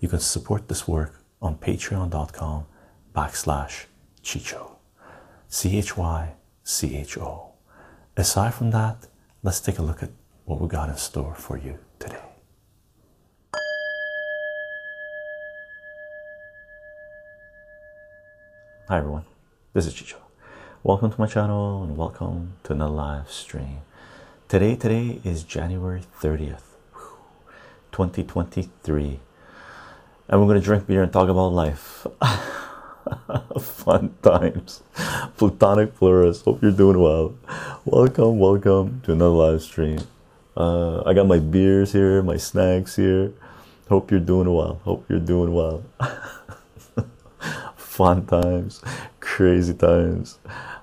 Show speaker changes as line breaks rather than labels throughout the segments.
you can support this work on patreon.com backslash Chycho. C H Y C H O. Aside from that, let's take a look at what we got in store for you today. Hi everyone, this is Chycho. Welcome to my channel and welcome to another live stream. Today, today is January 30th, 2023, and we're gonna drink beer and talk about life. Fun times. Plutonic Plurus, hope you're doing well. Welcome, welcome to another live stream. Uh, I got my beers here, my snacks here. Hope you're doing well. Hope you're doing well. Fun times, crazy times.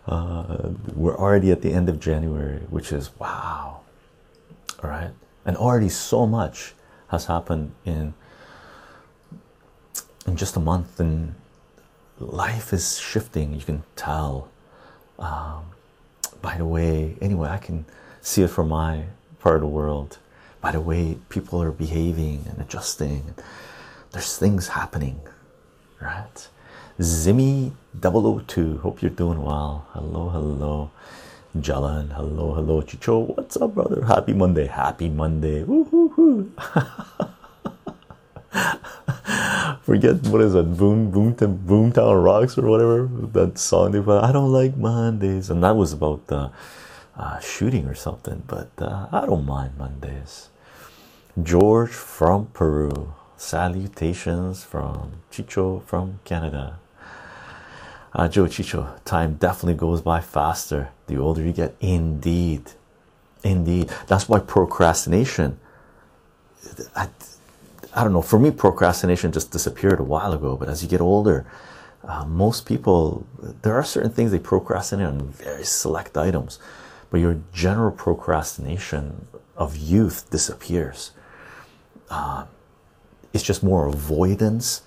Uh, we're already at the end of January, which is wow. All right, and already so much has happened in in just a month, and life is shifting. You can tell. Um, by the way, anyway, I can see it from my part of the world. By the way, people are behaving and adjusting. There's things happening, right? Zimmy 002, hope you're doing well. Hello, hello. Jalan, hello, hello. Chycho, what's up, brother? Happy Monday, happy Monday. Woo-hoo-hoo. Forget what is that, Boom, Boom, Boomtown Rocks or whatever that song they put. I don't like Mondays, and that was about the uh, shooting or something. But uh, I don't mind Mondays. George from Peru, salutations from Chycho from Canada. Uh, Joe Chycho, time definitely goes by faster the older you get. Indeed, indeed. That's why procrastination. I, I don't know. For me, procrastination just disappeared a while ago. But as you get older, uh, most people there are certain things they procrastinate on very select items, but your general procrastination of youth disappears. Uh, it's just more avoidance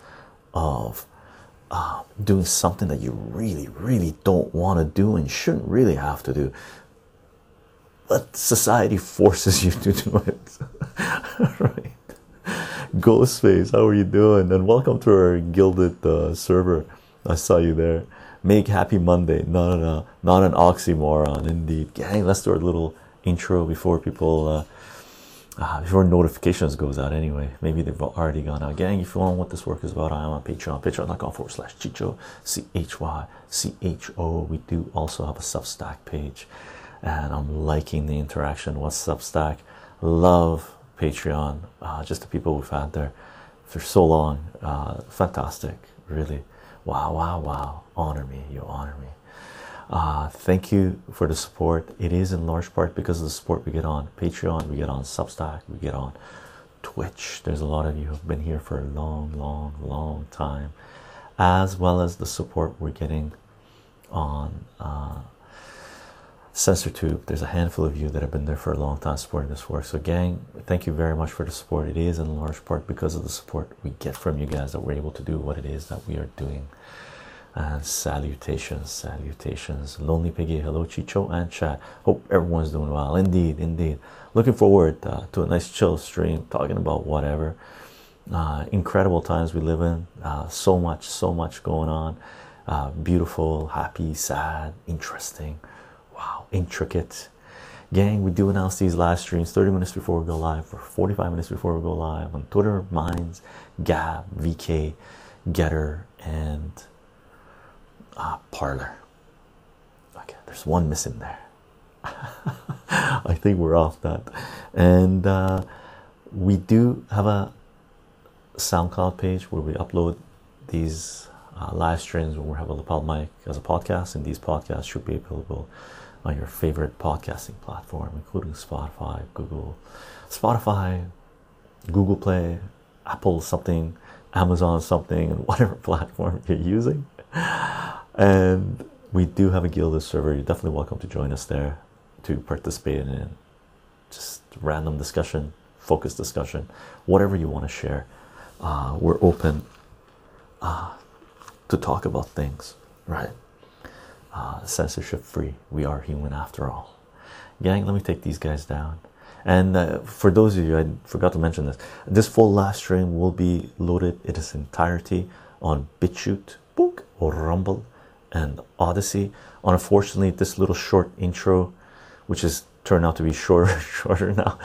of uh, doing something that you really, really don't want to do and shouldn't really have to do, but society forces you to do it. right? Ghostface, how are you doing? And welcome to our guilded uh, server. I saw you there. Make happy Monday. No, no, no, not an oxymoron, indeed. Gang, let's do our little intro before people. Uh, uh, before notifications goes out anyway maybe they've already gone out gang if you want what this work is about i am on patreon patreon.com forward slash chycho c-h-y-c-h-o we do also have a substack page and i'm liking the interaction what's substack love patreon uh, just the people we've had there for so long uh, fantastic really wow wow wow honor me you honor me uh, thank you for the support. It is in large part because of the support we get on Patreon, we get on Substack, we get on Twitch. There's a lot of you who've been here for a long, long, long time, as well as the support we're getting on uh, CensorTube. There's a handful of you that have been there for a long time supporting this work. So, gang, thank you very much for the support. It is in large part because of the support we get from you guys that we're able to do what it is that we are doing and salutations, salutations. Lonely Piggy, hello, Chycho and chat. Hope everyone's doing well. Indeed, indeed. Looking forward uh, to a nice chill stream talking about whatever. Uh, incredible times we live in. Uh, so much, so much going on. Uh, beautiful, happy, sad, interesting. Wow, intricate. Gang, we do announce these live streams 30 minutes before we go live, or 45 minutes before we go live on Twitter, Minds, Gab, VK, Gettr, and ah, Parler. Okay, there's one missing there. I think we're off that, and uh, we do have a SoundCloud page where we upload these uh, live streams when we have a lapel mic as a podcast, and these podcasts should be available on your favorite podcasting platform, including Spotify, Google, Spotify, Google Play, Apple something, Amazon something and whatever platform you're using. And we do have a Guilded server. You're definitely welcome to join us there to participate in just random discussion, focus discussion, whatever you want to share. Uh, we're open uh, to talk about things, right? Uh, censorship free. We are human after all. Gang, let me take these guys down. And uh, for those of you, I forgot to mention this. This full live stream will be loaded in its entirety on BitChute, Book, or Rumble, and Odysee. Unfortunately, this little short intro, which has turned out to be shorter, shorter now,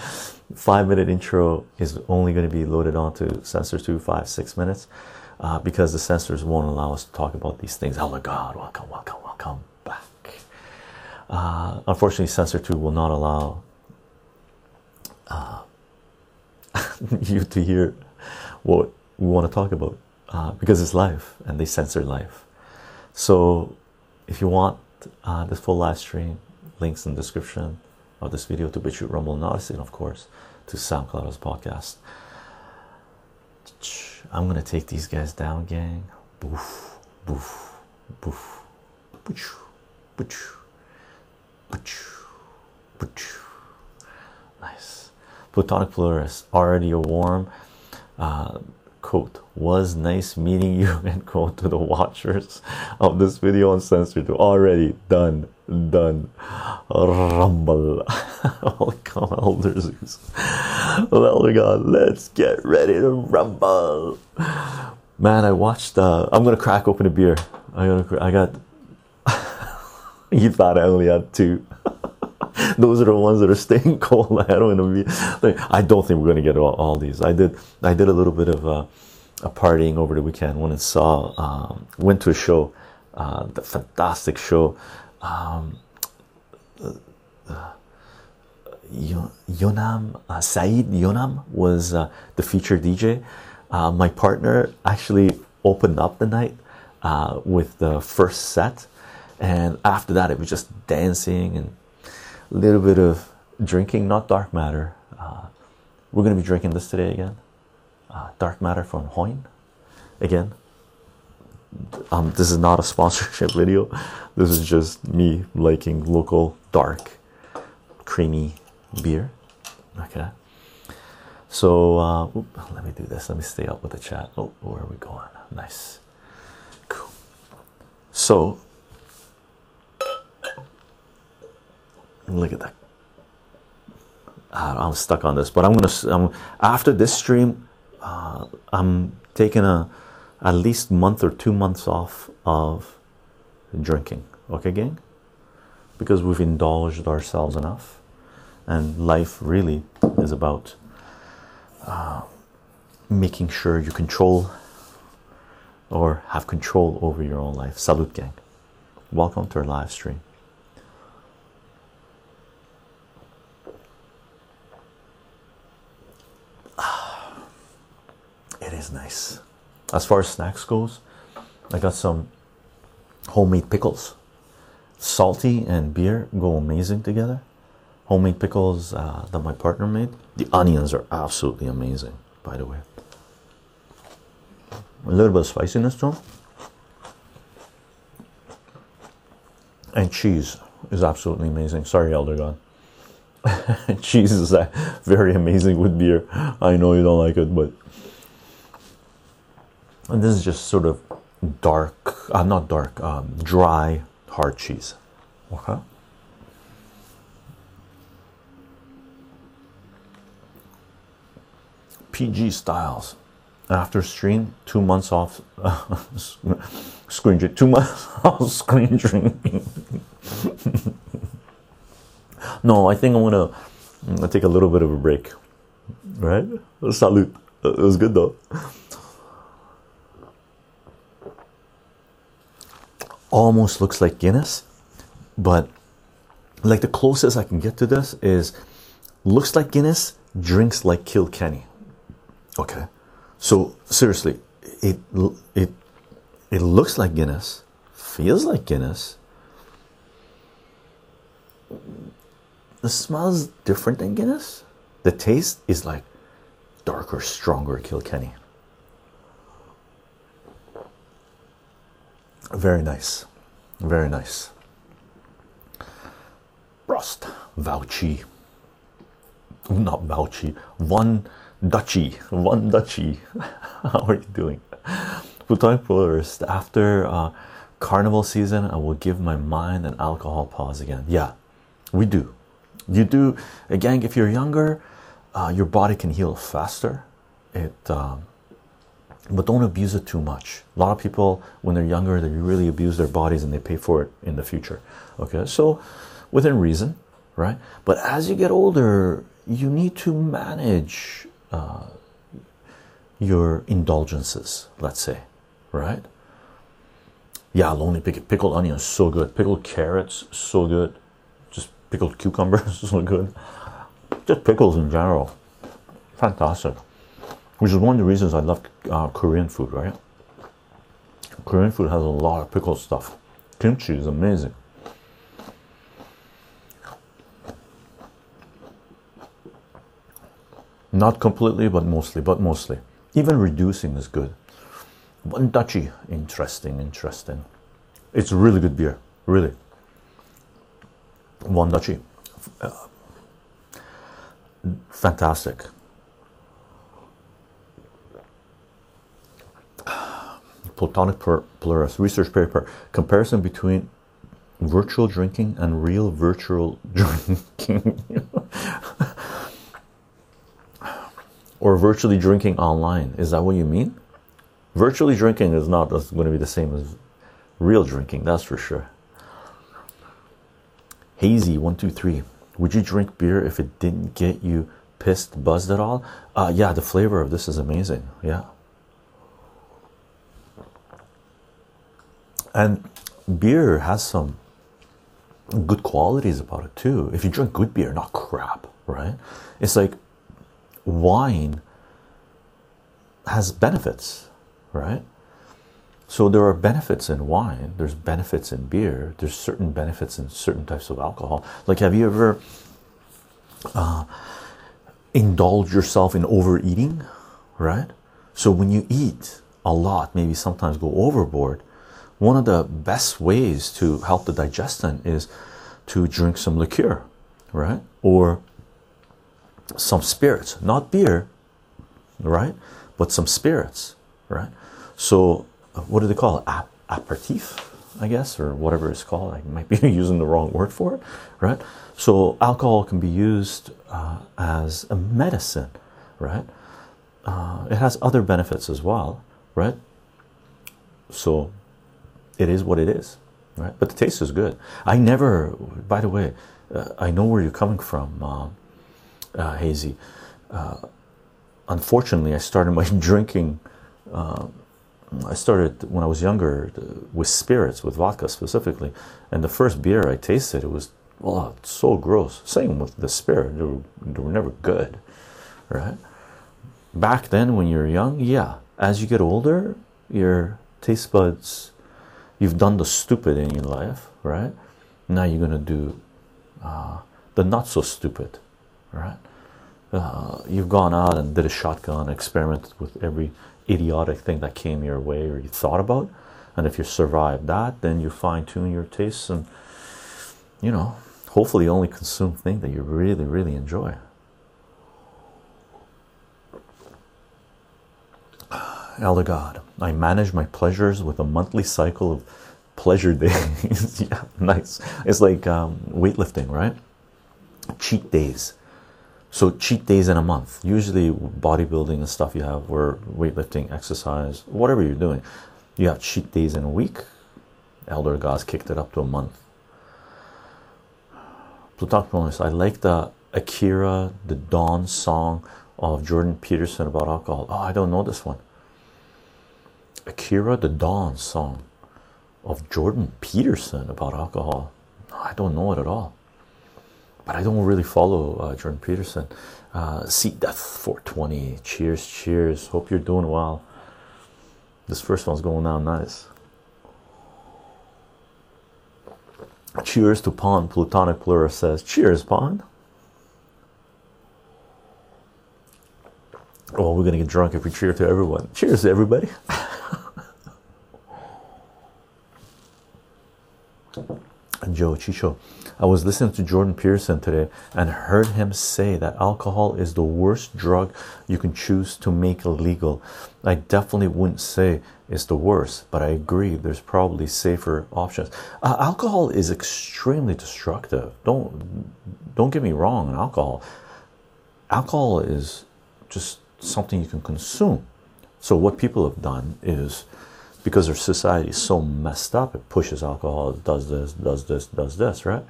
five minute intro is only going to be loaded onto CensorTube, five, six minutes, uh, because the censors won't allow us to talk about these things. Oh my God! Welcome, welcome, welcome back. Uh, unfortunately, CensorTube will not allow uh, you to hear what we want to talk about uh, because it's live and they censor live. So, if you want uh, this full live stream, links in the description of this video to BitChute, Rumble, Odysee, and of course to SoundCloud's podcast. I'm gonna take these guys down, gang. Boof, boof, boof, Nice. Plutonic Pluralist, already a warm uh, quote. Was nice meeting you, and quote to the watchers of this video on uncensored. Already done, done. Rumble. Welcome, Elder Zeus. Elder God, let's get ready to rumble. Man, I watched. Uh, I'm gonna crack open a beer. I got. I got. You thought I only had two. those are the ones that are staying cold. I don't be. I don't think we're going to get all, all, these. I did. I did a little bit of uh, a partying over the weekend. Went and saw. Um, went to a show. Uh, the fantastic show. Um, uh, Yonam uh, Saeed Yonam was uh, the featured DJ. Uh, my partner actually opened up the night with the first set, and after that, it was just dancing and a little bit of drinking, not dark matter. Uh, we're going to be drinking this today again. Uh, dark matter from Hoyne. Again, um, this is not a sponsorship video. This is just me liking local dark, creamy beer. Okay. So uh, let me do this. Let me stay up with the chat. Oh, where are we going? Nice. Cool. So look at that. Uh, I'm stuck on this but I'm gonna after this stream uh, I'm taking a at least month or two months off of drinking. Okay gang? Because we've indulged ourselves enough and life really is about uh, making sure you control or have control over your own life. Salute gang. Welcome to our live stream Is nice. As far as snacks goes, I got some homemade pickles. Salty and beer go amazing together. Homemade pickles uh, that my partner made. The onions are absolutely amazing, by the way. A little bit of spiciness to them. And cheese is absolutely amazing. Sorry, Elder God. cheese is uh, very amazing with beer. I know you don't like it, but and this is just sort of dark uh, not dark um, dry hard cheese. Okay. PG styles. After stream two months off uh, screen two months off screen drinking. No I think I'm gonna, I'm gonna take a little bit of a break. Right? Salute. It was good though almost looks like Guinness, but like the closest I can get to this is looks like Guinness, drinks like Kilkenny. Okay, so seriously, it it it looks like Guinness, feels like Guinness. The smell is different than Guinness. The taste is like darker, stronger Kilkenny. Very nice. Very nice. Prost. Vouchy. Not Vouchy. One Dutchy. One Dutchy. How are you doing? Plutonic Polarist. After uh, carnival season, I will give my mind an alcohol pause again. Yeah, we do. You do. Again, if you're younger, uh, your body can heal faster. It. Um, but don't abuse it too much. A lot of people, when they're younger, they really abuse their bodies and they pay for it in the future. Okay, so within reason, right? But as you get older, you need to manage uh, your indulgences, let's say, right? Yeah, lonely pick pickled onions, so good. Pickled carrots, so good. Just pickled cucumbers, so good. Just pickles in general, fantastic which is one of the reasons I love uh, Korean food, right? Korean food has a lot of pickled stuff. Kimchi is amazing. Not completely, but mostly, but mostly. Even reducing is good. One Dutchy, interesting, interesting. It's really good beer, really. One Dutchy, uh, fantastic. Platonic Polaris research paper comparison between virtual drinking and real virtual drinking. Or virtually drinking online. Is that what you mean? Virtually drinking is not going to be the same as real drinking that's for sure. Hazy 123 would you drink beer if it didn't get you pissed buzzed at all? Uh, yeah the flavor of this is amazing. Yeah and beer has some good qualities about it too. If you drink good beer not crap right? It's like wine has benefits right? So there are benefits in wine there's benefits in beer there's certain benefits in certain types of alcohol. Like have you ever uh, indulged yourself in overeating right? So when you eat a lot maybe sometimes go overboard one of the best ways to help the digestion is to drink some liqueur, right? Or some spirits, not beer, right? But some spirits, right? So, what do they call it? Ap aperitif, I guess, or whatever it's called. I might be using the wrong word for it, right? So, alcohol can be used uh, as a medicine, right? Uh, it has other benefits as well, right? So, it is what it is, right? But the taste is good. I never, by the way, uh, I know where you're coming from, uh, uh, Hazy. Uh, unfortunately, I started my drinking. Uh, I started when I was younger with spirits, with vodka specifically, and the first beer I tasted, it was well, so gross. Same with the spirit; they were, they were never good, right? Back then, when you're young, yeah. As you get older, your taste buds you've done the stupid in your life, right? Now you're gonna do uh, the not so stupid, right? Uh, you've gone out and did a shotgun, experimented with every idiotic thing that came your way or you thought about, and if you survive that, then you fine tune your tastes and you know, hopefully, only consume things that you really, really enjoy. Elder God, I manage my pleasures with a monthly cycle of pleasure days. yeah, nice. It's like um, weightlifting, right? Cheat days. So cheat days in a month. Usually bodybuilding and stuff you have, where weightlifting, exercise, whatever you're doing, you have cheat days in a week. Elder Gods kicked it up to a month. Plutarch I like the Akira, the Don song of Jordan Peterson about alcohol. Oh, I don't know this one. Akira the Don song of Jordan Peterson about alcohol. I don't know it at all, but I don't really follow uh, Jordan Peterson. Uh, Seat Death 420. Cheers, cheers. Hope you're doing well. This first one's going down nice. Cheers to Pond. Plutonic Plura says, Cheers, Pond. Oh, we're gonna get drunk if we cheer to everyone. Cheers to everybody. Joe Chycho. I was listening to Jordan Peterson today and heard him say that alcohol is the worst drug you can choose to make illegal. I definitely wouldn't say it's the worst, but I agree there's probably safer options. Uh, alcohol is extremely destructive. Don't don't get me wrong alcohol. Alcohol is just something you can consume. So what people have done is because our society is so messed up, it pushes alcohol, it does this, does this, does this, right?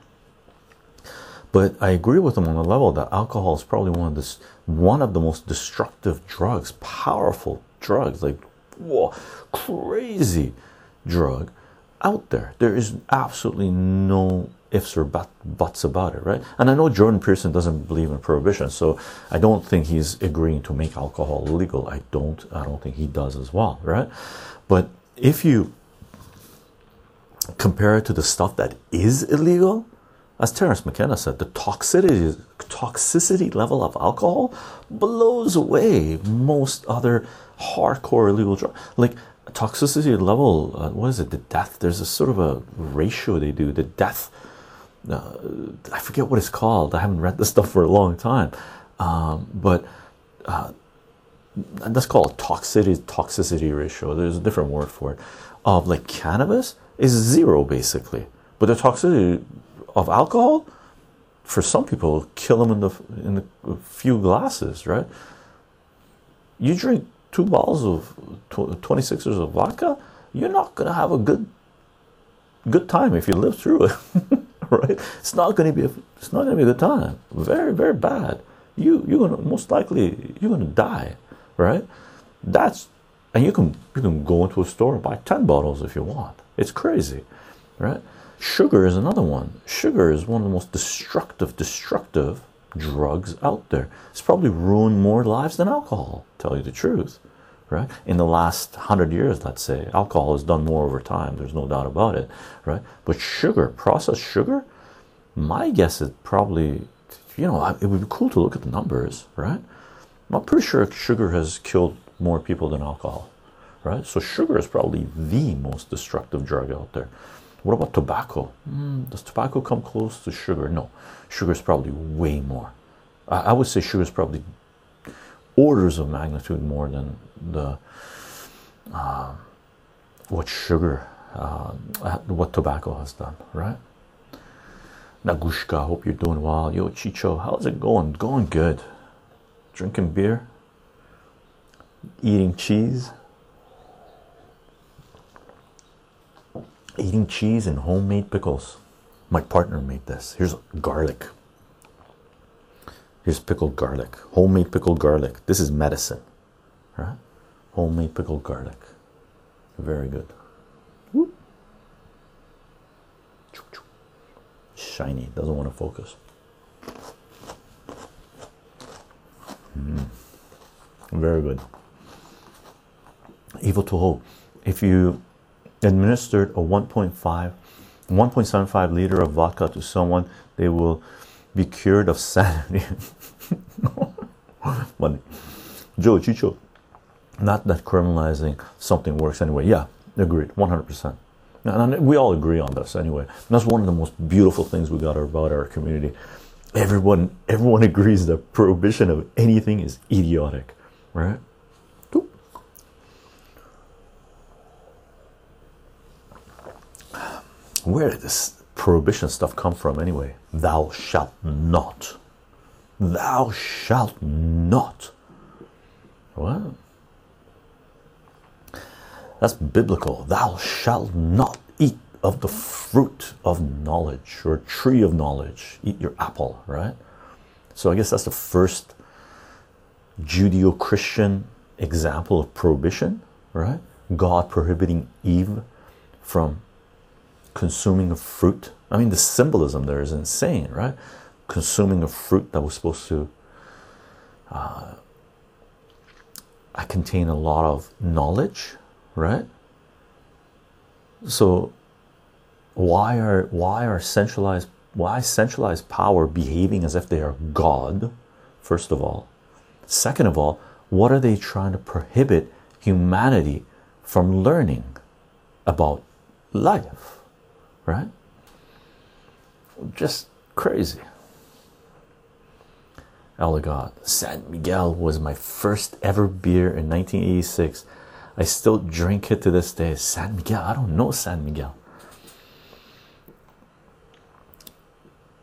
But I agree with them on the level that alcohol is probably one of the one of the most destructive drugs, powerful drugs, like whoa, crazy drug out there. There is absolutely no ifs or buts about it, right? And I know Jordan Peterson doesn't believe in prohibition, so I don't think he's agreeing to make alcohol illegal. I don't, I don't think he does as well, right? But if you compare it to the stuff that is illegal, as Terence McKenna said, the toxicity toxicity level of alcohol blows away most other hardcore illegal drugs. Like toxicity level, uh, what is it? The death. There's a sort of a ratio they do. The death. Uh, I forget what it's called. I haven't read this stuff for a long time, um, but uh, that's called toxicity toxicity ratio. There's a different word for it. Of like cannabis is zero basically, but the toxicity of alcohol for some people kill them in the in a few glasses right? You drink two bottles of 26ers of vodka you're not to have a good good time if you live through it right? It's not to be a, it's not to be a good time. Very very bad. You you're to most likely you're to die right that's and you can you can go into a store and buy 10 bottles if you want it's crazy right Sugar is another one. Sugar is one of the most destructive, destructive drugs out there. It's probably ruined more lives than alcohol, tell you the truth. Right? In the last hundred years, let's say, alcohol has done more over time, there's no doubt about it, right? But sugar, processed sugar, my guess is probably, you know, it would be cool to look at the numbers, right? I'm pretty sure sugar has killed more people than alcohol, right? So sugar is probably the most destructive drug out there. What about tobacco? Mm, does tobacco come close to sugar? No, sugar is probably way more. I, I would say sugar is probably orders of magnitude more than the uh, what sugar, uh, what tobacco has done, right? Nagushka, hope you're doing well. Yo, Chycho, how's it going? Going good. Drinking beer, eating cheese. eating cheese and homemade pickles. My partner made this. Here's garlic. Here's pickled garlic, homemade pickled garlic. This is medicine, right? Homemade pickled garlic. Very good. Whoop. Shiny, doesn't want to focus. Mm. Very good. Evil to hope. If you administered a 1.5 1.75 liter of vodka to someone they will be cured of sanity funny joe chycho not that criminalizing something works anyway yeah agreed 100% and we all agree on this anyway that's one of the most beautiful things we got about our community everyone everyone agrees that prohibition of anything is idiotic right where did this prohibition stuff come from anyway? Thou shalt not. Thou shalt not. What? That's biblical. Thou shalt not of the fruit of knowledge or tree of knowledge. Eat your apple, right? So I guess that's the first Judeo Christian example of prohibition, right? God prohibiting Eve from consuming a fruit. I mean, the symbolism there is insane, right? Consuming a fruit that was supposed to uh, contain a lot of knowledge, right? So, why are why are centralized why centralized power behaving as if they are God? First of all, second of all, what are they trying to prohibit humanity from learning about life? right? just crazy. Ellegot, San Miguel was my first ever beer in 1986. I still drink it to this day. San Miguel, I don't know San Miguel.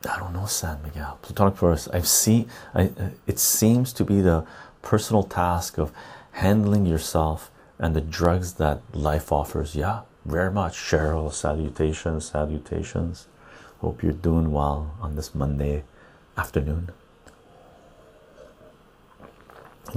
I don't know San Miguel. Plutonic Forest. I've seen. I. Uh, it seems to be the personal task of handling yourself and the drugs that life offers. Yeah, very much. Cheryl, salutations, salutations. Hope you're doing well on this Monday afternoon.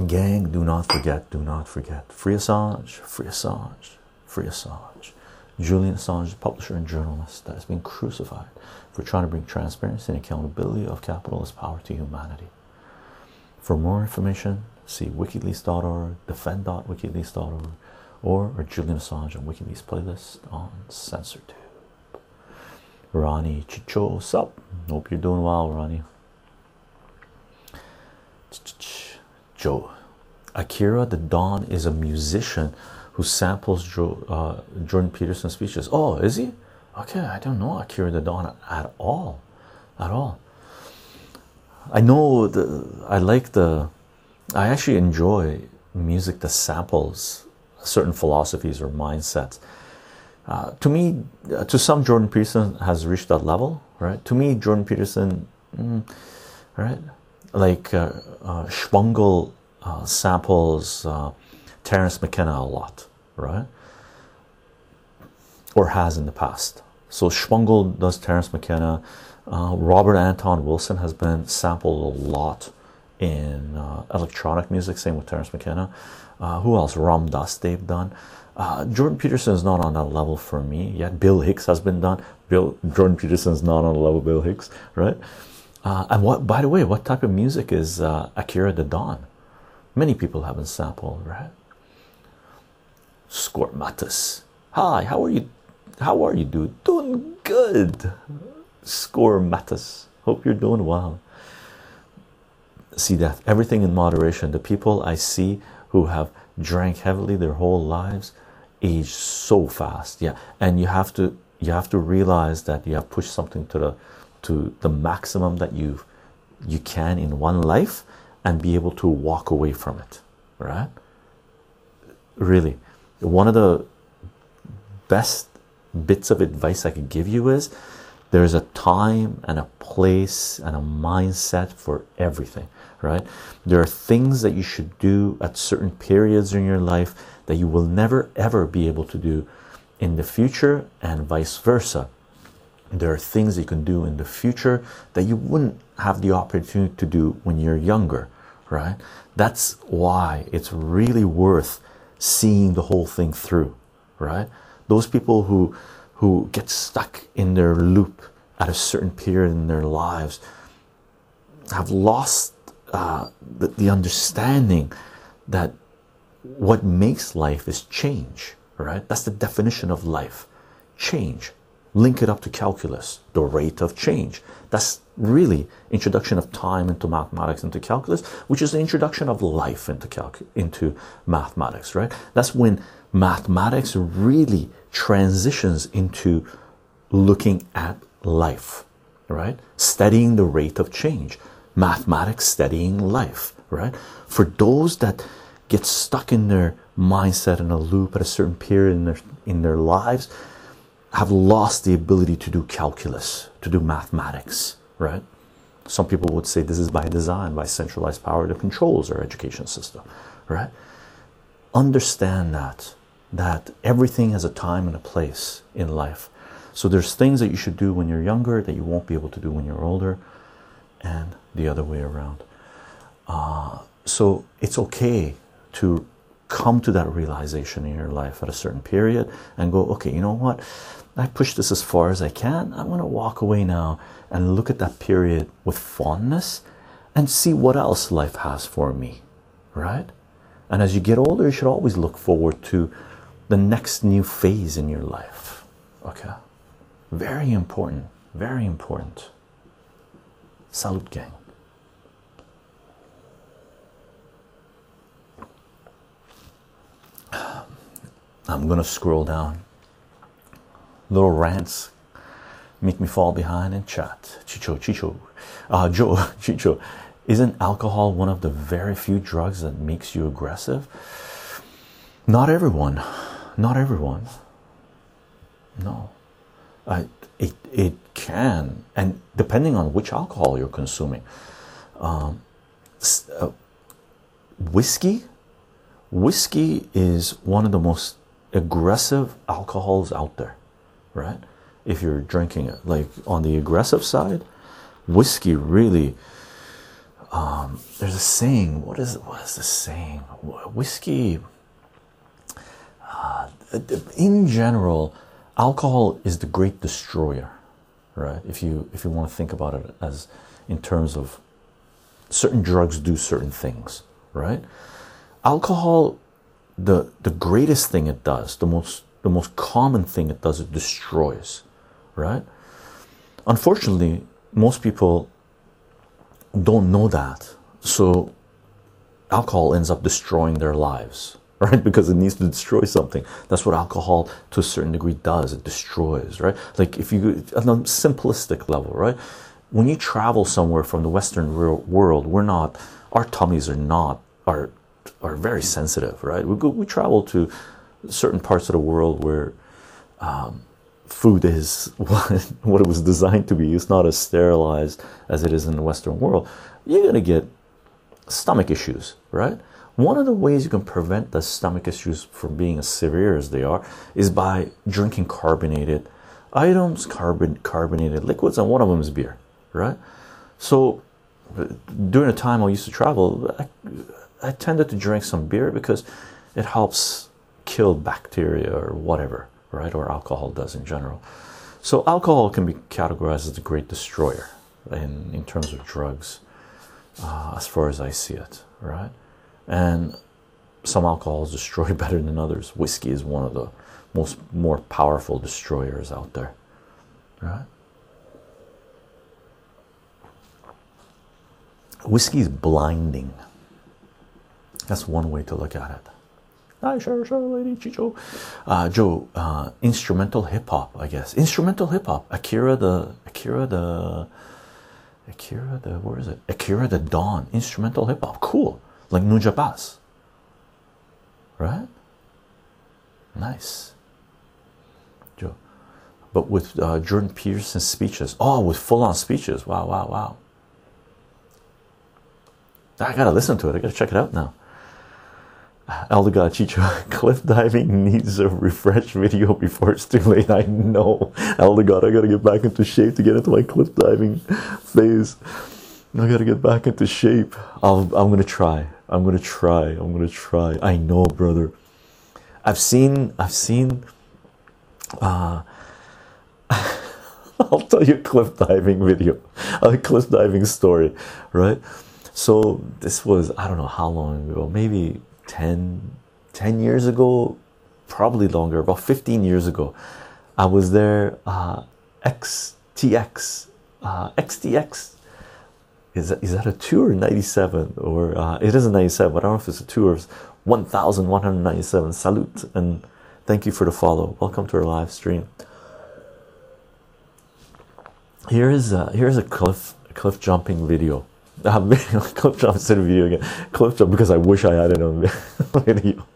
Gang, do not forget, do not forget. Free Assange, free Assange, free Assange. Julian Assange, publisher and journalist that has been crucified for trying to bring transparency and accountability of capitalist power to humanity. For more information, see wikileaks.org, defend.wikileaks.org, or, or Julian Assange on WikiLeaks playlist on CensorTube. Ronnie Chycho, sup? Hope you're doing well, Ronnie. Joe Akira the Don is a musician who samples uh, Jordan Peterson's speeches. Oh, is he? Okay, I don't know Akira the don at all, at all. I know the. I like the. I actually enjoy music that samples certain philosophies or mindsets. Uh, to me, uh, to some, Jordan Peterson has reached that level, right? To me, Jordan Peterson, mm, right, like uh, uh, uh, samples uh, Terence McKenna a lot, right? Or has in the past. So Shpongle does Terence McKenna. Uh, Robert Anton Wilson has been sampled a lot in uh, electronic music. Same with Terence McKenna. Uh, who else? Ram Dass they've done. Uh, Jordan Peterson is not on that level for me yet. Bill Hicks has been done. Bill Jordan Peterson is not on the level of Bill Hicks, right? Uh, and what, by the way, what type of music is uh, Akira the Don? Many people haven't sampled, right? Scormatus. Hi, how are you? How are you, dude? Doing good. Scormatus. Hope you're doing well. See that everything in moderation. The people I see who have drank heavily their whole lives age so fast. Yeah, and you have to you have to realize that you have pushed something to the to the maximum that you you can in one life and be able to walk away from it right really one of the best bits of advice i could give you is there's a time and a place and a mindset for everything right there are things that you should do at certain periods in your life that you will never ever be able to do in the future and vice versa there are things you can do in the future that you wouldn't have the opportunity to do when you're younger, right? That's why it's really worth seeing the whole thing through, right? Those people who who get stuck in their loop at a certain period in their lives have lost uh, the, the understanding that what makes life is change, right? That's the definition of life. Change. Link it up to calculus the rate of change. That's really introduction of time into mathematics into calculus which is the introduction of life into calc into mathematics right? That's when mathematics really transitions into looking at life right studying the rate of change mathematics studying life right for those that get stuck in their mindset in a loop at a certain period in their in their lives have lost the ability to do calculus, to do mathematics, right? Some people would say this is by design, by centralized power that controls our education system, right? Understand that that everything has a time and a place in life. So there's things that you should do when you're younger that you won't be able to do when you're older, and the other way around. Uh, so it's okay to come to that realization in your life at a certain period and go, okay, you know what? I pushed this as far as I can. I'm going to walk away now and look at that period with fondness and see what else life has for me, right? And as you get older, you should always look forward to the next new phase in your life. Okay, very important, very important. Salute, gang. I'm gonna scroll down little rants make me fall behind and chat. Chycho, Chycho, uh, Joe, Chycho. Isn't alcohol one of the very few drugs that makes you aggressive? Not everyone, not everyone. No, I, it it can, and depending on which alcohol you're consuming, um, uh, whiskey, whiskey is one of the most aggressive alcohols out there, right? If you're drinking it, like on the aggressive side, whiskey really. Um, there's a saying. What is what is the saying? Whiskey. Uh, in general, alcohol is the great destroyer, right? If you if you want to think about it as in terms of certain drugs do certain things, right? Alcohol, the the greatest thing it does, the most the most common thing it does, it destroys, right? Unfortunately, most people don't know that, so alcohol ends up destroying their lives, right? Because it needs to destroy something. That's what alcohol, to a certain degree, does. It destroys, right? Like if you, on a simplistic level, right? When you travel somewhere from the Western world, we're not, our tummies are not, are, are very sensitive, right? We go, we travel to certain parts of the world where um, food is what, it was designed to be. It's not as sterilized as it is in the Western world. You're gonna get stomach issues, right? One of the ways you can prevent the stomach issues from being as severe as they are is by drinking carbonated items, carbon carbonated liquids, and one of them is beer, right? So during the time I used to travel, I, I tended to drink some beer because it helps kill bacteria or whatever, right? Or alcohol does in general. So alcohol can be categorized as the great destroyer in, in terms of drugs, uh, as far as I see it, right? And some alcohols destroy better than others. Whiskey is one of the most more powerful destroyers out there, right? Whiskey is blinding. That's one way to look at it. Hi, sure, sure, lady Chycho. Uh, Joe, uh, instrumental hip hop, I guess. Instrumental hip hop. Akira the Akira the Akira the where is it? Akira the Don. Instrumental hip hop. Cool like Nujabes, right? Nice, Joe. But with uh, Jordan Peterson's speeches, oh, with full-on speeches, wow, wow, wow. I gotta listen to it. I gotta check it out now. Elder Chycho, cliff diving needs a refresh video before it's too late. I know, Elder God, I gotta get back into shape to get into my cliff diving phase. I gotta get back into shape. I'll, I'm gonna try. I'm gonna try. I'm gonna try. I know, brother. I've seen. I've seen. Uh, I'll tell you a cliff diving video, a cliff diving story, right? So this was I don't know how long ago, maybe 10, 10 years ago, probably longer, about 15 years ago. I was there, uh, XTX, uh, XTX is that, is that a 2 or 97 or uh, it is a 97 but i don't know if it's a 2 or 1197 salute and thank you for the follow. Welcome to our live stream. Here is a, here's a cliff cliff jumping video. Uh, cliff jump instead of video again. Cliff jump because i wish i had it on video.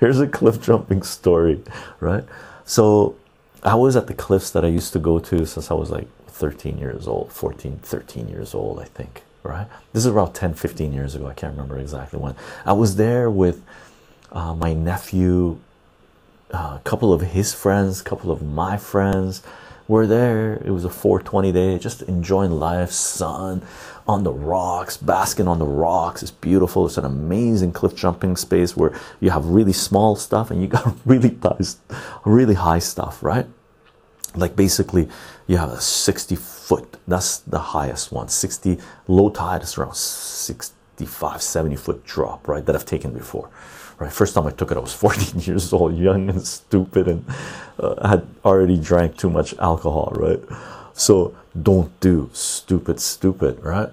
Here's a cliff jumping story right? So i was at the cliffs that i used to go to since i was like 13 years old 14 13 years old i think right? This is about 10 15 years ago i can't remember exactly when. I was there with uh, my nephew uh, a couple of his friends a couple of my friends were there. It was a 420 day just enjoying life sun on the rocks basking on the rocks. It's beautiful. It's an amazing cliff jumping space where you have really small stuff and you got really really high stuff right? Like basically you have a 60 foot that's the highest one 60 low tide is around 65 70 foot drop right that i've taken before right? First time i took it i was 14 years old young and stupid and uh, had already drank too much alcohol right? So don't do stupid stupid right?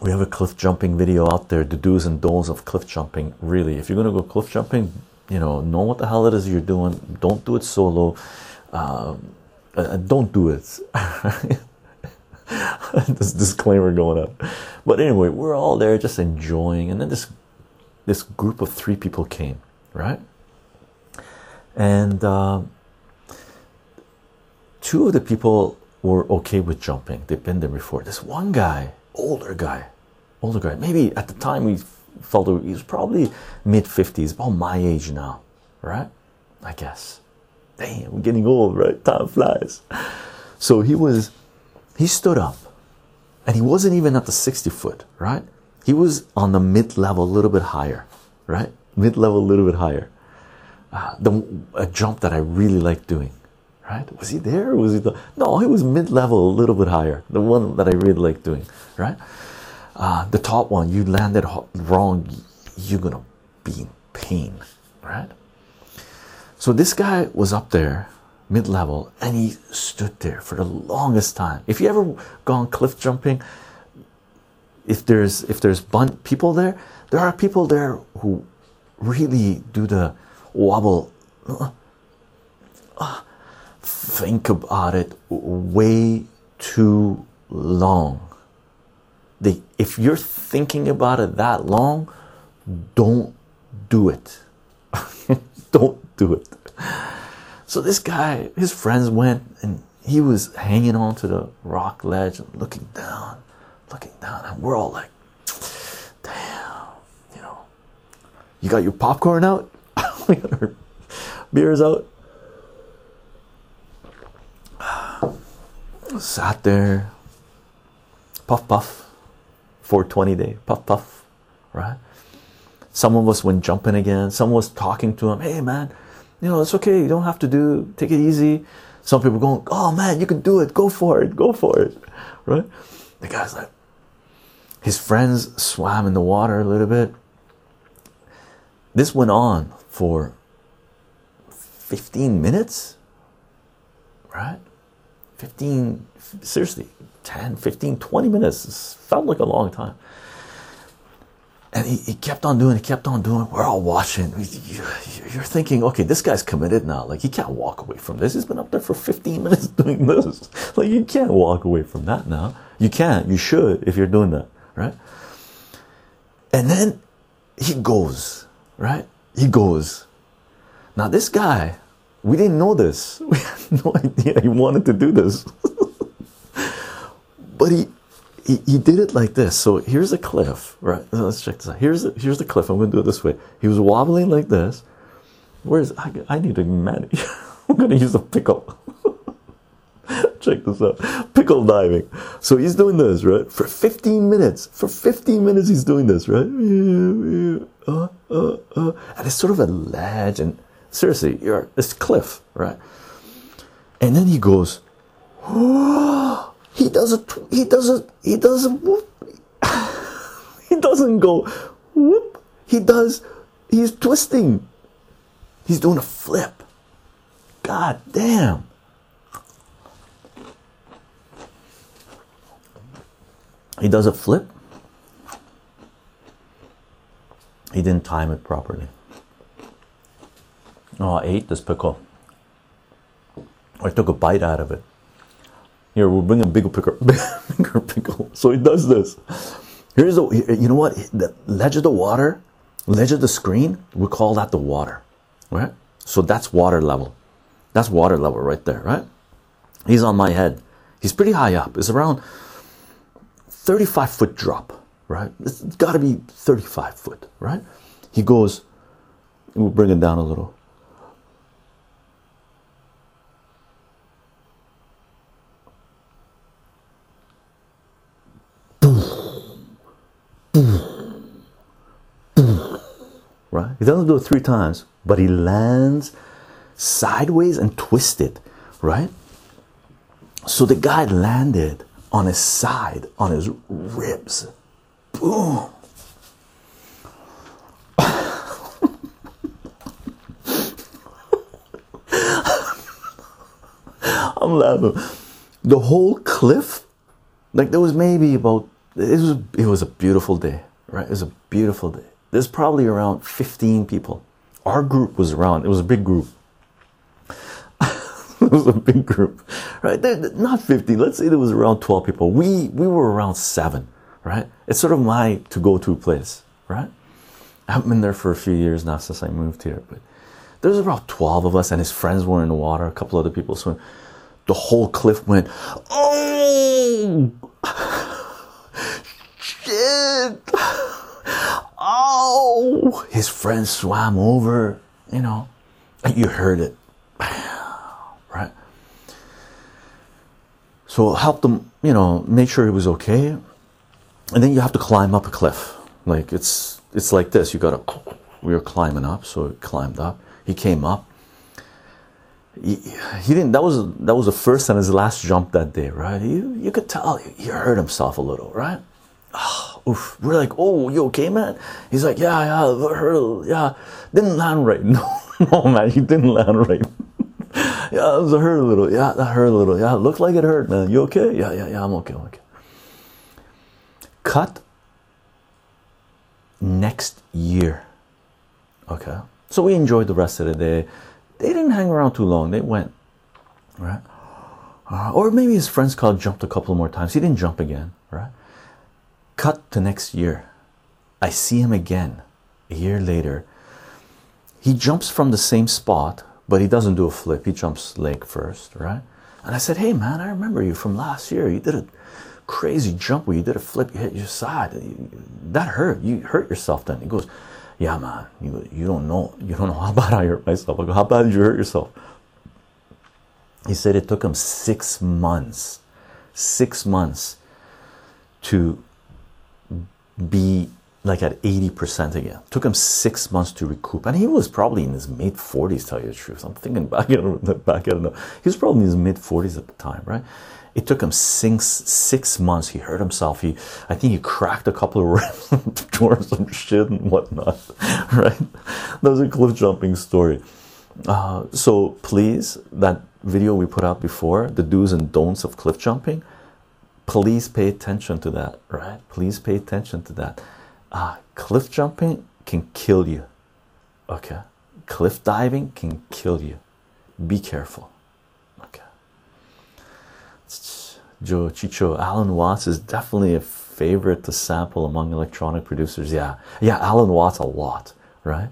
We have a cliff jumping video out there the do's and don'ts of cliff jumping really. If you're going to go cliff jumping you know know what the hell it is you're doing don't do it solo um, uh, don't do it. this disclaimer going up. But anyway, we're all there just enjoying, and then this this group of three people came, right? And uh, two of the people were okay with jumping. They've been there before. This one guy, older guy, older guy, maybe at the time we felt he was probably mid 50s, about my age now, right? I guess. Damn, we're getting old, right? Time flies. So he was, he stood up and he wasn't even at the 60 foot, right? He was on the mid level, a little bit higher, right? Mid level, a little bit higher. Uh, the a jump that I really like doing, right? Was he there? Was he the no? He was mid level, a little bit higher. The one that I really like doing, right? Uh, the top one, you landed wrong, you're gonna be in pain, right? So this guy was up there, mid level, and he stood there for the longest time. If you ever gone cliff jumping, if there's if there's bun- people there, there are people there who really do the wobble. Uh, think about it way too long. They, if you're thinking about it that long, don't do it. don't do it. So this guy, his friends went and he was hanging on to the rock ledge and looking down, looking down, and we're all like, damn, you know, you got your popcorn out, we got our beers out. Sat there, puff puff, 420 day, puff puff, right? Some of us went jumping again. Some was talking to him. Hey man, you know it's okay. You don't have to do. Take it easy. Some people going, oh man, you can do it. Go for it. Go for it. Right? The guy's like, his friends swam in the water a little bit. This went on for 15 minutes, right? 15, seriously, 10, 15, 20 minutes. This felt like a long time and he, he, kept on doing, he kept on doing. We're all watching. You're thinking, okay, this guy's committed now. Like he can't walk away from this. He's been up there for 15 minutes doing this. Like you can't walk away from that now. You can't. You should if you're doing that, right? And then he goes, right? He goes. Now this guy, we didn't know this. We had no idea he wanted to do this. but he he, he did it like this. So here's a cliff, right? Let's check this out. Here's the, here's the cliff. I'm going to do it this way. He was wobbling like this. Where's I, I need to manage. I'm going to use a pickle. check this out. Pickle diving. So he's doing this, right? For 15 minutes. For 15 minutes, he's doing this, right? Uh, uh, uh. And it's sort of a ledge. And seriously, you're this cliff, right? And then he goes, he doesn't he doesn't he doesn't whoop. He doesn't go whoop. He does he's twisting. He's doing a flip. God damn. He does a flip. He didn't time it properly. Oh i ate this pickle. I took a bite out of it here, we'll bring a bigger pickle, bigger pickle. So he does this. Here's the, you know what? The ledge of the water, ledge of the screen, we call that the water, right? So that's water level. That's water level right there, right? He's on my head. He's pretty high up. It's around 35 foot drop, right? It's got to be 35 foot, right? He goes, we'll bring it down a little. right? He doesn't do it three times, but he lands sideways and twisted, right? So the guy landed on his side, on his ribs. Boom. I'm laughing. The whole cliff, like there was maybe about it was it was a beautiful day, right? It was a beautiful day. There's probably around 15 people. Our group was around, it was a big group. it was a big group, right? Not 50. Let's say there was around 12 people. We we were around seven, right? It's sort of my to go to place, right? I haven't been there for a few years now since I moved here, but there's about 12 of us, and his friends were in the water, a couple other people swim. The whole cliff went, oh shit. Oh, his friends swam over, you know, you heard it, right? So help them, you know, make sure he was okay, and then you have to climb up a cliff. Like it's it's like this. You gotta. We were climbing up, so he climbed up. He came up. He, he didn't. That was that was the first and his last jump that day, right? You you could tell he hurt himself a little, right? Oh, oof. We're like, oh, you okay, man? He's like, yeah, yeah, yeah. Didn't land right. No, no, man, he didn't land right. yeah, it was a hurt a little. Yeah, that hurt a little. Yeah, it looked like it hurt, man. You okay? Yeah, yeah, yeah. I'm okay. I'm okay. Cut next year. Okay. So we enjoyed the rest of the day. They didn't hang around too long. They went, right? Uh, or maybe his friends called jumped a couple more times. He didn't jump again, right? Cut to next year. I see him again a year later. He jumps from the same spot, but he doesn't do a flip. He jumps leg first, right? And I said, Hey man, I remember you from last year. You did a crazy jump where you did a flip, you hit your side. That hurt. You hurt yourself then. He goes, Yeah, man, you, you don't know. You don't know how bad I hurt myself. I go, How bad did you hurt yourself? He said it took him six months, six months to be like at 80% again. Took him six months to recoup. And he was probably in his mid 40s, tell you the truth. I'm thinking back, I don't back, I don't know. He was probably in his mid 40s at the time, right? It took him six, six months. He hurt himself. He, I think he cracked a couple of ribs, tore some shit and whatnot, right? That was a cliff jumping story. Uh, so please, that video we put out before, the do's and don'ts of cliff jumping, please pay attention to that, right? Please pay attention to that. Uh, cliff jumping can kill you, okay? Cliff diving can kill you. Be careful, okay? Joe Chycho, Alan Watts is definitely a favorite to sample among electronic producers. Yeah, yeah, Alan Watts a lot, right?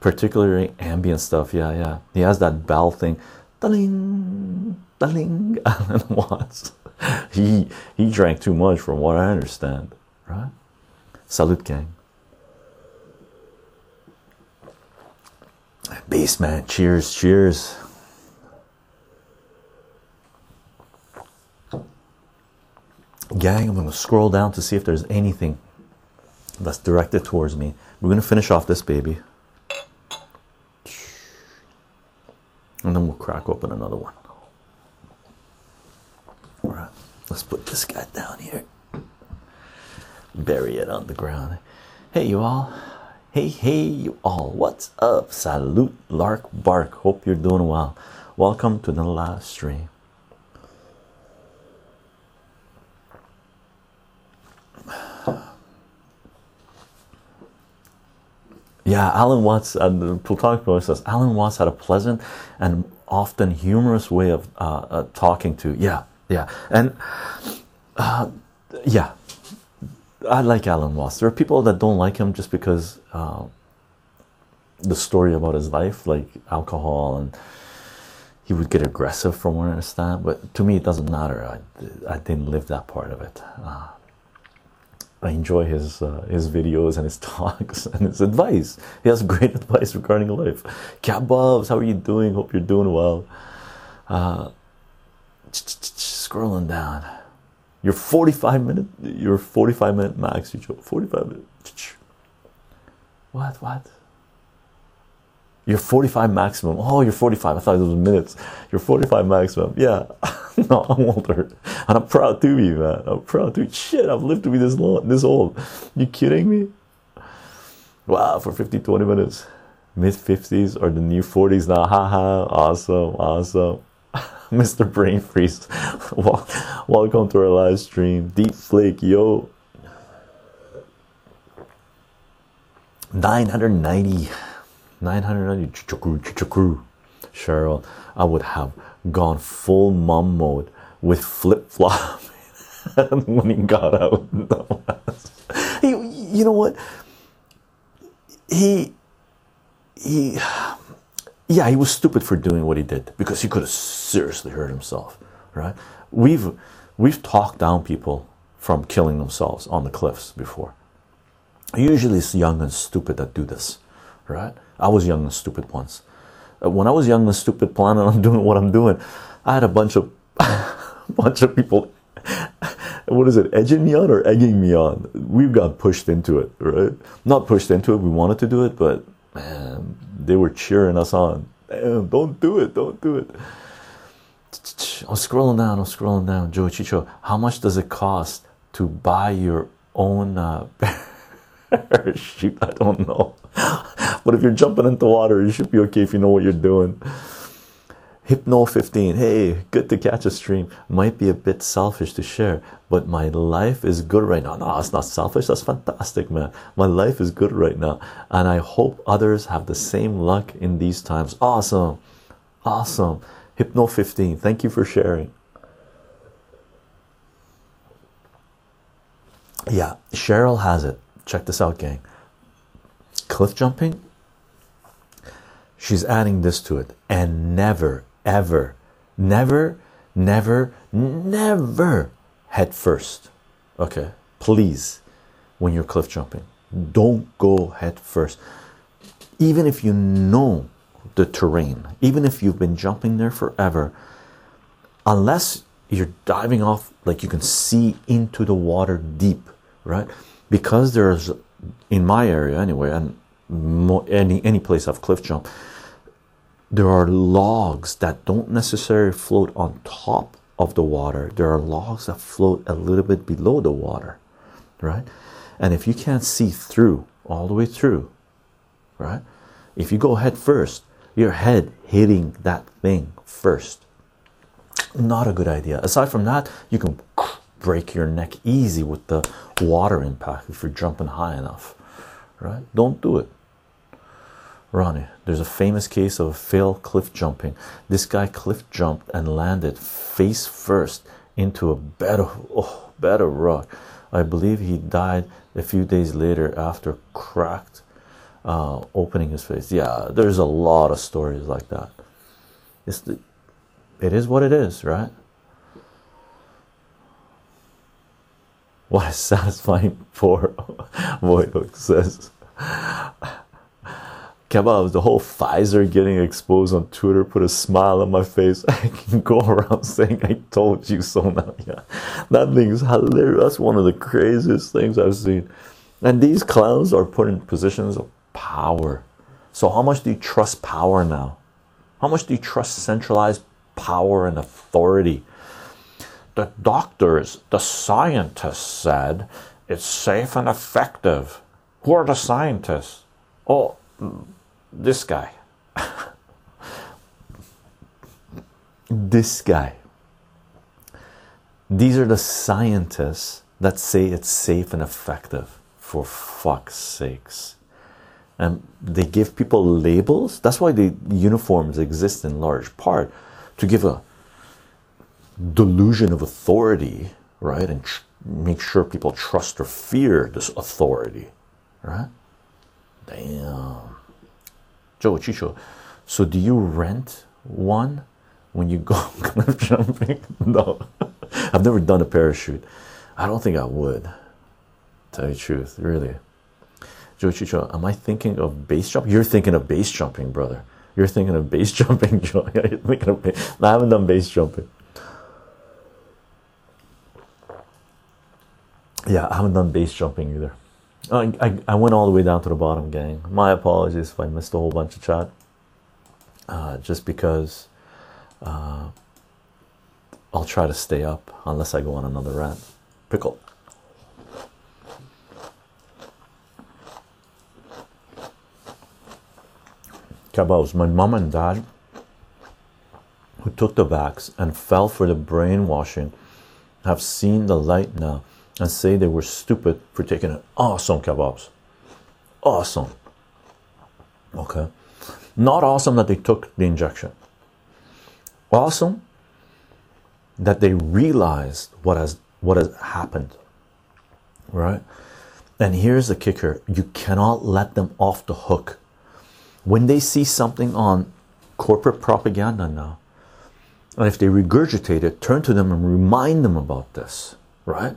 Particularly ambient stuff. Yeah, yeah. He has that bell thing. Daling, daling. Alan Watts. he he drank too much, from what I understand, right? Salute, gang. Baseman, cheers, cheers. Gang, I'm going to scroll down to see if there's anything that's directed towards me. We're going to finish off this baby. And then we'll crack open another one. All right, let's put this guy down here. Bury it on the ground. Hey, you all. Hey, hey, you all. What's up? Salute, Lark Bark. Hope you're doing well. Welcome to the live stream. Yeah, Alan Watts, uh, the Plutonic Boy says Alan Watts had a pleasant and often humorous way of uh, uh, talking to. Yeah, yeah, and uh, yeah, I like Alan Watts. There are people that don't like him just because uh, the story about his life, like alcohol, and he would get aggressive from what I understand. But to me, it doesn't matter. I, I didn't live that part of it. Uh, I enjoy his uh, his videos and his talks and his advice. He has great advice regarding life. Cat Bobs, how are you doing? Hope you're doing well. Uh, scrolling down. You're 45 minute. You're 45 minute max. You 45 minutes. What? What? You're 45 maximum. Oh, you're 45. I thought it was minutes. You're 45 maximum. Yeah. no, I'm older. And I'm proud to be, man. I'm proud to be. Shit, I've lived to be this long, this old. You kidding me? Wow, for 50, 20 minutes. Mid 50s or the new 40s now. Haha. awesome. Awesome. Mr. Brain Freeze. Welcome to our live stream. Deep Flake, yo. 990. 990 Cheryl, I would have gone full mom mode with flip flop when he got out. he, you know what? He, he, yeah, he was stupid for doing what he did because he could have seriously hurt himself, right? We've we've talked down people from killing themselves on the cliffs before. Usually, it's young and stupid that do this, right? I was young and stupid once. Uh, when I was young and stupid, planning on doing what I'm doing, I had a bunch of bunch of people. what is it, edging me on or egging me on? We've got pushed into it, right? Not pushed into it. We wanted to do it, but man, they were cheering us on. Damn, don't do it, don't do it. I'm scrolling down, I'm scrolling down. Joe Chycho, how much does it cost to buy your own uh? I don't know. but if you're jumping into water, you should be okay if you know what you're doing. Hypno 15, hey, good to catch a stream. Might be a bit selfish to share, but my life is good right now. No, it's not selfish, that's fantastic, man. My life is good right now, and I hope others have the same luck in these times. Awesome, awesome. Hypno 15, thank you for sharing. Yeah, Cheryl has it. Check this out, gang. Cliff jumping, she's adding this to it, and never ever, never, never, never head first. Okay, please, when you're cliff jumping, don't go head first. Even if you know the terrain, even if you've been jumping there forever, unless you're diving off like you can see into the water deep, right? Because there's in my area anyway, and any any place I've cliff jumped there are logs that don't necessarily float on top of the water. There are logs that float a little bit below the water right? And if you can't see through all the way through right? If you go head first your head hitting that thing first. Not a good idea. Aside from that you can break your neck easy with the water impact if you're jumping high enough right? Don't do it Ronnie, there's a famous case of failed cliff jumping. This guy cliff jumped and landed face first into a bed of oh, bed of rock. I believe he died a few days later after cracked uh, opening his face. Yeah, there's a lot of stories like that. It's the, it is what it is, right? What a satisfying poor Voidhook says kebabs, the whole Pfizer getting exposed on Twitter put a smile on my face. I can go around saying I told you so now. Yeah, that thing is hilarious. That's one of the craziest things I've seen. And these clowns are put in positions of power. So how much do you trust power now? How much do you trust centralized power and authority? The doctors, the scientists said it's safe and effective. Who are the scientists? Oh, this guy. this guy. These are the scientists that say it's safe and effective, for fuck's sakes. And they give people labels. That's why the uniforms exist in large part to give a delusion of authority, right? And make sure people trust or fear this authority, right? Damn. Joe Chycho, so do you rent one when you go cliff jumping? no, I've never done a parachute. I don't think I would. Tell you the truth, really. Joe Chycho, am I thinking of base jump? You're thinking of base jumping, brother. You're thinking of base jumping, Joe. You're thinking of base. I haven't done base jumping. Yeah, I haven't done base jumping either. I, I, went all the way down to the bottom, gang. My apologies if I missed a whole bunch of chat. Uh, just because uh, I'll try to stay up unless I go on another rant. Pickle. Cabos, my mom and dad who took the vax and fell for the brainwashing have seen the light now and say they were stupid for taking an awesome kebabs. Awesome. Okay. Not awesome that they took the injection. awesome that they realized what has what has happened right and here's the kicker you cannot let them off the hook when they see something on corporate propaganda now and if they regurgitate it turn to them and remind them about this right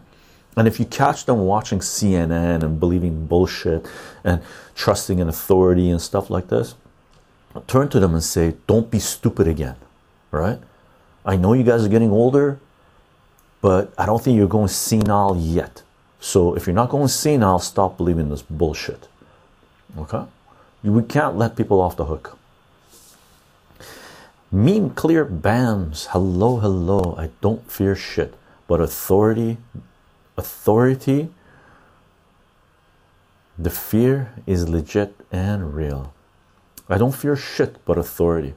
and if you catch them watching CNN and believing bullshit and trusting in authority and stuff like this, turn to them and say, Don't be stupid again. Right? I know you guys are getting older, but I don't think you're going senile yet. So if you're not going senile, stop believing this bullshit. Okay? We can't let people off the hook. Meme clear bams. Hello, hello. I don't fear shit, but authority authority the fear is legit and real. I don't fear shit but authority.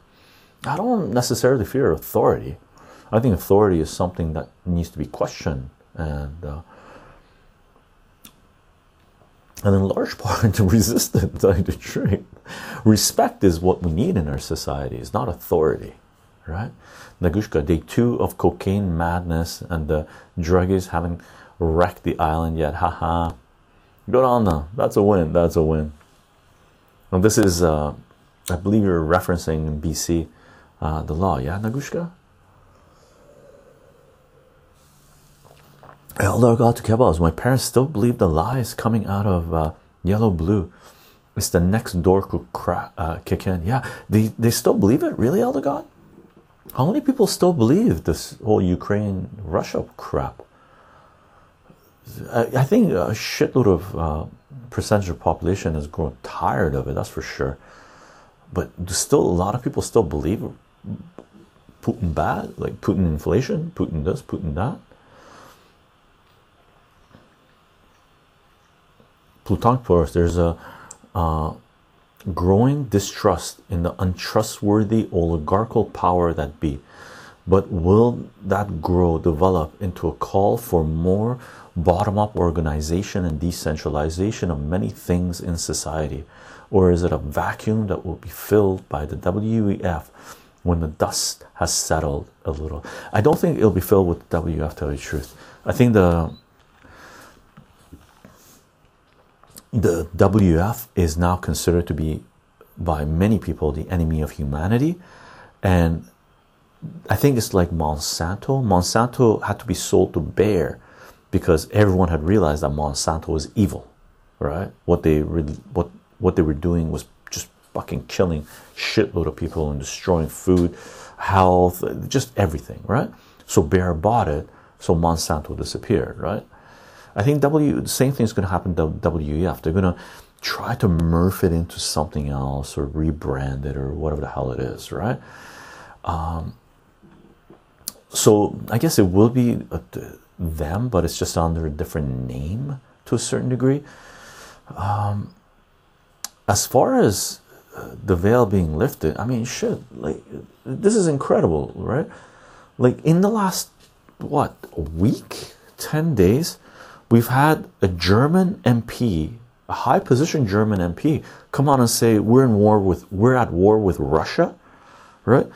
I don't necessarily fear authority. I think authority is something that needs to be questioned and uh, and in large part to resist it tell the truth. Respect is what we need in our societies not authority right? Nagushka day two of cocaine madness and the druggies having wrecked the island yet. Haha. Good on them. That's a win. That's a win. And this is, uh, I believe you're referencing in BC uh, the law. Yeah, Nagushka? Elder got to kebabs. My parents still believe the lies coming out of uh, yellow blue. It's the next door could crack, uh, kick in. Yeah, they, they still believe it? Really, Elder God? How many people still believe this whole Ukraine Russia crap? I, think a shitload of uh, percentage of population has grown tired of it. That's for sure. But still, a lot of people still believe Putin bad, like Putin inflation, Putin this, Putin that. Plutonic Force, there's a uh, growing distrust in the untrustworthy oligarchical power that be. But will that grow, develop into a call for more bottom up organization and decentralization of many things in society? Or is it a vacuum that will be filled by the WEF when the dust has settled a little? I don't think it'll be filled with WEF, tell you the truth. I think the the WF is now considered to be by many people the enemy of humanity and I think it's like Monsanto. Monsanto had to be sold to Bayer because everyone had realized that Monsanto was evil, right? What they what what they were doing was just fucking killing shitload of people and destroying food, health, just everything, right? So Bayer bought it, so Monsanto disappeared, right? I think W the same thing is going to happen to WEF. They're going to try to morph it into something else or rebrand it or whatever the hell it is, right? Um, so I guess it will be a, them, but it's just under a different name to a certain degree. Um, as far as uh, the veil being lifted, I mean, shit, like this is incredible, right? Like in the last what a week, 10 days, we've had a German MP, a high position German MP, come on and say we're in war with we're at war with Russia, right?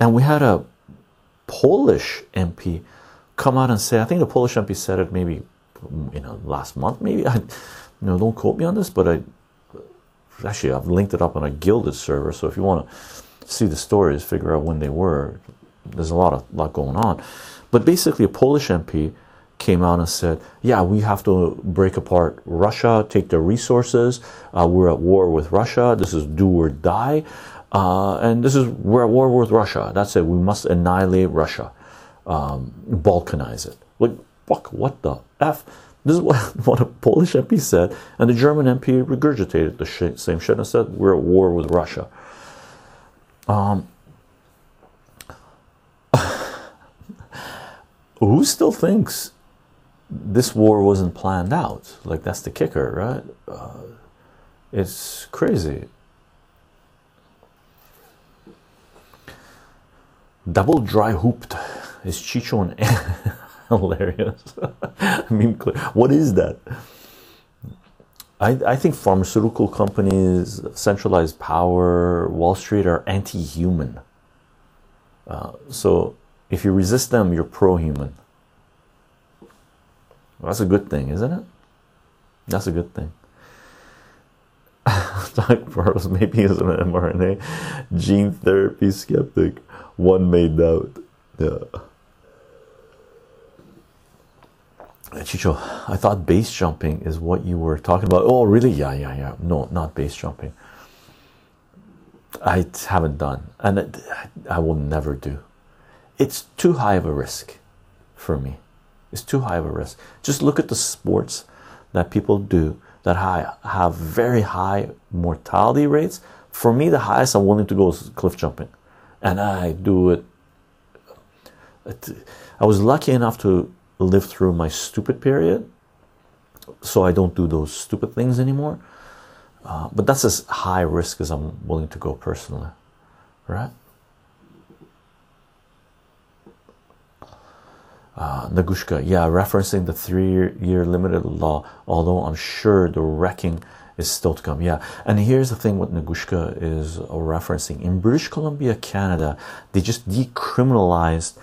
And we had a Polish MP come out and say, I think the Polish MP said it maybe you know last month, maybe I you know don't quote me on this, but I actually I've linked it up on a Guilded server, so if you want to see the stories, figure out when they were, there's a lot of lot going on. But basically a Polish MP came out and said, Yeah, we have to break apart Russia, take their resources. Uh, we're at war with Russia. This is do or die. Uh, and this is we're at war with Russia. That's it. We must annihilate Russia um, balkanize it. Like, fuck, what the F? This is what, what a Polish MP said, and the German MP regurgitated the same shit and said, We're at war with Russia. Um, who still thinks this war wasn't planned out? Like, that's the kicker, right? Uh, it's crazy. Double dry hooped is Chycho and hilarious? I mean, what is that? I, I think pharmaceutical companies, centralized power, Wall Street are anti human. Uh, so if you resist them, you're pro-human. That's a good thing, isn't it? That's a good thing. Doc Burrows maybe is an mRNA gene therapy skeptic. One may doubt. Yeah. Uh, Chycho, I thought base jumping is what you were talking about. Oh, really? Yeah, yeah, yeah. No, not base jumping. I haven't done, and I will never do. It's too high of a risk for me. It's too high of a risk. Just look at the sports that people do that have very high mortality rates. For me, the highest I'm willing to go is cliff jumping, and I do it. I was lucky enough to live through my stupid period, so I don't do those stupid things anymore. Uh, but that's as high risk as I'm willing to go personally, right? Uh, Nagushka, yeah, referencing the three-year limited law. Although I'm sure the wrecking is still to come. Yeah, and here's the thing: what Nagushka is referencing in British Columbia, Canada, they just decriminalized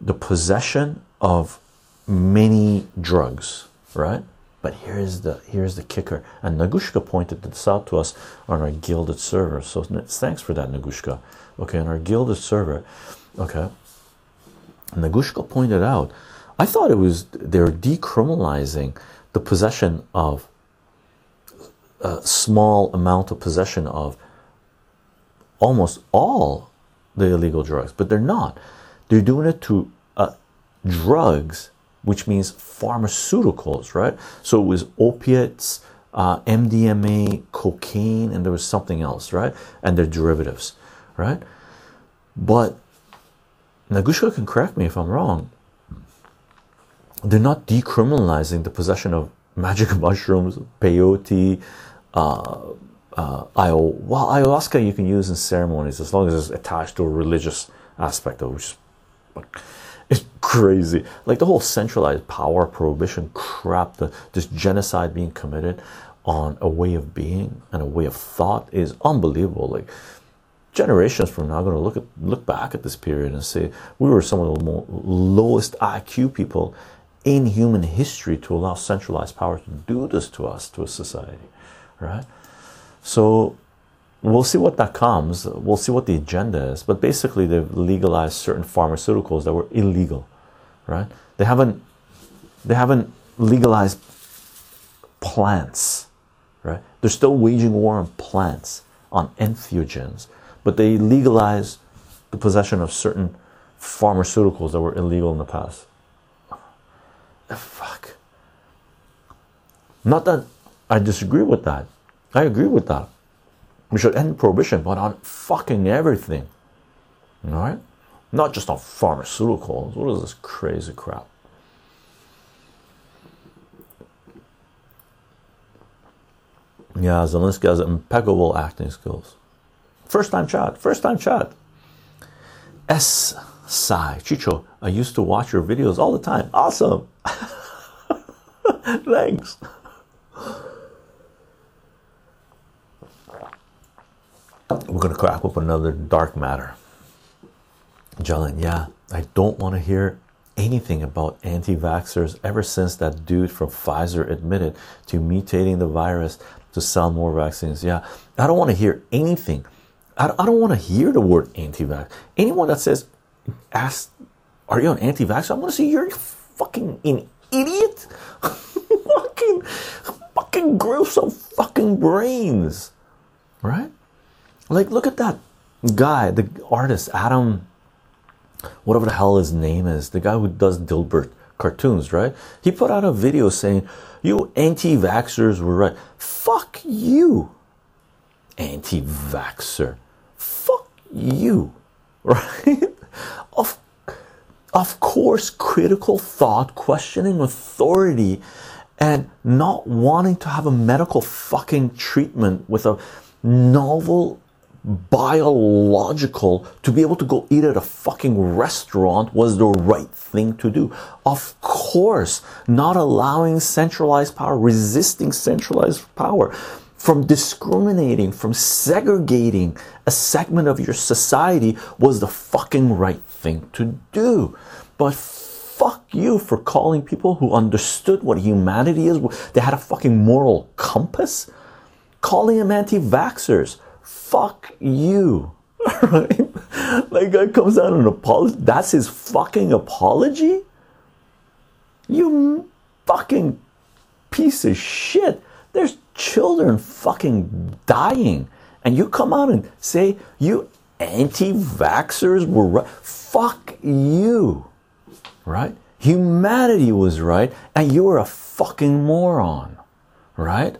the possession of many drugs, right? But here's the here's the kicker, and Nagushka pointed this out to us on our Guilded server. So thanks for that, Nagushka. Okay, on our Guilded server, okay. Nagushka pointed out, I thought it was they're decriminalizing the possession of a small amount of possession of almost all the illegal drugs, but they're not. They're doing it to uh, drugs, which means pharmaceuticals, right? So it was opiates, uh, MDMA, cocaine, and there was something else, right? And their derivatives, right? But Nagushka can correct me if I'm wrong. They're not decriminalizing the possession of magic mushrooms, peyote, uh, uh, well, ayahuasca you can use in ceremonies as long as it's attached to a religious aspect of it, which is crazy. Like the whole centralized power prohibition crap, the, this genocide being committed on a way of being and a way of thought is unbelievable. Like generations from now going to look at look back at this period and say we were some of the more lowest IQ people in human history to allow centralized power to do this to us to a society right so we'll see what that comes we'll see what the agenda is but basically they've legalized certain pharmaceuticals that were illegal right they haven't they haven't legalized plants right they're still waging war on plants on entheogens but they legalize the possession of certain pharmaceuticals that were illegal in the past. Ah, fuck. Not that I disagree with that. I agree with that. We should end prohibition, but on fucking everything. Right? Not just on pharmaceuticals. What is this crazy crap? Yeah, Zelensky has impeccable acting skills. First time chat, first time chat. S. Sai Chycho, I used to watch your videos all the time. Awesome. Thanks. We're gonna crack up another dark matter. Jalen, yeah, I don't want to hear anything about anti-vaxxers ever since that dude from Pfizer admitted to mutating the virus to sell more vaccines. Yeah, I don't want to hear anything I, I don't want to hear the word anti-vax. Anyone that says, "Ask, are you an anti-vax?" I want to say you're fucking an idiot. fucking, fucking grow some fucking brains, right? Like, look at that guy, the artist Adam, whatever the hell his name is, the guy who does Dilbert cartoons, right? He put out a video saying, "You anti-vaxxers were right." Fuck you, anti-vaxxer fuck you, right? of, of course, critical thought, questioning authority, and not wanting to have a medical fucking treatment with a novel biological to be able to go eat at a fucking restaurant was the right thing to do. Of course, not allowing centralized power, resisting centralized power from discriminating, from segregating a segment of your society was the fucking right thing to do. But fuck you for calling people who understood what humanity is, they had a fucking moral compass, calling them anti vaxxers. Fuck you. Right? Like, guy comes out and apology. That's his fucking apology? You fucking piece of shit. There's children fucking dying. And you come out and say you anti vaxxers were right. Fuck you. Right? Humanity was right, and you were a fucking moron. Right?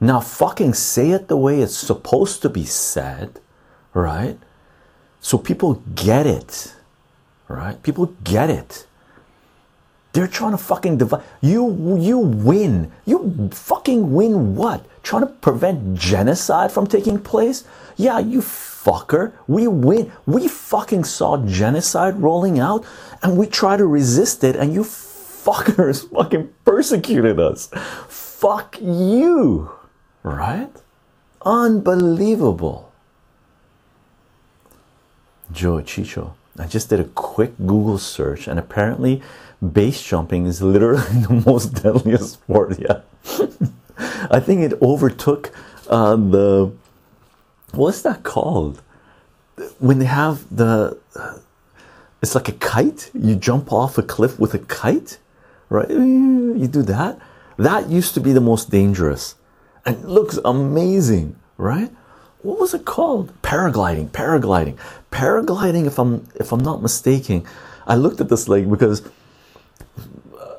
Now, fucking say it the way it's supposed to be said. Right? So people get it. Right? People get it. They're trying to fucking divide. You you win. You fucking win what? Trying to prevent genocide from taking place? Yeah, you fucker. We win. We fucking saw genocide rolling out and we try to resist it and you fuckers fucking persecuted us. Fuck you. Right? Unbelievable. Joe Chycho. I just did a quick Google search and apparently base jumping is literally the most deadliest sport. Yeah, I think it overtook uh, the what's that called when they have the it's like a kite. You jump off a cliff with a kite, right? You do that. That used to be the most dangerous, and looks amazing, right? What was it called? Paragliding, paragliding, paragliding. If I'm if I'm not mistaken, I looked at this like because uh,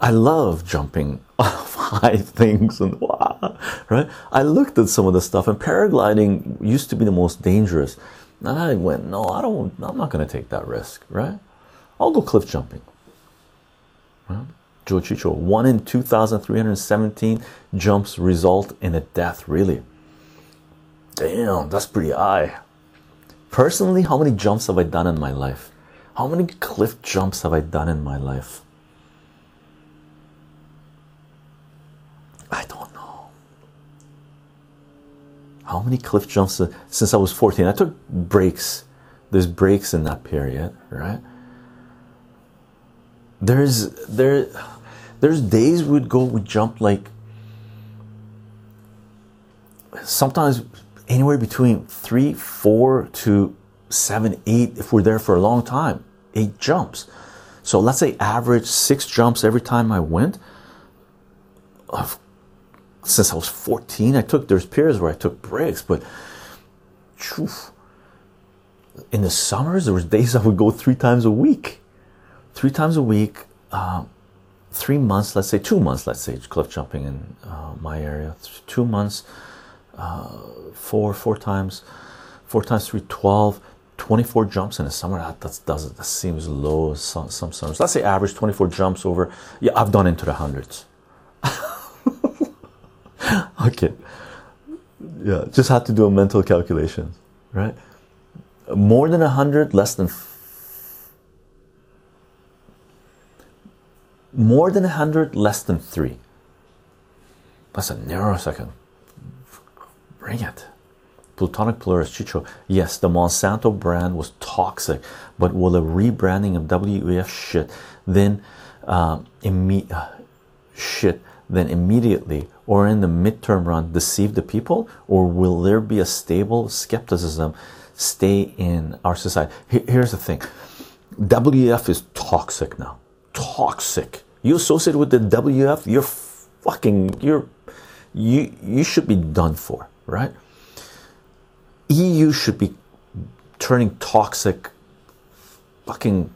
I love jumping off high things and wow, right? I looked at some of the stuff, and paragliding used to be the most dangerous. And I went, no, I don't. I'm not going to take that risk, right? I'll go cliff jumping. Right? Joe Chycho, one in 2,317 jumps result in a death. Really? Damn, that's pretty high. Personally, how many jumps have I done in my life? How many cliff jumps have I done in my life? I don't know. How many cliff jumps uh, since I was 14? I took breaks. There's breaks in that period, right? There's there there's days we'd go we jump like sometimes anywhere between three, four to seven, eight if we're there for a long time. Eight jumps. So let's say average six jumps every time I went. Since I was 14. I took there's periods where I took breaks, but in the summers there was days I would go three times a week, three times a week, uh, three months. Let's say two months. Let's say cliff jumping in uh, my area. Two months, uh, four four times, four times three, 12, 24 jumps in the summer. That that's, does it. that seems low. Some some summers. Let's say average 24 jumps over. Yeah, I've done into the hundreds. okay yeah just had to do a mental calculation right more than a hundred less than more than a hundred less than three. That's a narrow second. Bring it. Plutonic polaris chycho. Yes the monsanto brand was toxic but will a rebranding of wef shit then uh, imme- uh, shit then immediately or in the midterm run deceive the people? Or will there be a stable skepticism stay in our society? Here's the thing. Wf is toxic now. Toxic you associate with the wf you're fucking you're you you should be done for right? Eu should be turning toxic fucking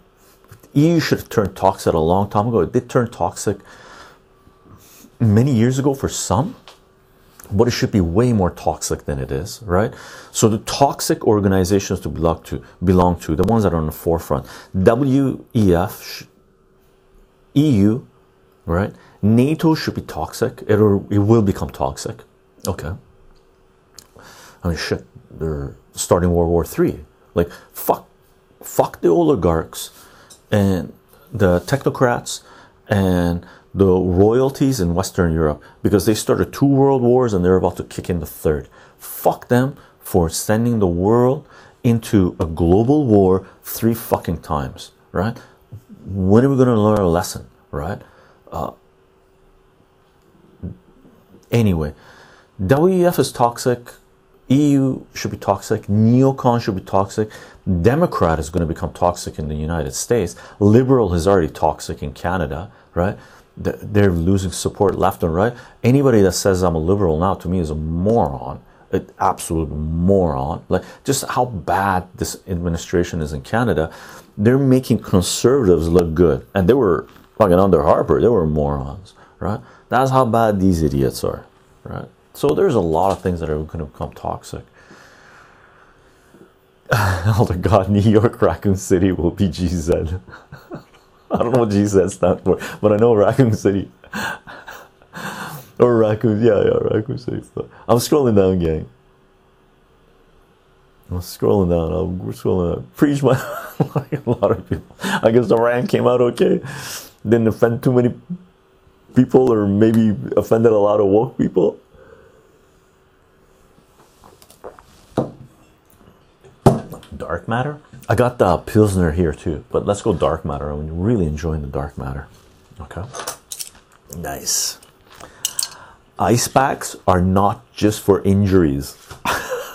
eu should have turned toxic a long time ago. It did turn toxic many years ago for some but it should be way more toxic than it is right? So the toxic organizations to belong to belong to the ones that are on the forefront wef eu right? Nato should be toxic. It, it will become toxic. Okay. I mean shit they're starting world war three. Like fuck fuck the oligarchs and the technocrats and the royalties in Western Europe because they started two world wars and they're about to kick in the third. Fuck them for sending the world into a global war three fucking times, right? When are we going to learn a lesson, right? Uh, anyway, WEF is toxic. EU should be toxic. Neocon should be toxic. Democrat is going to become toxic in the United States. Liberal is already toxic in Canada, right? They're losing support left and right. Anybody that says I'm a liberal now to me is a moron, an absolute moron. Like just how bad this administration is in Canada. They're making conservatives look good, and they were fucking under Harper. They were morons, right? That's how bad these idiots are, right? So there's a lot of things that are going to become toxic. oh my god, New York Raccoon City will be GZ. I don't know what GZ stands for, but I know Raccoon City. or Raccoon, yeah, yeah, Raccoon City. I'm scrolling down, gang. I'm scrolling down. I'm scrolling down. Preach my like a lot of people. I guess the rant came out okay. Didn't offend too many people, or maybe offended a lot of woke people. Dark matter. I got the Pilsner here too, but let's go dark matter. I'm really enjoying the dark matter. Okay. Nice. Ice packs are not just for injuries.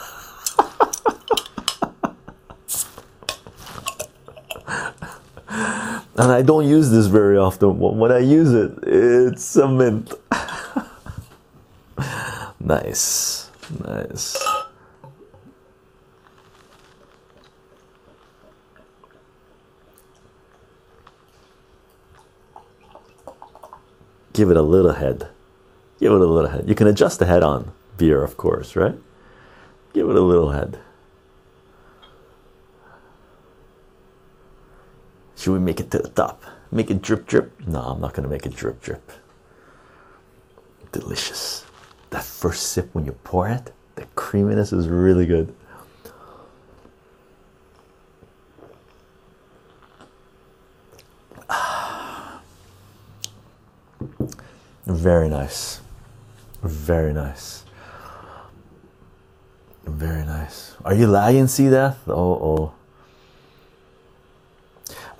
and I don't use this very often. When I use it, it's a mint. nice. Nice. give it a little head. Give it a little head. You can adjust the head on beer, of course, right? Give it a little head. Should we make it to the top? Make it drip drip? No, I'm not to make it drip drip. Delicious. That first sip when you pour it, the creaminess is really good. Very nice. Very nice. Very nice. Are you lagging, see that? Oh, oh.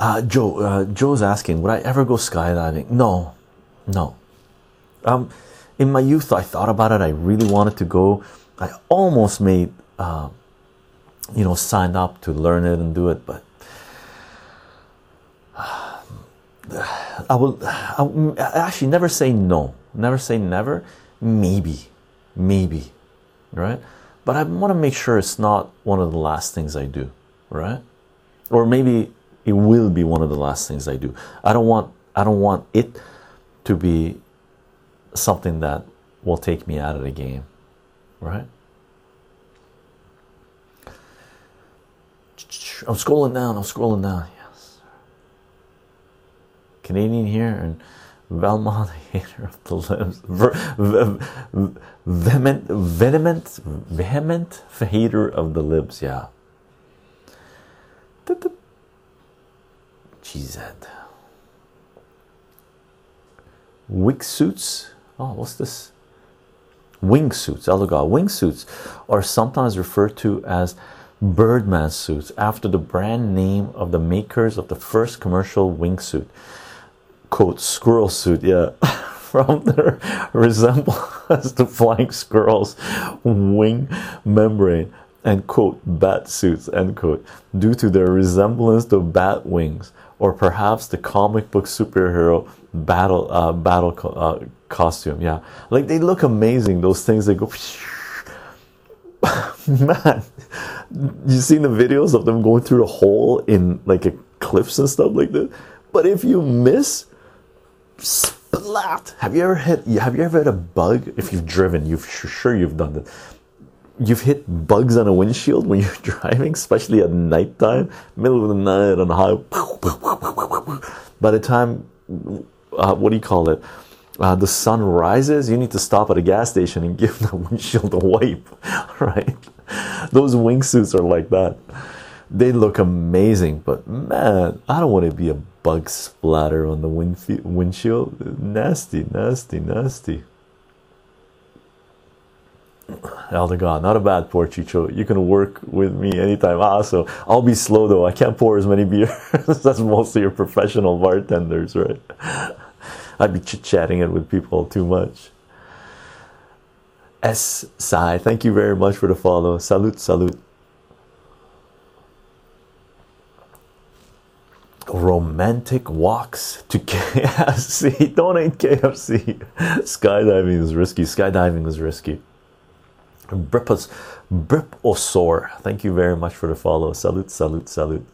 Uh, Joe, uh, Joe's asking, would I ever go skydiving? No, no. Um, in my youth, I thought about it. I really wanted to go. I almost made, uh, you know, signed up to learn it and do it, but I will, I will actually never say no, never say never, maybe, maybe, right? But I want to make sure it's not one of the last things I do, right? Or maybe it will be one of the last things I do. I don't want, I don't want it to be something that will take me out of the game, right? I'm scrolling down, I'm scrolling down. Yes, Canadian here and Valmont hater of the limbs vehement vehement vehement hater of the libs yeah GZ wig suits? Oh what's this? Wingsuits oh wingsuits are sometimes referred to as Birdman suits after the brand name of the makers of the first commercial wingsuit quote squirrel suit yeah. From their resemblance to flying squirrels wing membrane. And quote bat suits end quote. Due to their resemblance to bat wings or perhaps the comic book superhero battle uh, battle co uh, costume yeah like they look amazing those things they go man you seen the videos of them going through the hole in like a cliffs and stuff like that but if you miss splat. Have you ever hit? Have you ever hit a bug? If you've driven, you've sure you've done that. You've hit bugs on a windshield when you're driving, especially at nighttime, middle of the night on high. By the time, uh, what do you call it? Uh, the sun rises, you need to stop at a gas station and give the windshield a wipe, right? Those wingsuits are like that. They look amazing, but man, I don't want to be a bug splatter on the wind windshield. Nasty, nasty, nasty. Elder God, not a bad pour, Chycho. You can work with me anytime. Ah, so I'll be slow though. I can't pour as many beers. That's mostly your professional bartenders, right? I'd be chit chatting it with people too much. S Sai, thank you very much for the follow. Salute, salute. Romantic walks to KFC. Don't eat KFC. Skydiving is risky. Skydiving is risky. Bripos, Briposor, thank you very much for the follow. Salute, salute, salute.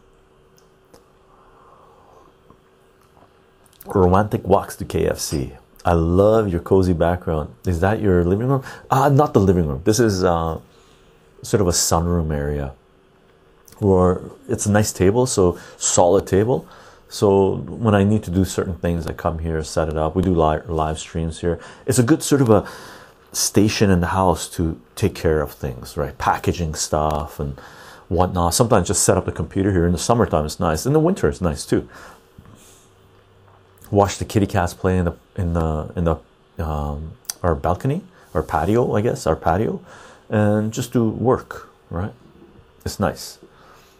Romantic walks to KFC. I love your cozy background. Is that your living room? Ah, uh, not the living room. This is uh, sort of a sunroom area where it's a nice table, so solid table. So when I need to do certain things, I come here, set it up. We do live, live streams here. It's a good sort of a station in the house to take care of things, right? Packaging stuff and whatnot. Sometimes just set up the computer here. In the summertime, it's nice. In the winter, it's nice too watch the kitty cats play in the in the in the um, our balcony our patio I guess our patio and just do work right it's nice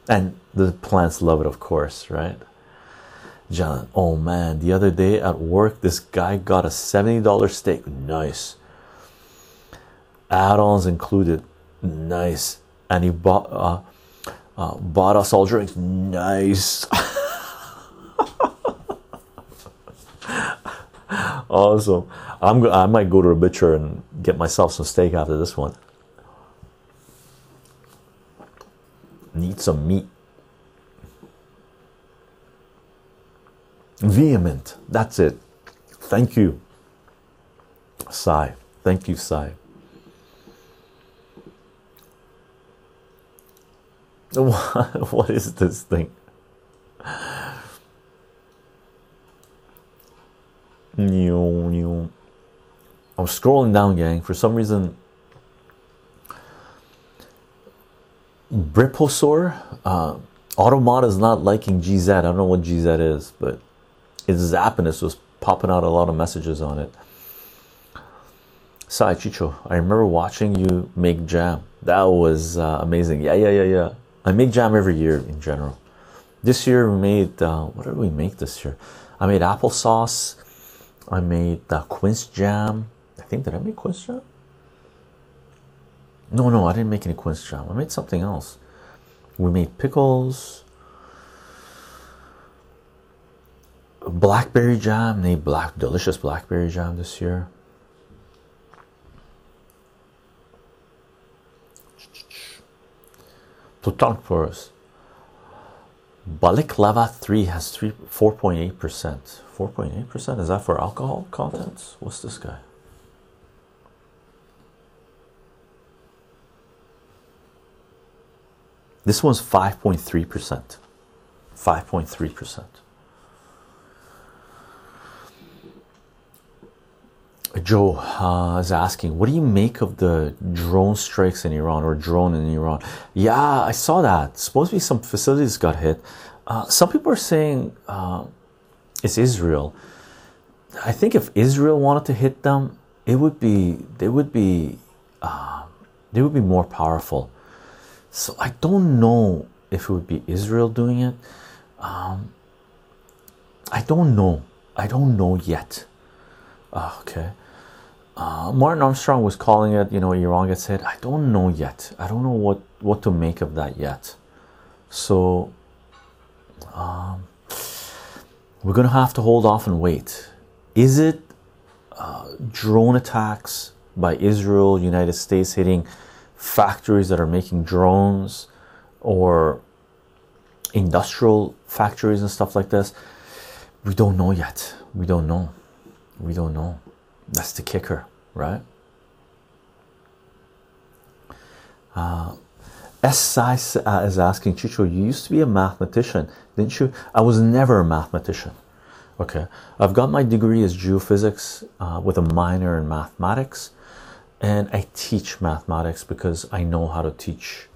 and the plants love it of course right John oh man the other day at work this guy got a $70 steak nice add-ons included nice and he bought uh, uh, bought us all drinks nice awesome. I'm I might go to a butcher and get myself some steak after this one. Need some meat. Vehement. That's it. Thank you. Sigh. Thank you, Sigh. what is this thing? I'm scrolling down, gang. For some reason, Briposor, uh, Automata is not liking GZ. I don't know what GZ is, but it's zapping us. was popping out a lot of messages on it. Sai Chycho, I remember watching you make jam. That was uh, amazing. Yeah, yeah, yeah, yeah. I make jam every year in general. This year we made, uh, what did we make this year? I made applesauce I made the quince jam. I think did I make quince jam? No, no, I didn't make any quince jam. I made something else. We made pickles, blackberry jam. Made black, delicious blackberry jam this year. To talk for us. Baliklava 3 has 3 4.8%. 4.8%? Is that for alcohol contents? What's this guy? This one's 5.3%. 5.3%. Joe uh, is asking, what do you make of the drone strikes in Iran or drone in Iran? Yeah, I saw that. Supposed to be some facilities got hit. Uh, some people are saying uh, it's Israel. I think if Israel wanted to hit them, it would be they would be uh, they would be more powerful. So I don't know if it would be Israel doing it. Um, I don't know. I don't know yet. Uh, okay. Uh, Martin Armstrong was calling it, you know, Iran gets hit. I don't know yet. I don't know what what to make of that yet. So, um, we're going to have to hold off and wait. Is it uh, drone attacks by Israel, United States hitting factories that are making drones or industrial factories and stuff like this? We don't know yet. We don't know. We don't know. That's the kicker, right? Uh, SI uh, is asking Chycho, you used to be a mathematician, didn't you? I was never a mathematician. Okay, I've got my degree as geophysics uh, with a minor in mathematics, and I teach mathematics because I know how to teach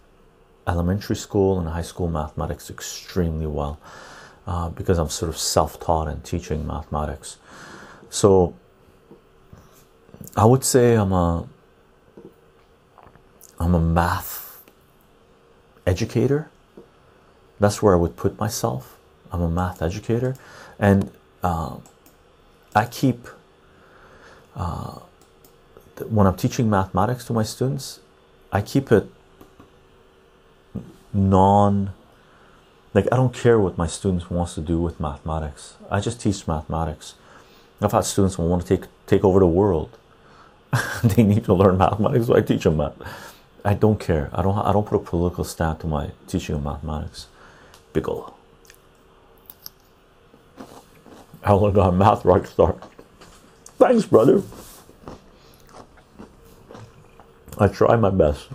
elementary school and high school mathematics extremely well. uh, because I'm sort of self-taught in teaching mathematics. So I would say I'm a I'm a math educator. That's where I would put myself. I'm a math educator, and uh, I keep uh, when I'm teaching mathematics to my students, I keep it non like I don't care what my students wants to do with mathematics. I just teach mathematics. I've had students who want to take take over the world. they need to learn mathematics, so I teach them math. I don't care. I don't I don't put a political stamp to my teaching of mathematics. Pickle. I only got a math rock star. Thanks, brother. I try my best.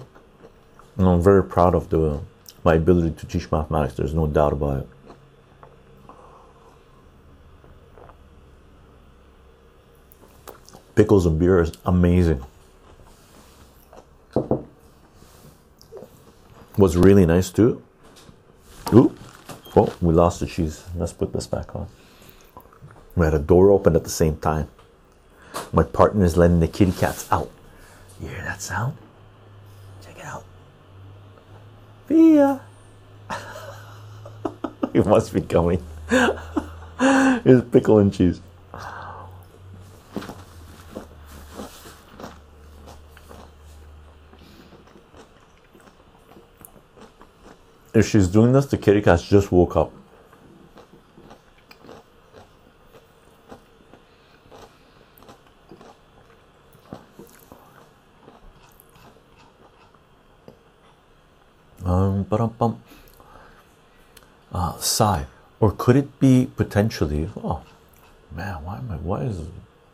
And I'm very proud of the my ability to teach mathematics. There's no doubt about it. Pickles and beer is amazing. Was really nice too. Ooh, oh, we lost the cheese. Let's put this back on. We had a door open at the same time. My partner is letting the kitty cats out. You hear that sound? Check it out. Via. he must be coming. It's pickle and cheese. If she's doing this, the kitty cats just woke up. Um, ba-dum-bum. Uh, sigh, or could it be potentially? Oh, man, why am I? Why is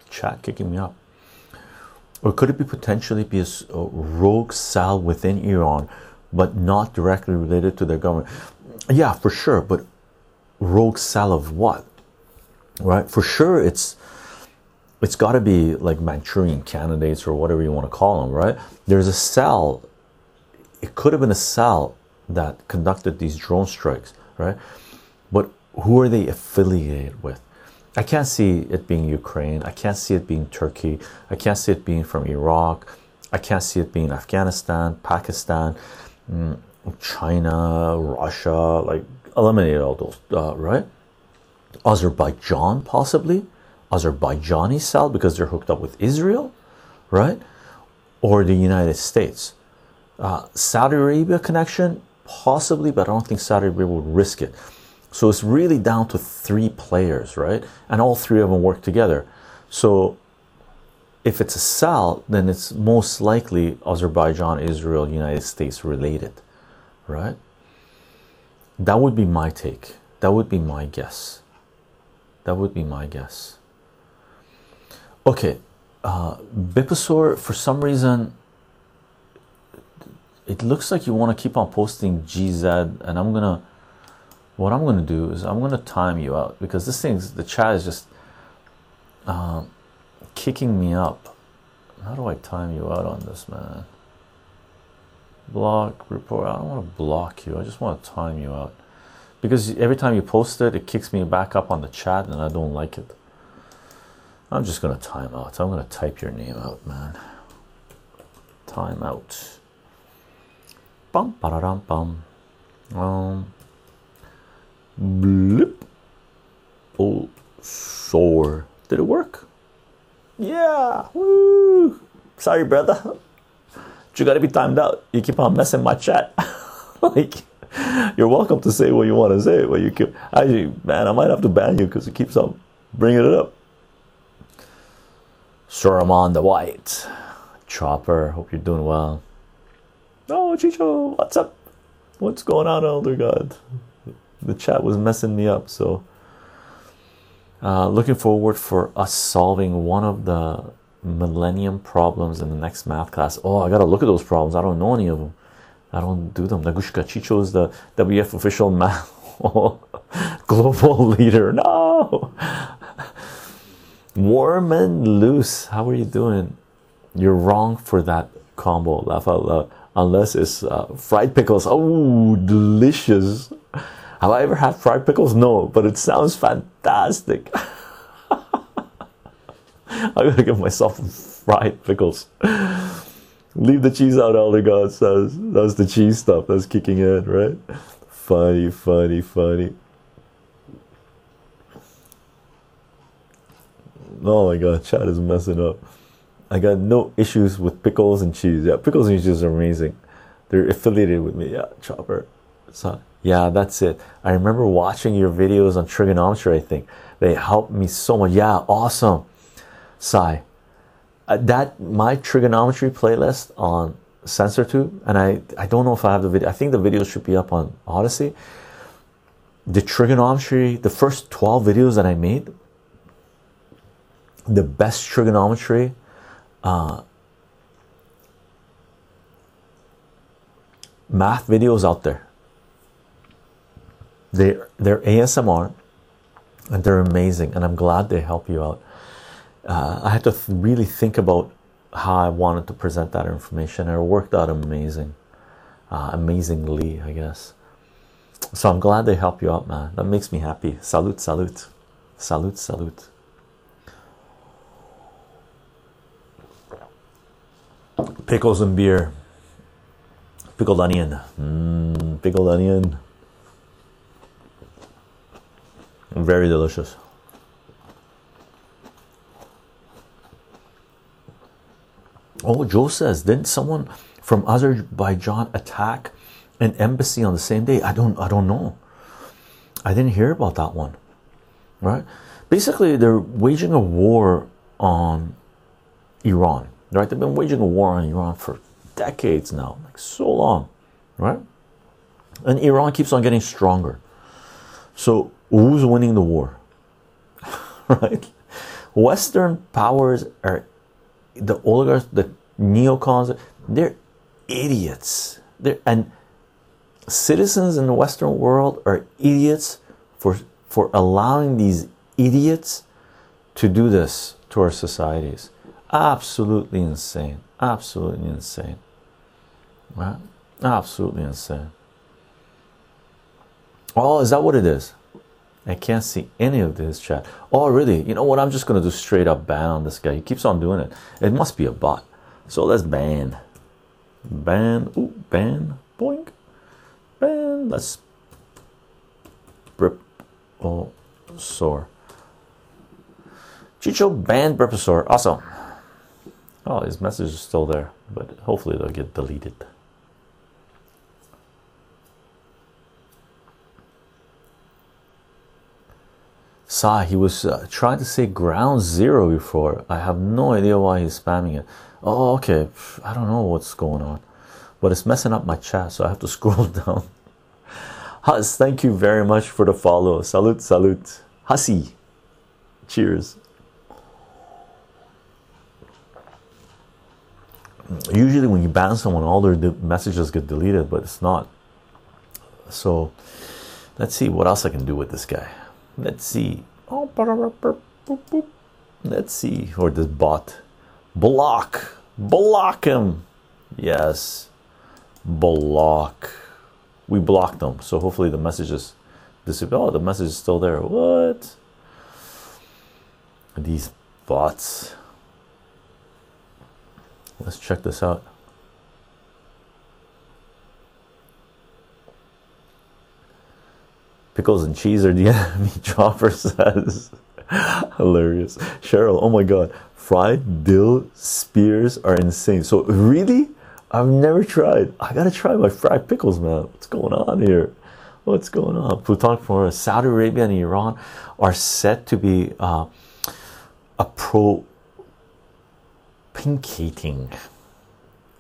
chat kicking me up? Or could it be potentially be a rogue cell within Iran, but not directly related to their government? Yeah, for sure. But rogue cell of what? Right? For sure, it's it's got to be like Manchurian candidates or whatever you want to call them, right? There's a cell it could have been a cell that conducted these drone strikes, right? But who are they affiliated with? I can't see it being Ukraine. I can't see it being Turkey. I can't see it being from Iraq. I can't see it being Afghanistan, Pakistan, China, Russia. Like, eliminate all those, uh, right? Azerbaijan, possibly. Azerbaijani cell because they're hooked up with Israel, right? Or the United States. Uh, Saudi Arabia connection, possibly, but I don't think Saudi Arabia would risk it. So it's really down to three players, right? And all three of them work together. So if it's a cell, then it's most likely Azerbaijan, Israel, United States related, right? That would be my take. That would be my guess. That would be my guess. Okay, uh, for some reason, it looks like you want to keep on posting GZ, and I'm gonna. What I'm gonna do is I'm gonna time you out because this thing's the chat is just um, kicking me up. How do I time you out on this, man? Block report. I don't want to block you. I just want to time you out because every time you post it, it kicks me back up on the chat, and I don't like it. I'm just gonna time out. I'm gonna type your name out, man. Time out. Bum ba bum. Um. Blip. Oh, sore. Did it work? Yeah. Woo. Sorry, brother. You gotta be timed out. You keep on messing my chat. like, you're welcome to say what you want to say, but you keep. Actually, man, I might have to ban you because it keeps on bringing it up. Sir, I'm the white. Chopper, hope you're doing well. Oh, Chycho, what's up? What's going on, Elder God? The chat was messing me up, so uh, looking forward for us solving one of the millennium problems in the next math class. Oh, I gotta look at those problems. I don't know any of them. I don't do them. Nagushka Chycho is the WF official math global leader. No, warm and loose. How are you doing? You're wrong for that combo. Laugh out loud. Unless it's uh, fried pickles. Oh, delicious. Have I ever had fried pickles? No, but it sounds fantastic. I gotta give myself fried pickles. Leave the cheese out, Elder God says. That's the cheese stuff that's kicking in, right? Funny, funny, funny. Oh my god, chat is messing up. I got no issues with pickles and cheese. Yeah, pickles and cheese are amazing. They're affiliated with me. Yeah, chopper. So yeah, that's it. I remember watching your videos on trigonometry. I think they helped me so much. Yeah, awesome. Sai, uh, that my trigonometry playlist on CensorTube, and I I don't know if I have the video. I think the video should be up on Odysee. The trigonometry, the first twelve videos that I made, the best trigonometry. Uh, math videos out there. They they're ASMR, and they're amazing, and I'm glad they help you out. Uh, I had to th really think about how I wanted to present that information, and it worked out amazing, uh, amazingly, I guess. So I'm glad they help you out, man. That makes me happy. Salute, salute, salute, salute. Pickles and beer. Pickled onion. Mm, pickled onion. Very delicious. Oh, Joe says, didn't someone from Azerbaijan attack an embassy on the same day? I don't I don't know. I didn't hear about that one. Right? Basically, they're waging a war on Iran. Right? They've been waging a war on Iran for decades now, like so long, right? And Iran keeps on getting stronger. So who's winning the war? right? Western powers are the oligarchs, the neocons, they're idiots. They're and citizens in the Western world are idiots for for allowing these idiots to do this to our societies. Absolutely insane. Absolutely insane. Right? Absolutely insane. Oh, is that what it is? I can't see any of this chat. Oh, really? You know what? I'm just going to do straight up ban on this guy. He keeps on doing it. It must be a bot. So let's ban. Ban. Ooh, ban. Boink. Ban. Let's. Brip. Oh, sore. Chycho banned Briposaur. Awesome. Oh, his message is still there, but hopefully they'll get deleted. Saw he was uh, trying to say ground zero before. I have no idea why he's spamming it. Oh, okay. I don't know what's going on, but it's messing up my chat, so I have to scroll down. Hus, thank you very much for the follow. Salute, salute. Hussy. Cheers. Usually, when you ban someone, all their messages get deleted, but it's not. So, let's see what else I can do with this guy. Let's see. Oh, let's see. Or this bot. Block. Block him. Yes. Block. We blocked them. So hopefully the messages disappear. Oh, the message is still there. What? These bots. Let's check this out. Pickles and cheese are the enemy, Chopper says. Hilarious. Cheryl, oh my god. Fried dill spears are insane. So, really? I've never tried. I gotta try my fried pickles, man. What's going on here? What's going on? Pluton for Saudi Arabia and Iran are set to be uh, a pro pinkating.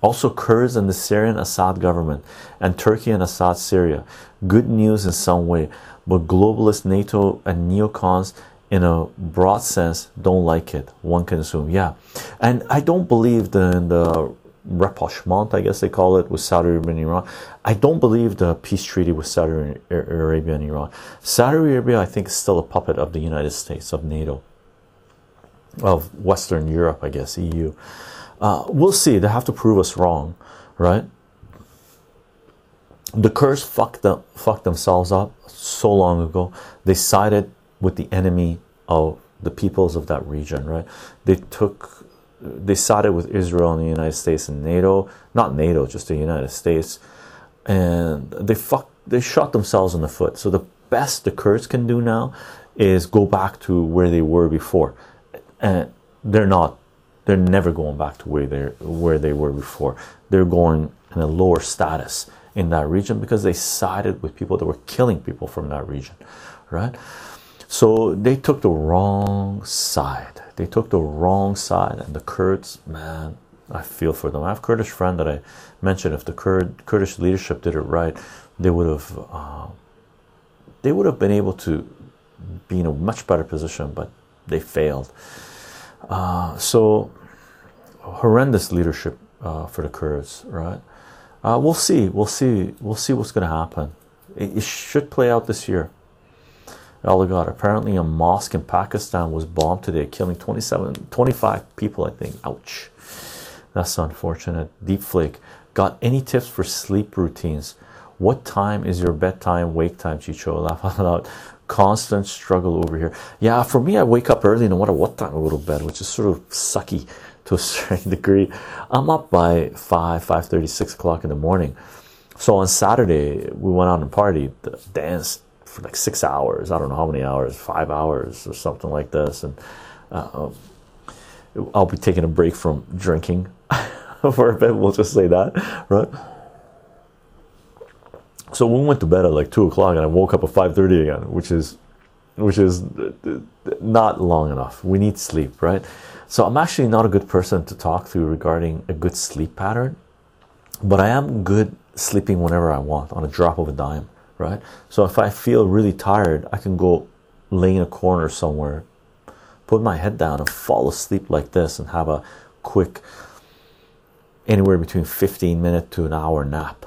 Also, Kurds and the Syrian Assad government, and Turkey and Assad Syria. Good news in some way, but globalist NATO and neocons, in a broad sense, don't like it. One can assume, yeah. And I don't believe the, the rapprochement, I guess they call it, with Saudi Arabia and Iran. I don't believe the peace treaty with Saudi Arabia and Iran. Saudi Arabia, I think, is still a puppet of the United States, of NATO of Western Europe, I guess, EU. Uh, we'll see. They have to prove us wrong, right? the Kurds fucked up, fucked themselves up so long ago. They sided with the enemy of the peoples of that region, right? They took, they sided with Israel and the United States and NATO, not NATO, just the United States, and they fucked, they shot themselves in the foot. So the best the Kurds can do now is go back to where they were before, and they're not, they're never going back to where they where they were before. They're going in a lower status in that region because they sided with people that were killing people from that region, right? So they took the wrong side. They took the wrong side, and the Kurds, man, I feel for them. I have a Kurdish friend that I mentioned. If the Kurd Kurdish leadership did it right, they would have uh, they would have been able to be in a much better position, but they failed. Uh, so horrendous leadership uh, for the Kurds, right? Uh, we'll see. We'll see. We'll see what's going to happen. It, it, should play out this year. Oh God! Apparently, a mosque in Pakistan was bombed today, killing 27, 25 people. I think. Ouch. That's unfortunate. Deep Flake. Got any tips for sleep routines? What time is your bedtime, wake time, Chycho? Laugh out loud. Constant struggle over here. Yeah, for me, I wake up early no matter what time I go to bed, which is sort of sucky to a certain degree. I'm up by 5, 5 30, 6 o'clock in the morning. So on Saturday, we went out and partied, danced for like six hours. I don't know how many hours, five hours or something like this. And uh, I'll be taking a break from drinking for a bit. We'll just say that, right? So we went to bed at like two o'clock, and I woke up at five thirty again, which is, which is not long enough. We need sleep, right? So I'm actually not a good person to talk to regarding a good sleep pattern, but I am good sleeping whenever I want on a drop of a dime, right? So if I feel really tired, I can go lay in a corner somewhere, put my head down and fall asleep like this and have a quick anywhere between 15 minute to an hour nap,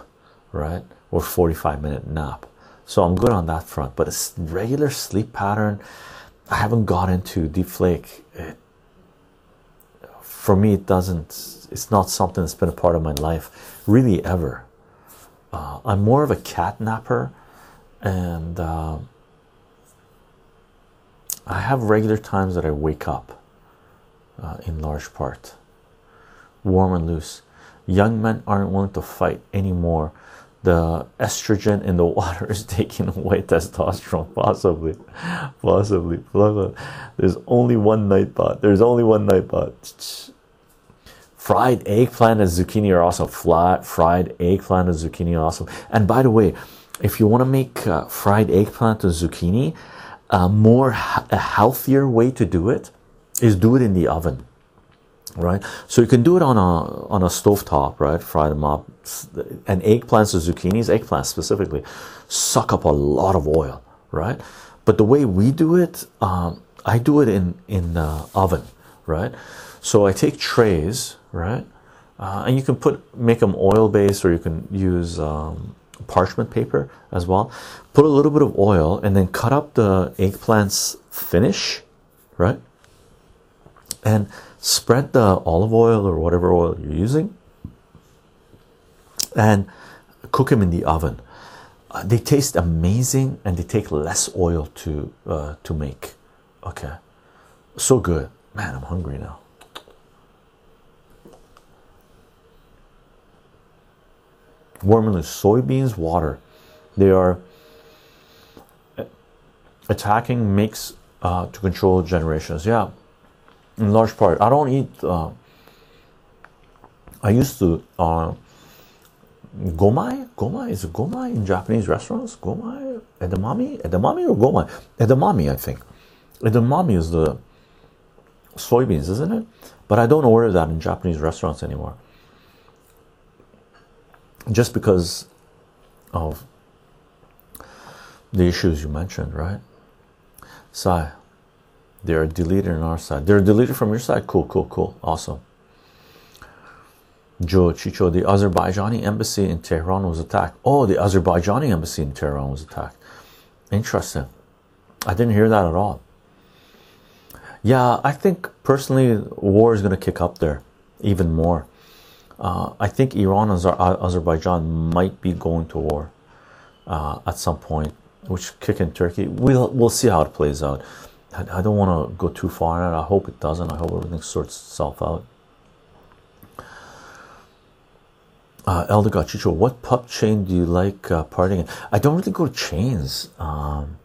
right? Or 45 minute nap. So I'm good on that front, but a regular sleep pattern, I haven't got into deep flake. It, for me it doesn't it's not something that's been a part of my life really ever uh, i'm more of a cat napper and uh, i have regular times that i wake up uh, in large part warm and loose young men aren't willing to fight anymore the estrogen in the water is taking away testosterone possibly possibly. There's only one night nightbot there's only one night nightbot fried eggplant and zucchini are awesome flat. Fried eggplant and zucchini are awesome and by the way if you want to make uh, fried eggplant and zucchini a more a healthier way to do it is do it in the oven right so you can do it on a on a stove top right fry them up and eggplants and zucchinis eggplants specifically suck up a lot of oil right but the way we do it um, i do it in in the oven right so i take trays right? Uh, and you can put make them oil based or you can use um, parchment paper as well. Put a little bit of oil and then cut up the eggplants finish, right? And spread the olive oil or whatever oil you're using and cook them in the oven. Uh, they taste amazing and they take less oil to uh, to make. Okay, so good, man. I'm hungry now. Warming soybeans, water. They are attacking makes uh, to control generations. Yeah, in large part. I don't eat. Uh, I used to. Uh, gomai, gomai is gomai in Japanese restaurants? Gomai, edamame, edamame or gomai? Edamame, I think. Edamame is the soybeans, isn't it? But I don't order that in Japanese restaurants anymore just because of the issues you mentioned, right? Sai, they are deleted on our side. They're deleted from your side. Cool, cool, cool. Awesome. Joe Chycho, the Azerbaijani embassy in Tehran was attacked. Oh, the Azerbaijani embassy in Tehran was attacked. Interesting. I didn't hear that at all. Yeah, I think personally, war is going to kick up there even more. Uh, I think Iran and Azerbaijan might be going to war uh, at some point, which kick in Turkey. We'll we'll see how it plays out. I, I don't want to go too far it. I hope it doesn't. I hope everything sorts itself out. Uh, Elder Gachicho, what pub chain do you like uh, partying in? I don't really go to chains. Um,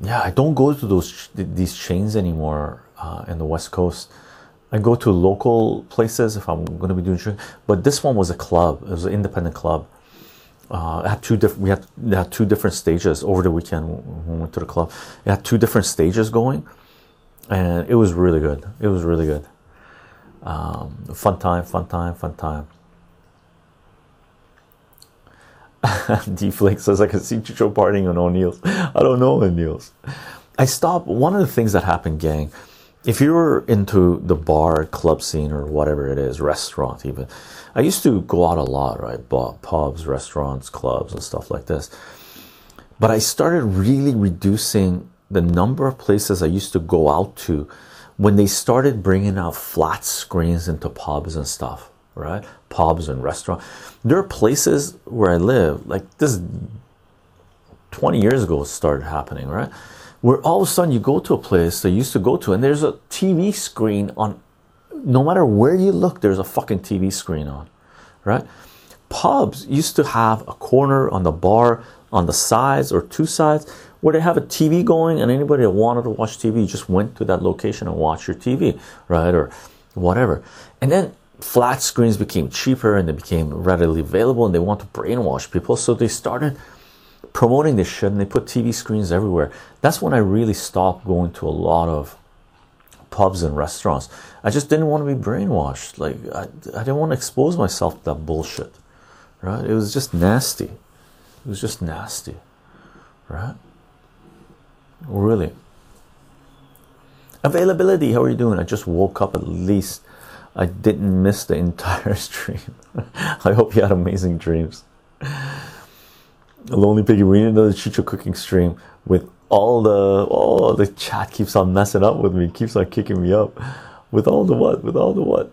yeah, I don't go to those these chains anymore uh, in the West Coast. I go to local places if I'm going to be doing drink. But this one was a club. It was an independent club. Uh, had two different. We had, had two different stages over the weekend when we went to the club. It had two different stages going, and it was really good. It was really good. Um, fun time, fun time, fun time. D Flake says I can see Chycho partying on O'Neill's. I don't know O'Neill's. I stopped. One of the things that happened, gang, if you were into the bar, club scene, or whatever it is, restaurant even, I used to go out a lot, right? Pubs, restaurants, clubs, and stuff like this. But I started really reducing the number of places I used to go out to when they started bringing out flat screens into pubs and stuff, right? Pubs and restaurants. There are places where I live, like this 20 years ago, started happening, right? where all of a sudden you go to a place that you used to go to and there's a TV screen on no matter where you look there's a fucking TV screen on right? Pubs used to have a corner on the bar on the sides or two sides where they have a TV going and anybody that wanted to watch TV just went to that location and watched your TV right or whatever. And then flat screens became cheaper and they became readily available and they want to brainwash people. So they started promoting this shit and they put TV screens everywhere. That's when I really stopped going to a lot of pubs and restaurants. I just didn't want to be brainwashed. Like I, I didn't want to expose myself to that bullshit. Right? It was just nasty. It was just nasty. Right? Really. Availability, how are you doing? I just woke up at least. I didn't miss the entire stream. I hope you had amazing dreams. Lonely Piggy, we need another Chycho cooking stream with all the oh the chat keeps on messing up with me, keeps on kicking me up. With all the what? With all the what?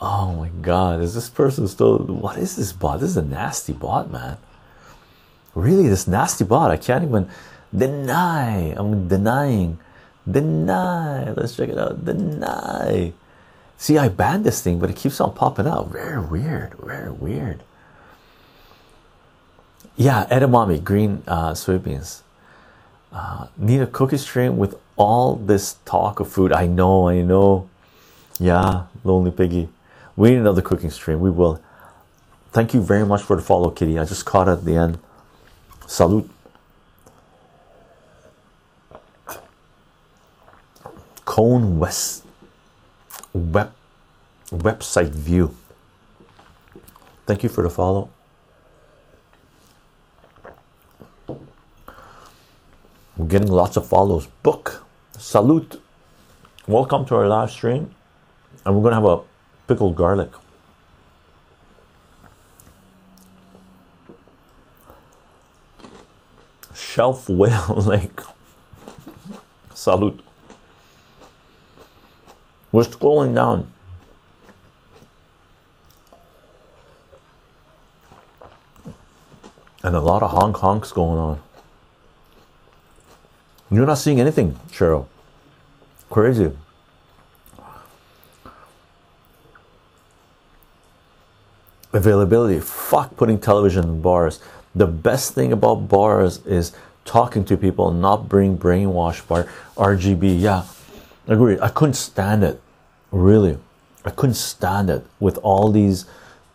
Oh my god, is this person still what is this bot? This is a nasty bot, man. Really, this nasty bot. I can't even deny. I'm denying. Deny. Let's check it out. Deny. See, I banned this thing, but it keeps on popping up. Very weird. Very weird. Yeah, edamame, green uh, soybeans. Uh, need a cookie stream with all this talk of food. I know, I know. Yeah, lonely piggy. We need another cooking stream. We will. Thank you very much for the follow, Kitty. I just caught at the end. Salute. Cone West web website view. Thank you for the follow. We're getting lots of follows. Book, salute. Welcome to our live stream. And we're going to have a pickled garlic. Shelf Whale Lake. Salute. We're scrolling down. And a lot of honk honks going on. You're not seeing anything, Cheryl. Crazy. Availability. Fuck putting television in bars. The best thing about bars is talking to people, not being brainwashed by RGB. Yeah, agree. I couldn't stand it. Really. I couldn't stand it with all these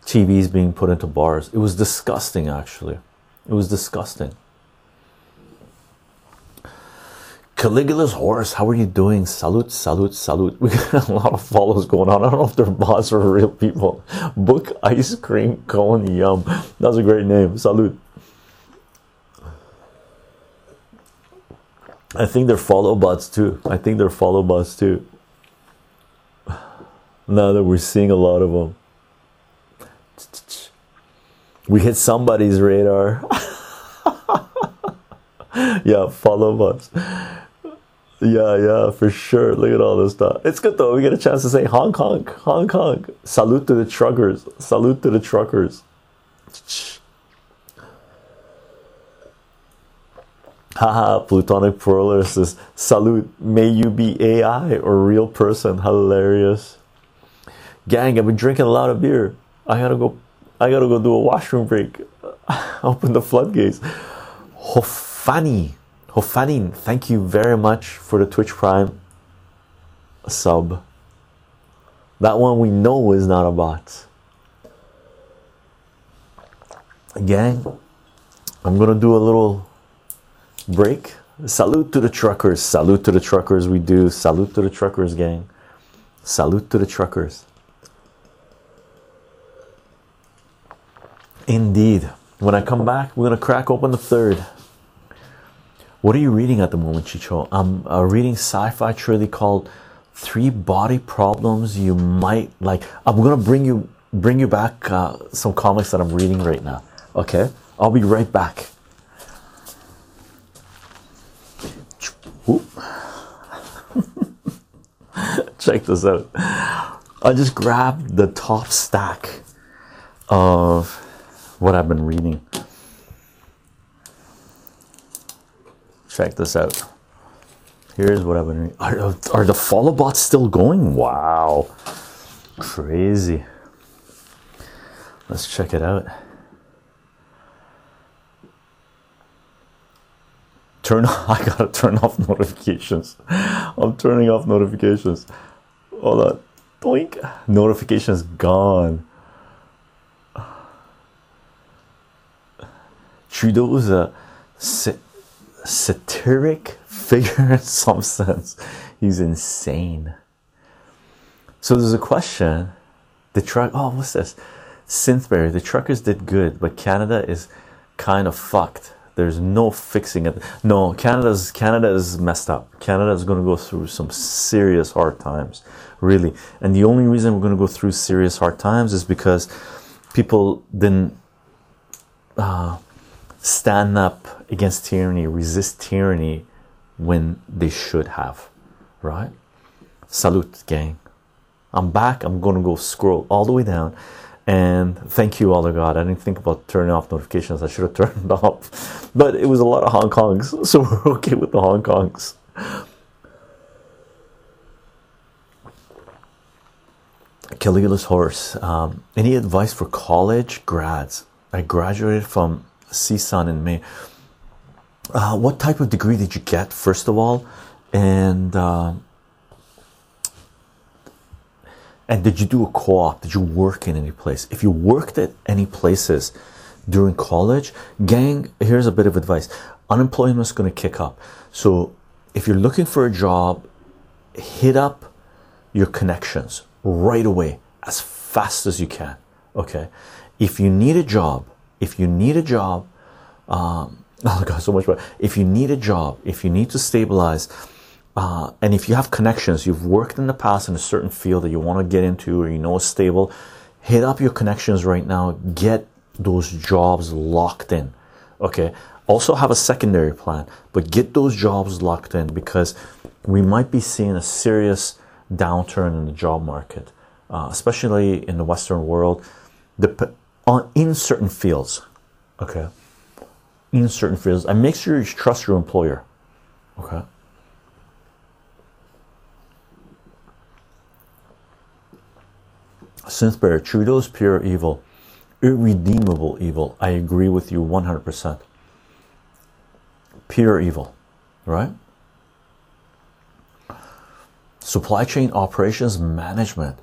TVs being put into bars. It was disgusting, actually. It was disgusting. Caligula's horse, how are you doing? Salute, salute, salute. We got a lot of follows going on. I don't know if they're bots or real people. Book ice cream cone yum. That's a great name. Salute. I think they're follow bots too. I think they're follow bots too. Now that we're seeing a lot of them, we hit somebody's radar. yeah, follow bots. Yeah, yeah, for sure. Look at all this stuff. It's good though. We get a chance to say Hong Kong, Hong Kong. Salute to the truckers. Salute to the truckers. Haha, Plutonic Perler says, Salute, may you be AI or real person. Hilarious. Gang, I've been drinking a lot of beer. I gotta go, I gotta go do a washroom break. Open the floodgates. Hofani Hofanin, thank you very much for the Twitch Prime sub. That one we know is not a bot. Gang, I'm gonna do a little break. Salute to the truckers. Salute to the truckers. We do. Salute to the truckers, gang. Salute to the truckers. Indeed. When I come back, we're gonna crack open the third. What are you reading at the moment, Chycho? I'm uh, reading sci-fi trilogy called Three Body Problems You Might Like. I'm gonna bring you bring you back uh, some comics that I'm reading right now. Okay, I'll be right back. Check this out. I just grabbed the top stack of what I've been reading. Check this out. Here's what I've been reading. Are, are the follow bots still going? Wow. Crazy. Let's check it out. Turn off, I gotta turn off notifications. I'm turning off notifications. Hold on. Doink. Notifications gone. Trudeau is a uh, satiric figure in some sense. He's insane. So there's a question. The truck. Oh, what's this? Synthberry. The truckers did good, but Canada is kind of fucked. There's no fixing it. No, Canada's Canada is messed up. Canada is going to go through some serious hard times, really. And the only reason we're going to go through serious hard times is because people didn't uh, stand up against tyranny, resist tyranny when they should have, right? Salute, gang. I'm back. I'm going to go scroll all the way down. And thank you, all of God. I didn't think about turning off notifications. I should have turned off. But it was a lot of Hong Kongs. So we're okay with the Hong Kongs. Caligula's horse. Um, any advice for college grads? I graduated from CSUN in May. Uh, what type of degree did you get, first of all? And uh, and did you do a co-op? Did you work in any place? If you worked at any places during college, gang, here's a bit of advice. Unemployment is going to kick up. So if you're looking for a job, hit up your connections right away as fast as you can. Okay. If you need a job, if you need a job, um, oh god, so much better. If you need a job, if you need to stabilize, uh, and if you have connections, you've worked in the past in a certain field that you want to get into, or you know is stable, hit up your connections right now. Get those jobs locked in. Okay. Also have a secondary plan, but get those jobs locked in because we might be seeing a serious downturn in the job market, uh, especially in the Western world. The on in certain fields, okay, in certain fields, and make sure you trust your employer, okay. Synthbear, is pure evil, irredeemable evil. I agree with you 100%. Pure evil, right? Supply chain operations management.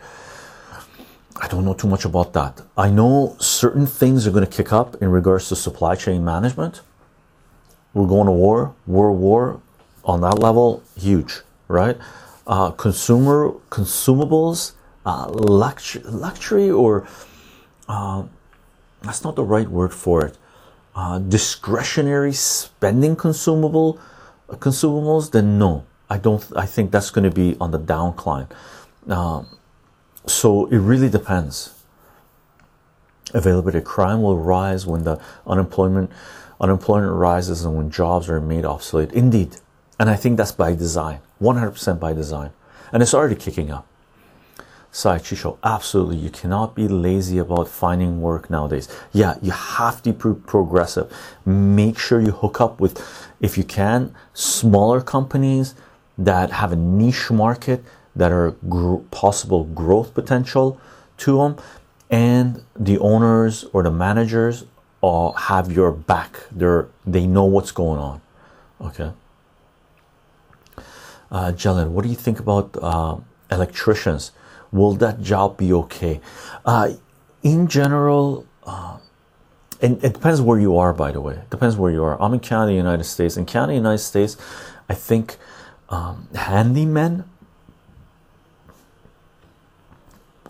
I don't know too much about that. I know certain things are going to kick up in regards to supply chain management. We're going to war, world war on that level, huge, right? Uh, consumer consumables, uh, luxury, luxury, or uh, that's not the right word for it. Uh, discretionary spending consumable consumables. Then no, I don't. I think that's going to be on the downcline. Um, so it really depends. Availability crime will rise when the unemployment unemployment rises and when jobs are made obsolete. Indeed, and I think that's by design, 100% by design, and it's already kicking up. Sai Chycho, absolutely. You cannot be lazy about finding work nowadays. Yeah, you have to be progressive. Make sure you hook up with, if you can, smaller companies that have a niche market that are possible growth potential to them, and the owners or the managers uh, have your back. They're they know what's going on. Okay. Uh, Jelen, what do you think about uh, electricians? Will that job be okay? Uh, in general, uh, and it depends where you are, by the way. It depends where you are. I'm in Canada, United States. In Canada, United States, I think um, handymen,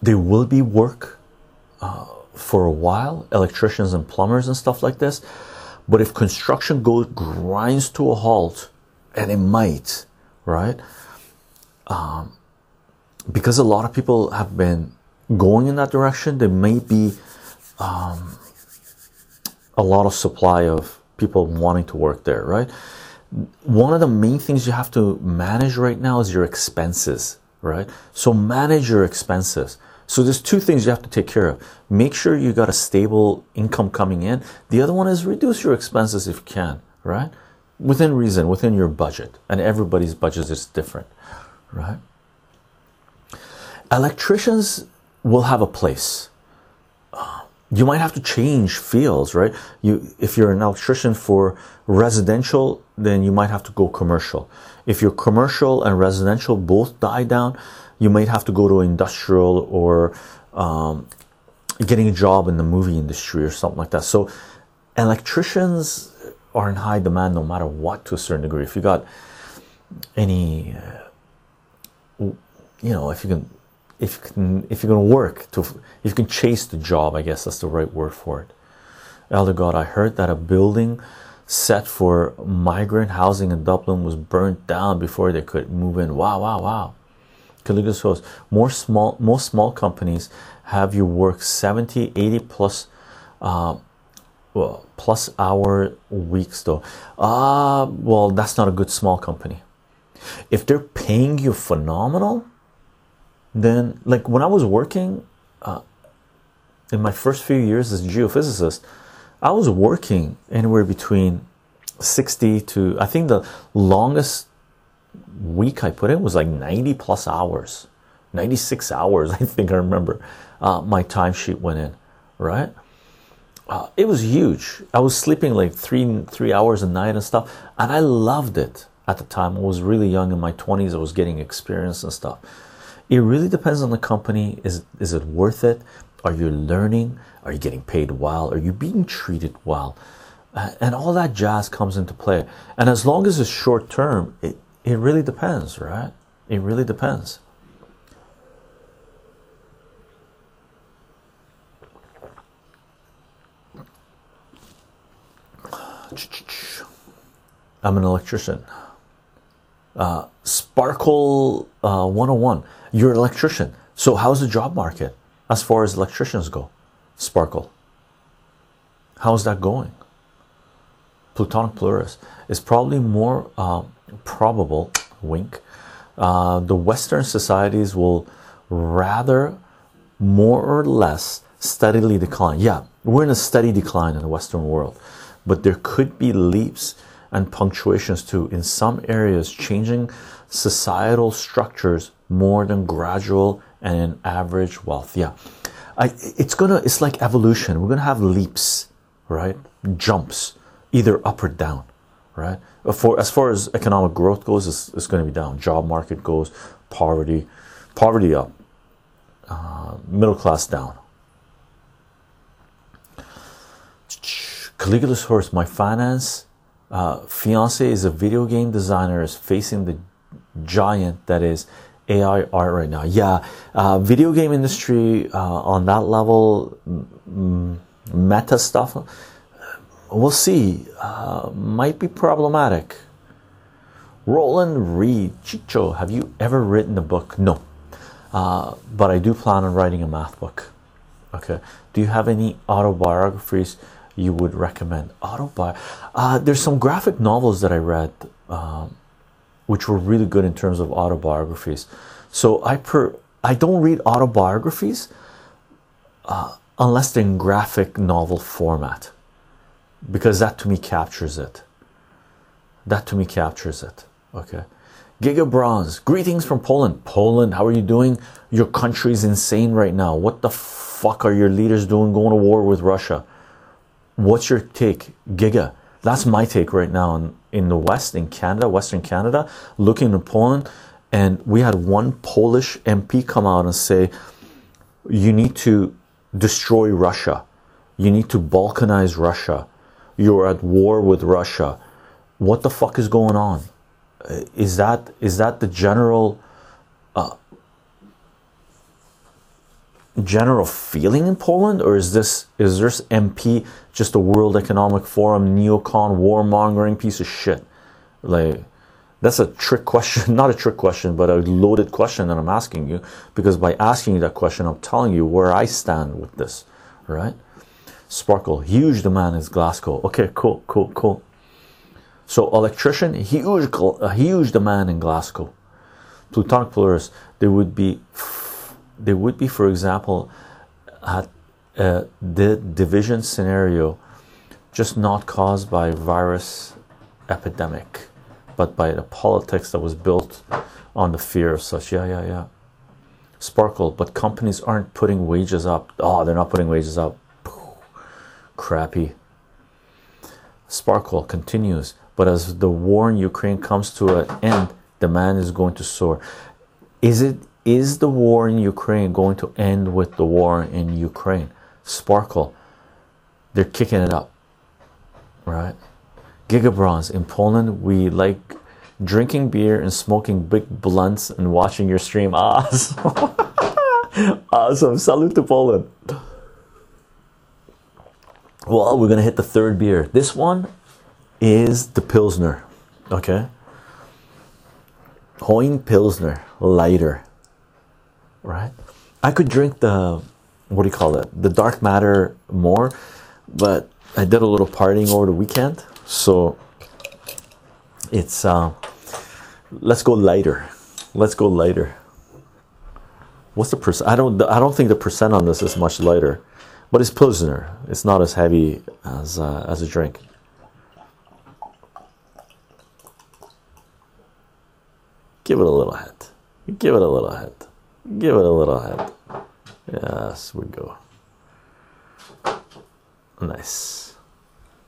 there will be work uh, for a while, electricians and plumbers and stuff like this. But if construction goes grinds to a halt, and it might, right? Um, because a lot of people have been going in that direction, there may be um, a lot of supply of people wanting to work there, right? One of the main things you have to manage right now is your expenses, right? So manage your expenses. So there's two things you have to take care of. Make sure you got a stable income coming in. The other one is reduce your expenses if you can, right? Within reason, within your budget. And everybody's budget is different, right? Electricians will have a place. Uh, you might have to change fields, right? You if you're an electrician for residential, then you might have to go commercial. If your commercial and residential both die down, you might have to go to industrial or um, getting a job in the movie industry or something like that. So electricians are in high demand no matter what to a certain degree. If you got any, uh, you know, if you can, if you can, if you're gonna work to, if you can chase the job, I guess that's the right word for it. Elder God, I heard that a building set for migrant housing in Dublin was burnt down before they could move in. Wow, wow, wow. Caligula's horse. More small, most small companies have you work 70, 80 plus, uh, well, plus hour weeks though. Ah, uh, well, that's not a good small company. If they're paying you phenomenal, then like when I was working uh, in my first few years as a geophysicist, I was working anywhere between 60 to I think the longest week I put in was like 90 plus hours, 96 hours. I think I remember uh, my timesheet went in, right? Uh, it was huge. I was sleeping like three three hours a night and stuff, and I loved it at the time. I was really young in my 20s. I was getting experience and stuff. It really depends on the company. Is is it worth it? Are you learning? Are you getting paid well? Are you being treated well? Uh, and all that jazz comes into play. And as long as it's short term, it, it really depends, right? It really depends. I'm an electrician. Uh, Sparkle uh, 101. You're an electrician. So, how's the job market as far as electricians go? Sparkle. How's that going? Plutonic Polaris is probably more uh, probable. Wink. Uh, the Western societies will rather more or less steadily decline. Yeah, we're in a steady decline in the Western world, but there could be leaps and punctuations too in some areas, changing societal structures more than gradual and in average wealth. Yeah, I, it's gonna. It's like evolution. We're gonna have leaps, right? Jumps, either up or down, right? For as far as economic growth goes, it's, it's going to be down. Job market goes, poverty, poverty up, uh, middle class down. Caligula's horse. My finance uh, fiance is a video game designer. Is facing the giant that is AI art right now. Yeah, uh, video game industry uh, on that level, mm, meta stuff. We'll see. Uh, might be problematic. Roland Reed, Chycho, have you ever written a book? No, uh, but I do plan on writing a math book. Okay. Do you have any autobiographies you would recommend? Autobi. Uh, there's some graphic novels that I read. Um, which were really good in terms of autobiographies. So I per I don't read autobiographies uh, unless they're in graphic novel format because that to me captures it. That to me captures it. Okay. Giga Bronze, greetings from Poland. Poland, how are you doing? Your country's insane right now. What the fuck are your leaders doing going to war with Russia? What's your take, Giga? That's my take right now in, in the West, in Canada, Western Canada, looking at Poland. And we had one Polish MP come out and say, You need to destroy Russia, you need to balkanize Russia, you're at war with Russia. What the fuck is going on? Uh, is that is that the general uh, general feeling in Poland, or is this is this MP just a World Economic Forum neocon warmongering piece of shit? Like that's a trick question, not a trick question, but a loaded question that I'm asking you because by asking you that question, I'm telling you where I stand with this, right? Sparkle, huge demand is Glasgow. Okay, cool, cool, cool. So electrician, huge, a huge demand in Glasgow. Plutonic Polaris, there would be there would be, for example, at uh, the division scenario just not caused by virus epidemic, but by the politics that was built on the fear of such. Yeah, yeah, yeah. Sparkle, but companies aren't putting wages up. Oh, they're not putting wages up. Crappy. Sparkle continues, but as the war in Ukraine comes to an end, demand is going to soar. Is it is the war in Ukraine going to end with the war in Ukraine? Sparkle, they're kicking it up, right? Gigabronze in Poland, we like drinking beer and smoking big blunts and watching your stream. Awesome, awesome! Salute to Poland. Well, we're gonna hit the third beer. This one is the Pilsner, okay? Hoyne Pilsner, lighter right? I could drink the what do you call it? The dark matter more, but I did a little partying over the weekend, so it's uh, let's go lighter. Let's go lighter. What's the percent? I don't. I don't think the percent on this is much lighter, but it's pilsner. It's not as heavy as uh, as a drink. Give it a little head. Give it a little head. Give it a little head. Yes, we go. Nice.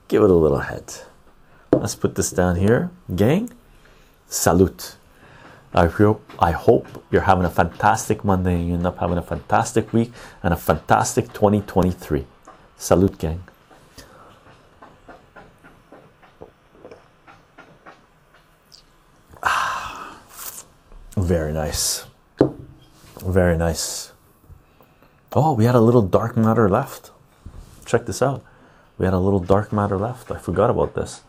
Give it a little head. Let's put this down here. Gang, salute. I hope, I hope you're having a fantastic Monday and you end up having a fantastic week and a fantastic 2023. Salute, gang. Very nice. Very nice. Oh, we had a little dark matter left. Check this out. We had a little dark matter left. I forgot about this.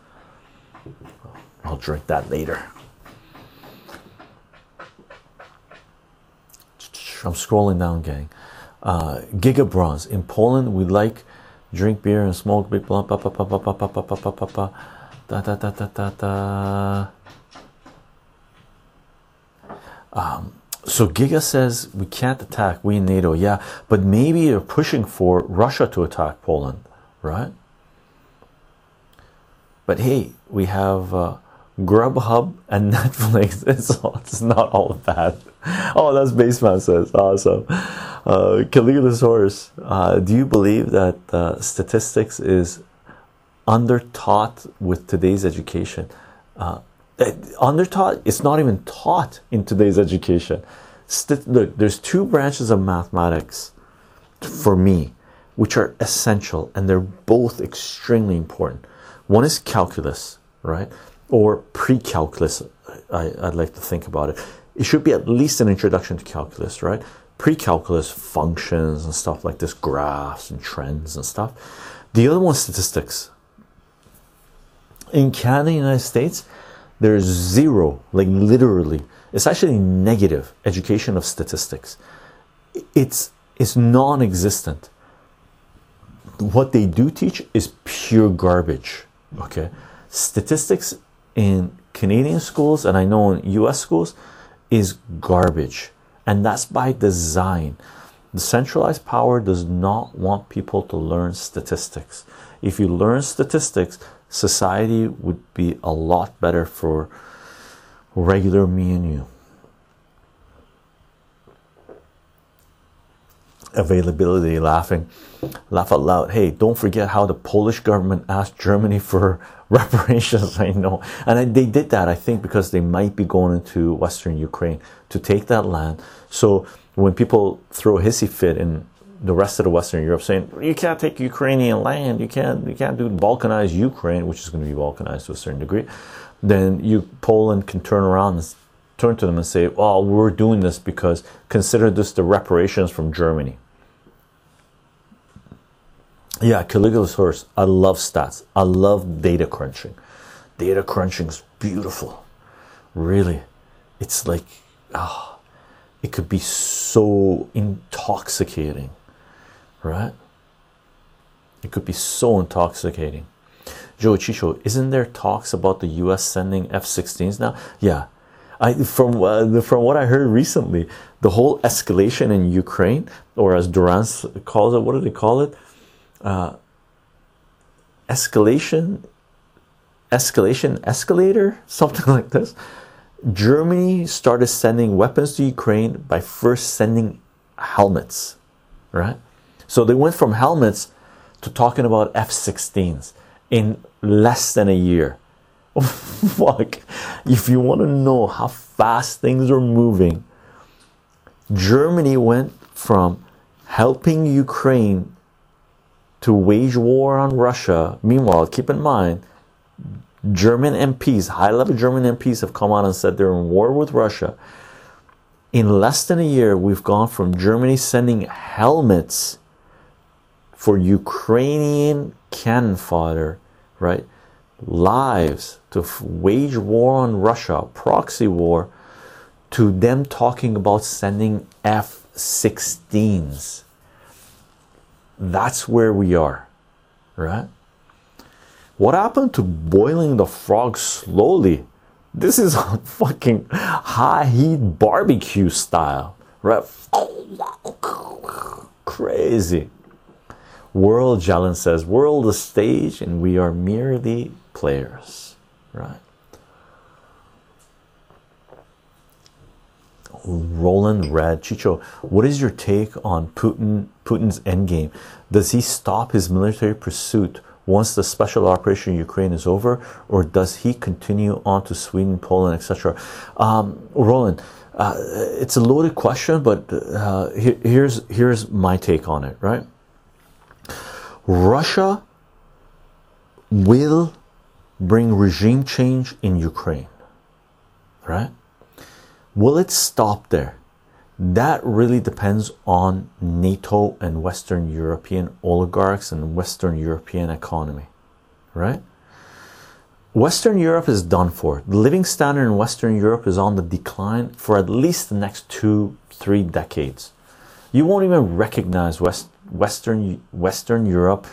I'll drink that later. I'm scrolling down, gang. Uh, Giga Bronze. In Poland, we like drink beer and smoke big blunt. Da, da, da, da, da, da. Um, so Giga says we can't attack, we in NATO, yeah, but maybe they're pushing for Russia to attack Poland, right? But hey, we have uh, Grubhub and Netflix. It's, all, it's not all bad. Oh, that's Baseman says. Awesome. Uh, Caligula's horse. Uh, do you believe that uh, statistics is under taught with today's education? Uh, undertaught it's not even taught in today's education St look there's two branches of mathematics for me which are essential and they're both extremely important one is calculus right or pre-calculus i'd like to think about it it should be at least an introduction to calculus right pre-calculus functions and stuff like this graphs and trends and stuff the other one statistics in canada and united states there's zero, like literally, it's actually negative education of statistics. It's it's non-existent. What they do teach is pure garbage. Okay, statistics in Canadian schools and I know in U.S. schools is garbage. and that's by design. The centralized power does not want people to learn statistics. If you learn statistics, society would be a lot better for regular me and you. Availability, laughing, laugh out loud. Hey, don't forget how the Polish government asked Germany for reparations. I know, and they did that, I think, because they might be going into Western Ukraine to take that land. So when people throw hissy fit in the rest of the Western Europe saying you can't take Ukrainian land, you can't you can't do balkanize Ukraine, which is going to be balkanized to a certain degree, then you Poland can turn around and turn to them and say, "Well, we're doing this because consider this the reparations from Germany." Yeah, Caligula's horse. I love stats. I love data crunching. Data crunching is beautiful. Really, it's like ah. Oh, it could be so intoxicating, right? It could be so intoxicating. Joe Chycho, isn't there talks about the U.S. sending F-16s now? Yeah, I from uh, from what I heard recently, the whole escalation in Ukraine, or as Durance calls it, what do they call it? Uh, escalation, escalation, escalator, something like this. Germany started sending weapons to Ukraine by first sending helmets, right? So they went from helmets to talking about F 16s in less than a year. Fuck. If you want to know how fast things are moving, Germany went from helping Ukraine to wage war on Russia. Meanwhile, keep in mind, German MPs, high level German MPs, have come out and said they're in war with Russia. In less than a year, we've gone from Germany sending helmets for Ukrainian cannon fodder, right? Lives to wage war on Russia, proxy war, to them talking about sending F 16s. That's where we are, right? What happened to boiling the frog slowly? This is a fucking high heat barbecue style, right? Crazy. World, Jalen says, world the stage and we are merely players, right? Roland Red Chycho, what is your take on Putin Putin's endgame? Does he stop his military pursuit once the special operation in Ukraine is over, or does he continue on to Sweden, Poland, etc.? Um, Roland, uh, it's a loaded question, but uh, here's here's my take on it. Right, Russia will bring regime change in Ukraine. Right, will it stop there? that really depends on NATO and Western European oligarchs and Western European economy, right? Western Europe is done for. The living standard in Western Europe is on the decline for at least the next two, three decades. You won't even recognize West, Western Western Europe.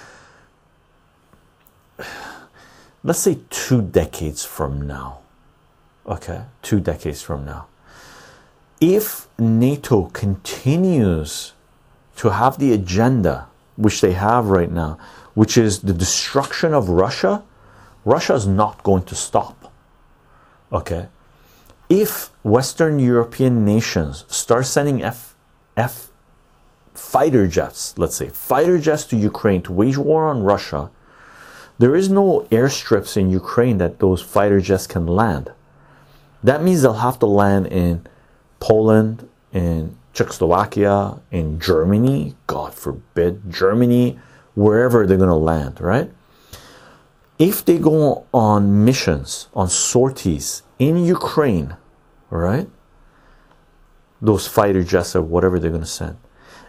Let's say two decades from now. Okay, two decades from now if NATO continues to have the agenda which they have right now, which is the destruction of Russia, Russia is not going to stop. Okay. If Western European nations start sending F, F fighter jets, let's say fighter jets to Ukraine to wage war on Russia, there is no airstrips in Ukraine that those fighter jets can land. That means they'll have to land in Poland, in Czechoslovakia, in Germany, God forbid, Germany, wherever they're going to land, right? If they go on missions, on sorties in Ukraine, right? Those fighter jets or whatever they're going to send,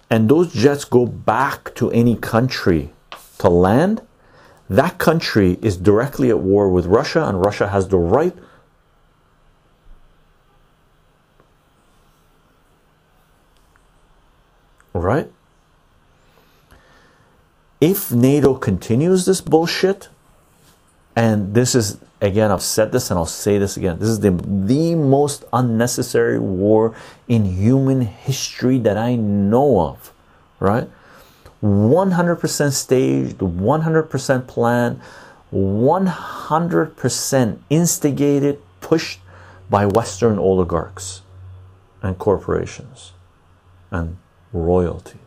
and those jets go back to any country to land, that country is directly at war with Russia, and Russia has the right right? If NATO continues this bullshit, and this is again I've said this and I'll say this again this is the the most unnecessary war in human history that I know of right 100% staged 100% planned 100% instigated pushed by western oligarchs and corporations and royalty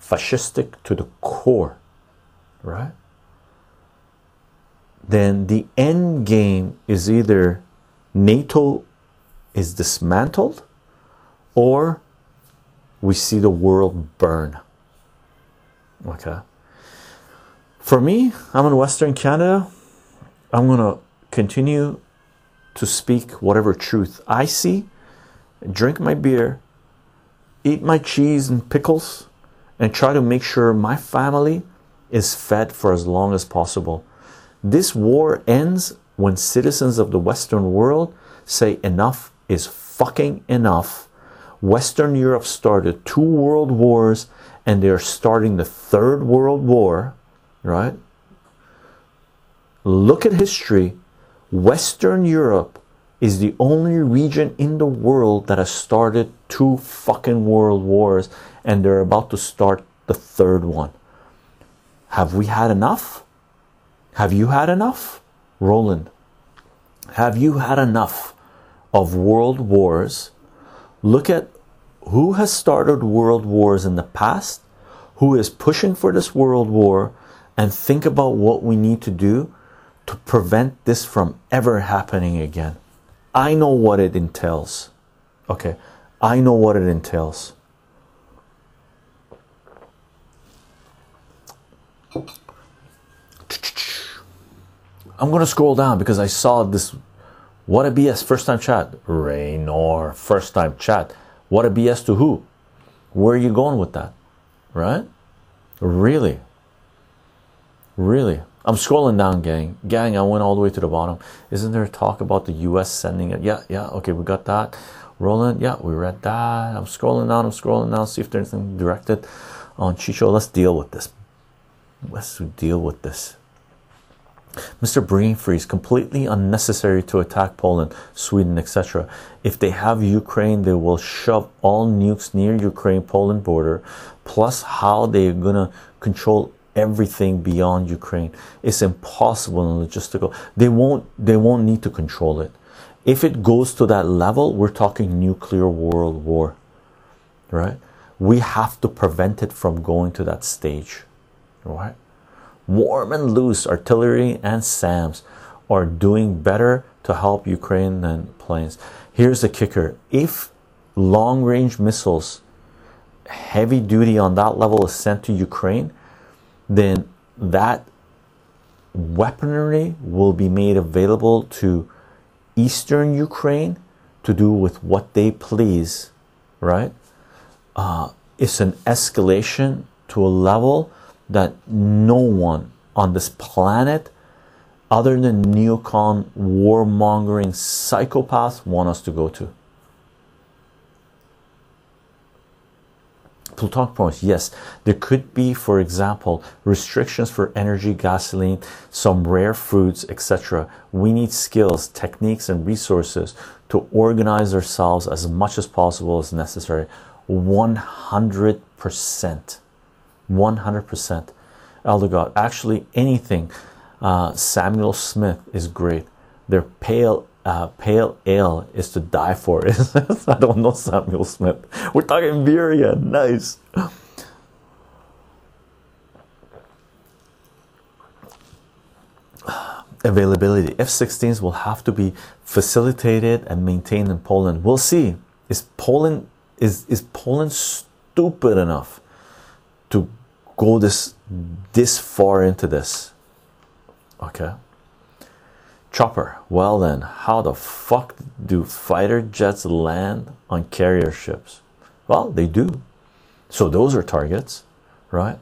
fascistic to the core right then the end game is either NATO is dismantled or we see the world burn. Okay. For me, I'm in Western Canada. I'm going to continue to speak whatever truth I see, drink my beer, eat my cheese and pickles, and try to make sure my family is fed for as long as possible this war ends when citizens of the Western world say enough is fucking enough. Western Europe started two world wars and they're starting the third world war, right? Look at history. Western Europe is the only region in the world that has started two fucking world wars and they're about to start the third one. Have we had enough? Have you had enough? Roland, have you had enough of world wars? Look at who has started world wars in the past, who is pushing for this world war, and think about what we need to do to prevent this from ever happening again. I know what it entails. Okay, I know what it entails. I'm gonna scroll down because I saw this. What a BS first time chat. Raynor first time chat. What a BS to who? Where are you going with that? Right? Really? Really? I'm scrolling down, gang. Gang, I went all the way to the bottom. Isn't there talk about the US sending it? Yeah, yeah, okay, we got that. Roland, yeah, we read that. I'm scrolling down, I'm scrolling down, see if there's anything directed on Chycho. Let's deal with this. Let's deal with this. Mr. Brain Freeze, completely unnecessary to attack Poland, Sweden, etc. If they have Ukraine, they will shove all nukes near Ukraine Poland border, plus how they're gonna control everything beyond Ukraine. It's impossible and logistical. They won't they won't need to control it. If it goes to that level, we're talking nuclear world war. Right? We have to prevent it from going to that stage. Right? warm and loose artillery and SAMs are doing better to help Ukraine than planes. Here's the kicker if long range missiles, heavy duty on that level, is sent to Ukraine, then that weaponry will be made available to eastern Ukraine to do with what they please, right? Uh, it's an escalation to a level that no one on this planet other than neocon warmongering psychopaths want us to go to. Plutonic points, yes, there could be, for example, restrictions for energy, gasoline, some rare foods, etc. We need skills, techniques, and resources to organize ourselves as much as possible as necessary. 100%. 100%. Elder God, actually, anything. Uh, Samuel Smith is great. They're pale, uh, pale ale is to die for. Is I don't know Samuel Smith. We're talking beer again. Nice. Availability. F-16s will have to be facilitated and maintained in Poland. We'll see. Is Poland is is Poland stupid enough to go this this far into this okay chopper well then how the fuck do fighter jets land on carrier ships? Well they do. So those are targets right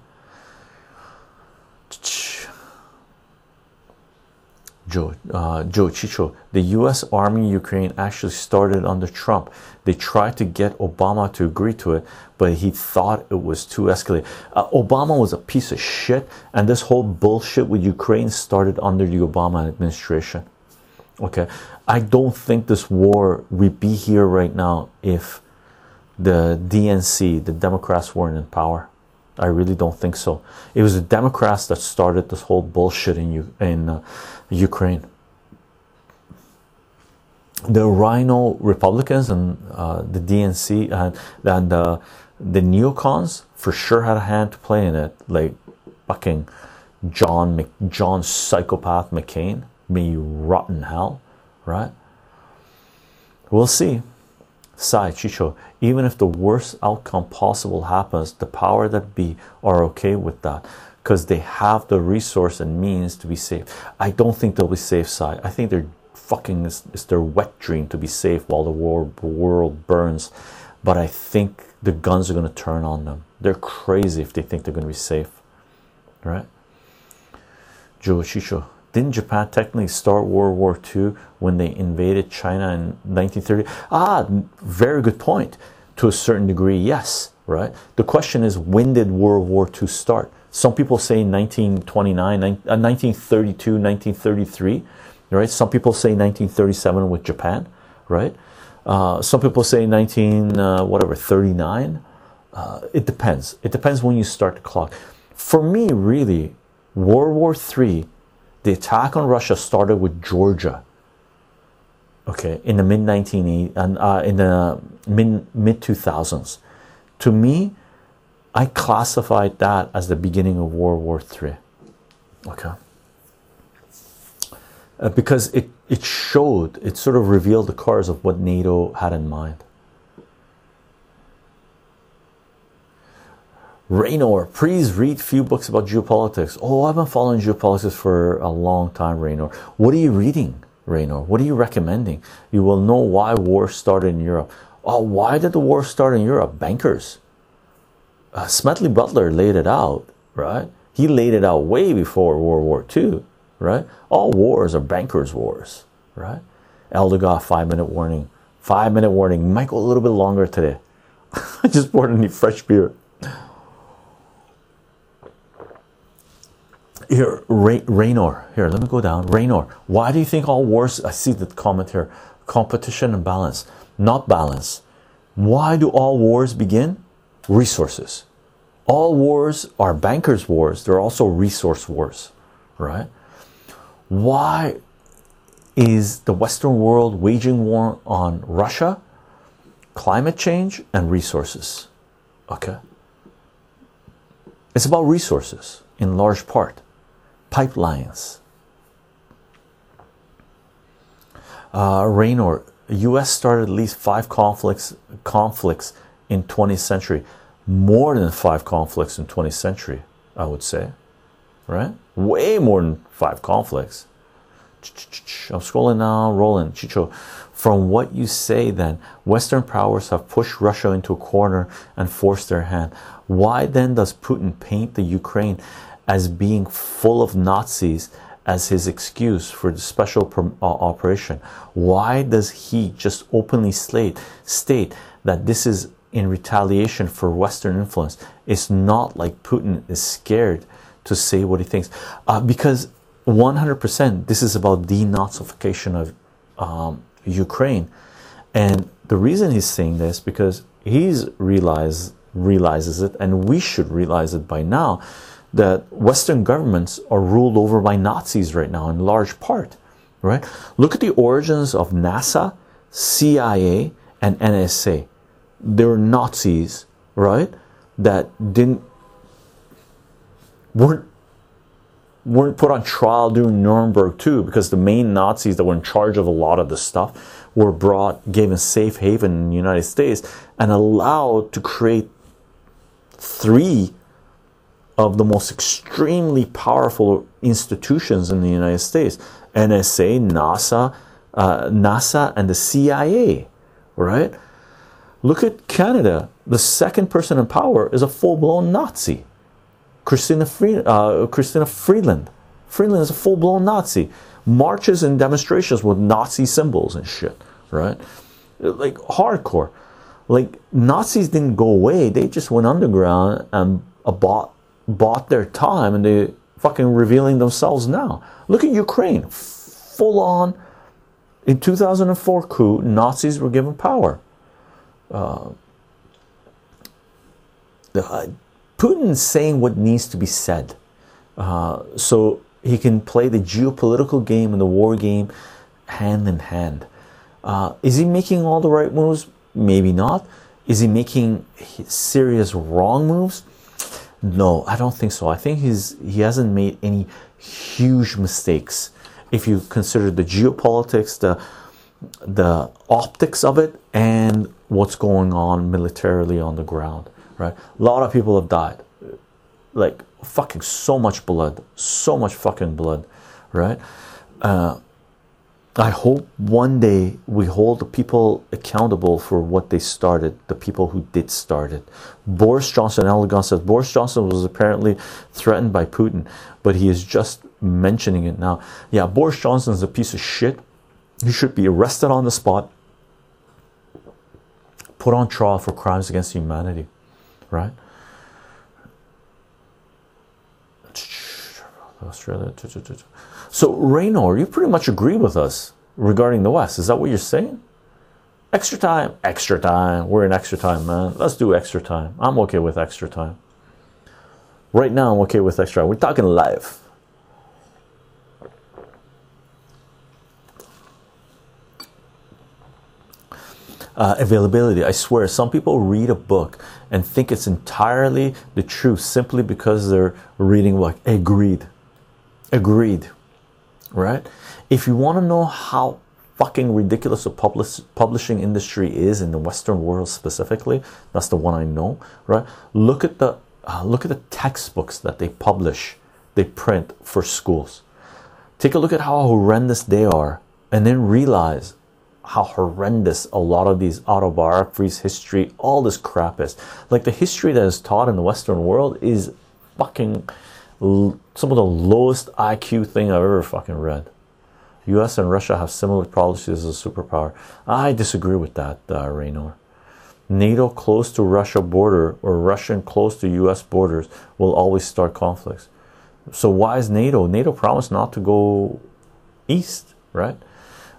Joe, uh, Joe Chycho, the U.S. Army in Ukraine actually started under Trump. They tried to get Obama to agree to it, but he thought it was too escalated. Uh, Obama was a piece of shit, and this whole bullshit with Ukraine started under the Obama administration. Okay, I don't think this war would be here right now if the DNC, the Democrats, weren't in power. I really don't think so. It was the Democrats that started this whole bullshit in U in uh, Ukraine. The RINO Republicans and uh, the DNC and, and the the neocons for sure had a hand to play in it, like fucking John Mc, John psychopath McCain, may rotten hell, right? We'll see. Sai Chycho, even if the worst outcome possible happens, the power that be are okay with that because they have the resource and means to be safe. I don't think they'll be safe side. I think they're fucking it's, it's their wet dream to be safe while the world, world burns. But I think the guns are going to turn on them. They're crazy if they think they're going to be safe, right? Joe Chycho, didn't Japan technically start World War II when they invaded China in 1930? Ah, very good point. To a certain degree, yes, right? The question is, when did World War II start? Some people say 1929, 1932, 1933, right? Some people say 1937 with Japan, right? Uh, some people say 19 uh, whatever 39. Uh, it depends. It depends when you start the clock. For me, really, World War III, the attack on Russia started with Georgia. Okay, in the mid 1980s and uh, in the mid mid 2000s. To me, I classified that as the beginning of World War III. Okay. Uh, because it, it showed, it sort of revealed the cards of what NATO had in mind. Raynor, please read few books about geopolitics. Oh, I've been following geopolitics for a long time, Raynor. What are you reading, Raynor? What are you recommending? You will know why war started in Europe. Oh, why did the war start in Europe? Bankers uh, Smedley Butler laid it out, right? He laid it out way before World War II, right? All wars are bankers' wars, right? Elder five minute warning. Five minute warning. Might go a little bit longer today. I just poured any fresh beer. Here, Ray, Raynor. Here, let me go down. Raynor. Why do you think all wars? I see the comment here. Competition and balance, not balance. Why do all wars begin? resources. All wars are bankers' wars, they're also resource wars, right? Why is the Western world waging war on Russia? Climate change and resources. Okay. It's about resources in large part, pipelines. Uh, Raynor, U.S. started at least five conflicts conflicts in 20th century more than five conflicts in 20th century i would say right way more than five conflicts i'm scrolling now rolling chycho from what you say then western powers have pushed russia into a corner and forced their hand why then does putin paint the ukraine as being full of nazis as his excuse for the special uh, operation. Why does he just openly state state that this is in retaliation for Western influence. It's not like Putin is scared to say what he thinks, uh, because 100% this is about denazification of um, Ukraine, and the reason he's saying this because he's realized realizes it, and we should realize it by now that Western governments are ruled over by Nazis right now in large part. Right? Look at the origins of NASA, CIA, and NSA they were Nazis, right? That didn't weren't weren't put on trial during Nuremberg too, because the main Nazis that were in charge of a lot of the stuff were brought, given safe haven in the United States, and allowed to create three of the most extremely powerful institutions in the United States: NSA, NASA, uh, NASA, and the CIA. Right? Look at Canada. The second person in power is a full-blown Nazi. Christina, Fre- uh, Christina Freeland. Freeland is a full-blown Nazi. marches and demonstrations with Nazi symbols and shit, right? Like hardcore. Like Nazis didn't go away; they just went underground and bought bought their time, and they fucking revealing themselves now. Look at Ukraine, full on. In 2004 coup, Nazis were given power. Uh, Putin's saying what needs to be said, uh, so he can play the geopolitical game and the war game hand in hand. Uh, is he making all the right moves? Maybe not. Is he making serious wrong moves? No, I don't think so. I think he's he hasn't made any huge mistakes. If you consider the geopolitics, the the optics of it, and what's going on militarily on the ground, right? A lot of people have died, like fucking so much blood, so much fucking blood, right? Uh, I hope one day we hold the people accountable for what they started, the people who did start it. Boris Johnson, Elegant says Boris Johnson was apparently threatened by Putin, but he is just mentioning it now. Yeah, Boris Johnson is a piece of shit. He should be arrested on the spot, put on trial for crimes against humanity, right? Australia. So, Raynor, you pretty much agree with us regarding the West. Is that what you're saying? Extra time, extra time. We're in extra time, man. Let's do extra time. I'm okay with extra time. Right now, I'm okay with extra. We're talking live. Uh, availability. I swear, some people read a book and think it's entirely the truth simply because they're reading what agreed. Agreed. Right? If you want to know how fucking ridiculous the publish, publishing industry is in the Western world specifically, that's the one I know, right? Look at the uh, look at the textbooks that they publish, they print for schools. Take a look at how horrendous they are, and then realize how horrendous a lot of these autobiographies, history, all this crap is. Like the history that is taught in the Western world is fucking some of the lowest IQ thing I've ever fucking read. US and Russia have similar policies as a superpower. I disagree with that, uh, Raynor. NATO close to Russia border or Russian close to US borders will always start conflicts. So why is NATO? NATO promised not to go east, right?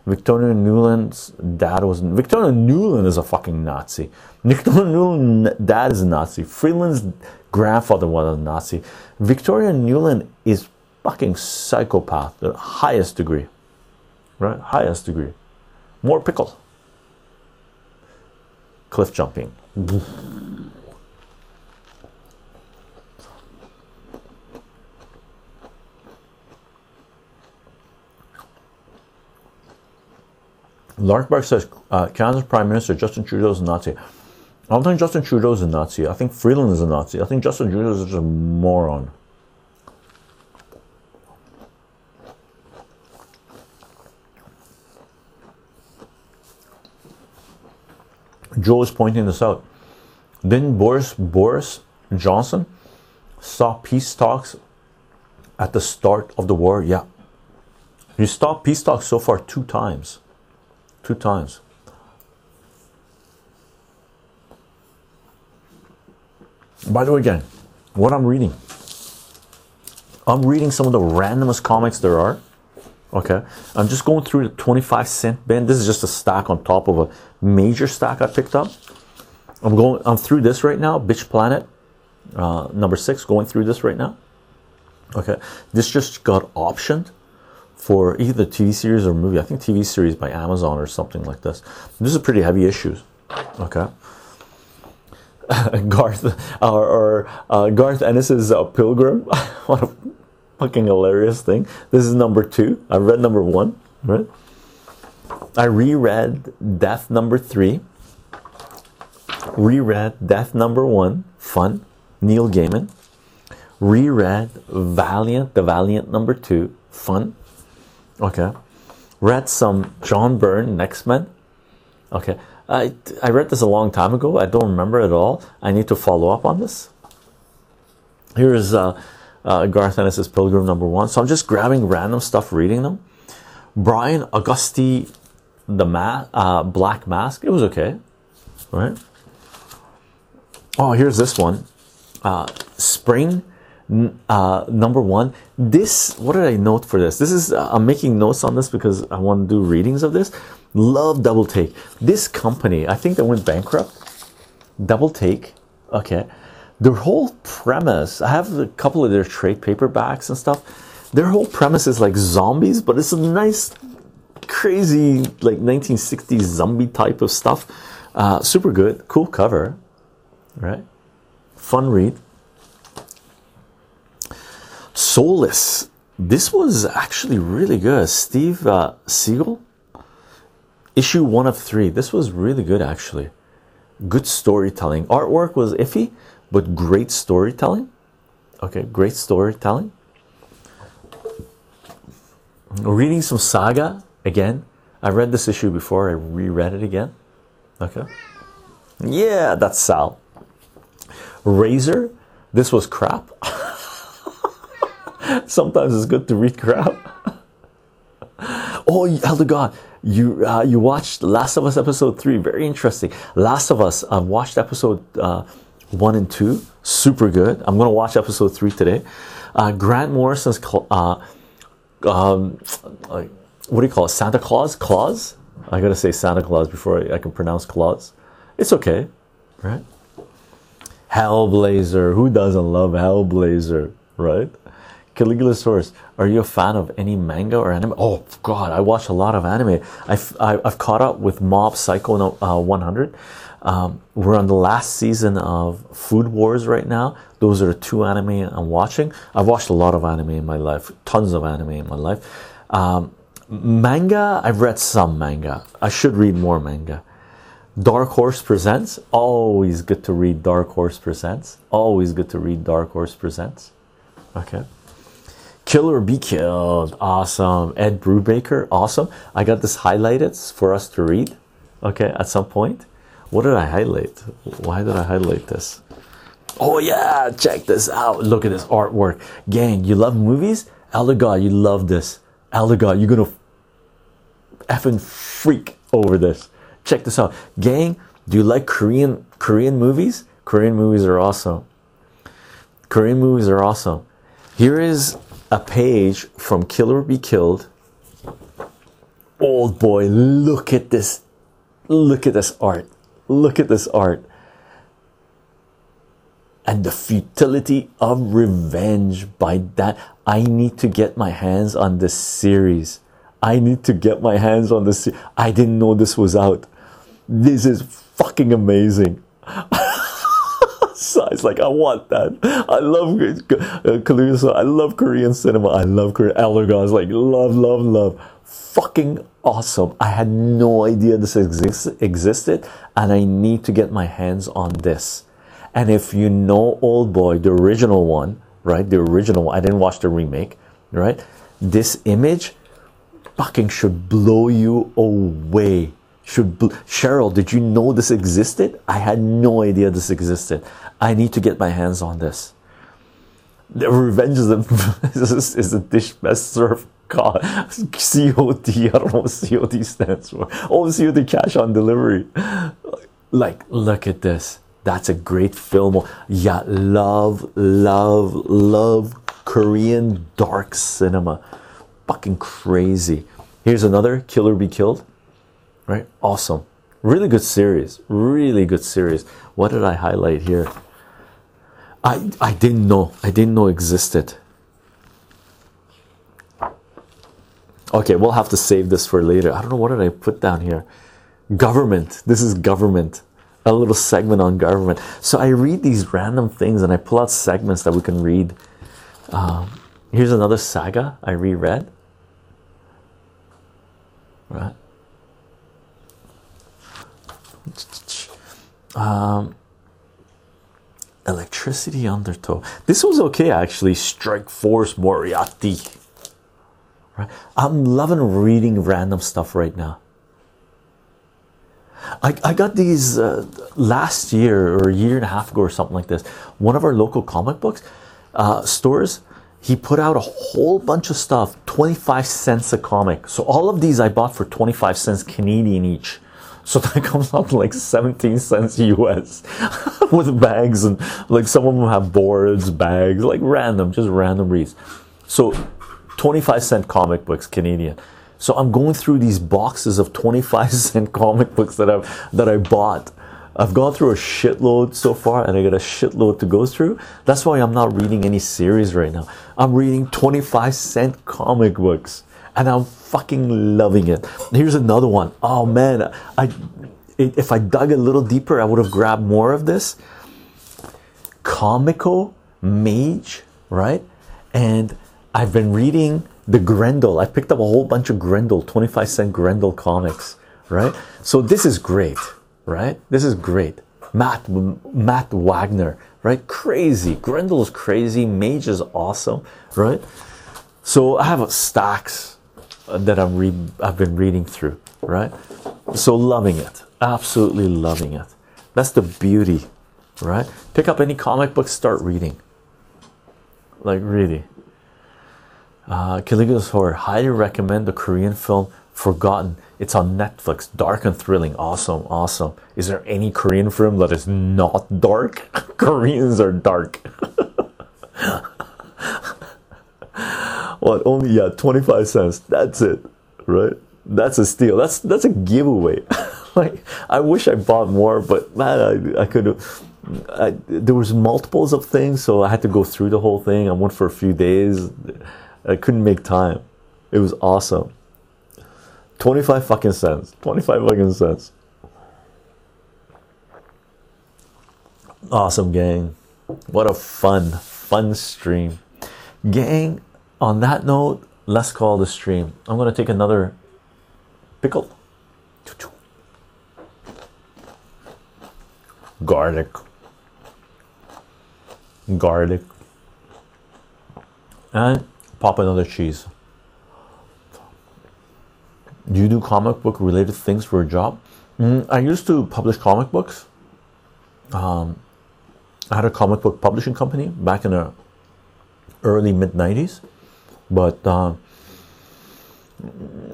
Victoria Nuland's dad was Victoria Nuland is a fucking Nazi. Victoria Nuland's dad is a Nazi. Freeland's grandfather was a Nazi. Victoria Nuland is fucking psychopath, the highest degree. Right? Highest degree. More pickle. Cliff jumping. Larkbark says uh, Canada's Prime Minister Justin Trudeau is a Nazi. I don't think Justin Trudeau is a Nazi. I think Freeland is a Nazi. I think Justin Trudeau is just a moron. Joe is pointing this out. Didn't Boris Boris Johnson stop peace talks at the start of the war? Yeah. He stopped peace talks so far two times. Two times. By the way, again, what I'm reading, I'm reading some of the randomest comics there are. Okay, I'm just going through the 25 cent bin. This is just a stack on top of a major stack I picked up. I'm going, I'm through this right now. Bitch Planet, uh, number six, going through this right now. Okay, this just got optioned for either TV series or movie. I think TV series by Amazon or something like this. This is pretty heavy issues. Okay. Garth or, or uh, Garth Ennis's uh, Pilgrim. what a fucking hilarious thing. This is number two. I read number one, right? I reread Death number three. Reread Death number one, fun. Neil Gaiman. Reread Valiant, the Valiant number two, fun. Okay. Read some John Byrne, Next Men. Okay. I, I read this a long time ago. I don't remember it all. I need to follow up on this. Here's uh, uh, Garth Ennis's Pilgrim number one. So I'm just grabbing random stuff, reading them. Brian Augustyn, the ma- uh, Black Mask. It was okay, right? Oh, here's this one. Uh, spring uh, number one. This, what did I note for this? This is, uh, I'm making notes on this because I want to do readings of this. Love Double Take. This company, I think they went bankrupt. Double Take, okay. Their whole premise, I have a couple of their trade paperbacks and stuff. Their whole premise is like zombies, but it's a nice, crazy, like 1960s zombie type of stuff. Uh, super good, cool cover, right? Fun read. Soulless. This was actually really good. Steve uh, Seagle, issue one of three. This was really good, actually. Good storytelling. Artwork was iffy, but great storytelling. Okay, great storytelling. Reading some saga again. I read this issue before, I reread it again. Okay. Yeah, that's Sal. Razor. This was crap. Sometimes it's good to read crap. oh, Elder God, you uh, you watched Last of Us episode three. Very interesting. Last of Us. I watched episode uh, one and two. Super good. I'm gonna watch episode three today. Uh, Grant Morrison's uh, um, what do you call it? Santa Claus. Claus. I gotta say Santa Claus before I, I can pronounce Claus. It's okay, right? Hellblazer. Who doesn't love Hellblazer, right? Caligula's Horse, are you a fan of any manga or anime? Oh God, I watch a lot of anime. I've I've caught up with Mob Psycho uh, 100. Um, we're on the last season of Food Wars right now. Those are two anime I'm watching. I've watched a lot of anime in my life, tons of anime in my life. Um, manga, I've read some manga. I should read more manga. Dark Horse Presents, always good to read Dark Horse Presents. Always good to read Dark Horse Presents. Okay. Kill or Be Killed, awesome. Ed Brubaker, awesome. I got this highlighted for us to read, okay, at some point. What did I highlight? Why did I highlight this? Oh, yeah, check this out. Look at this artwork. Gang, you love movies? Elder God, you love this. Elder God, you're gonna effing freak over this. Check this out. Gang, do you like Korean Korean movies? Korean movies are awesome. Korean movies are awesome. Here is a page from Kill or Be Killed. Old boy, look at this. Look at this art. Look at this art. And the futility of revenge by that. I need to get my hands on this series. I need to get my hands on this. I didn't know this was out. This is fucking amazing. It's like I want that. I love uh, I love Korean cinema. I love Korean. Elder like love, love, love. Fucking awesome. I had no idea this exist, existed, and I need to get my hands on this. And if you know Old Boy, the original one, right? The original one. I didn't watch the remake, right? This image fucking should blow you away should Cheryl, did you know this existed? I had no idea this existed. I need to get my hands on this. The Revenge is a, is a dish best served God. COD, I don't know what COD stands for. Oh, COD cash on delivery. Like, look at this. That's a great film. Yeah, love, love, love Korean dark cinema. Fucking crazy. Here's another Kill or Be Killed right? Awesome. Really good series. Really good series. What did i highlight here? I i didn't know. I didn't know existed. Okay we'll have to save this for later. I don't know what did i put down here? Government. This is government. A little segment on government. So i read these random things and i pull out segments that we can read. Um, here's another saga i reread. Right um, electricity undertow. This was okay actually. Strike Force Moriarty. Right? I'm loving reading random stuff right now. I, I got these uh, last year or a year and a half ago or something like this. One of our local comic books uh, stores, he put out a whole bunch of stuff 25 cents a comic so all of these i bought for 25 cents canadian each so that comes out to like 17 cents us with bags and like some of them have boards bags like random just random reads so 25 cent comic books canadian so i'm going through these boxes of 25 cent comic books that i've that i bought I've gone through a shitload so far and I got a shitload to go through. That's why I'm not reading any series right now. I'm reading 25 cent comic books and I'm fucking loving it. Here's another one. Oh man, I if I dug a little deeper, I would have grabbed more of this. Comico Mage, right? And I've been reading the Grendel. I picked up a whole bunch of Grendel, 25 cent Grendel comics, right? So this is great right? This is great. Matt Matt Wagner, right? Crazy. Grendel is crazy. Mage is awesome, right? So I have stacks that I'm re I've been reading through, right? So loving it, absolutely loving it. That's the beauty, right? Pick up any comic book, start reading. Like really. Uh, Caligula's Horse. Highly recommend the Korean film Forgotten. It's on Netflix. Dark and thrilling. Awesome, awesome. Is there any Korean film that is not dark? Koreans are dark. what? Only yeah, twenty five cents. That's it, right? That's a steal. That's that's a giveaway. like I wish I bought more, but man, I, I could have. there was multiples of things, so I had to go through the whole thing. I went for a few days. I couldn't make time. It was awesome. 25 fucking cents. 25 fucking cents. Awesome, gang. What a fun, fun stream. Gang, on that note, let's call the stream. I'm going to take another pickle. Garlic. Garlic. And pop another cheese do you do comic book related things for a job? Mm, I used to publish comic books. Um, I had a comic book publishing company back in the early mid 90s, but uh,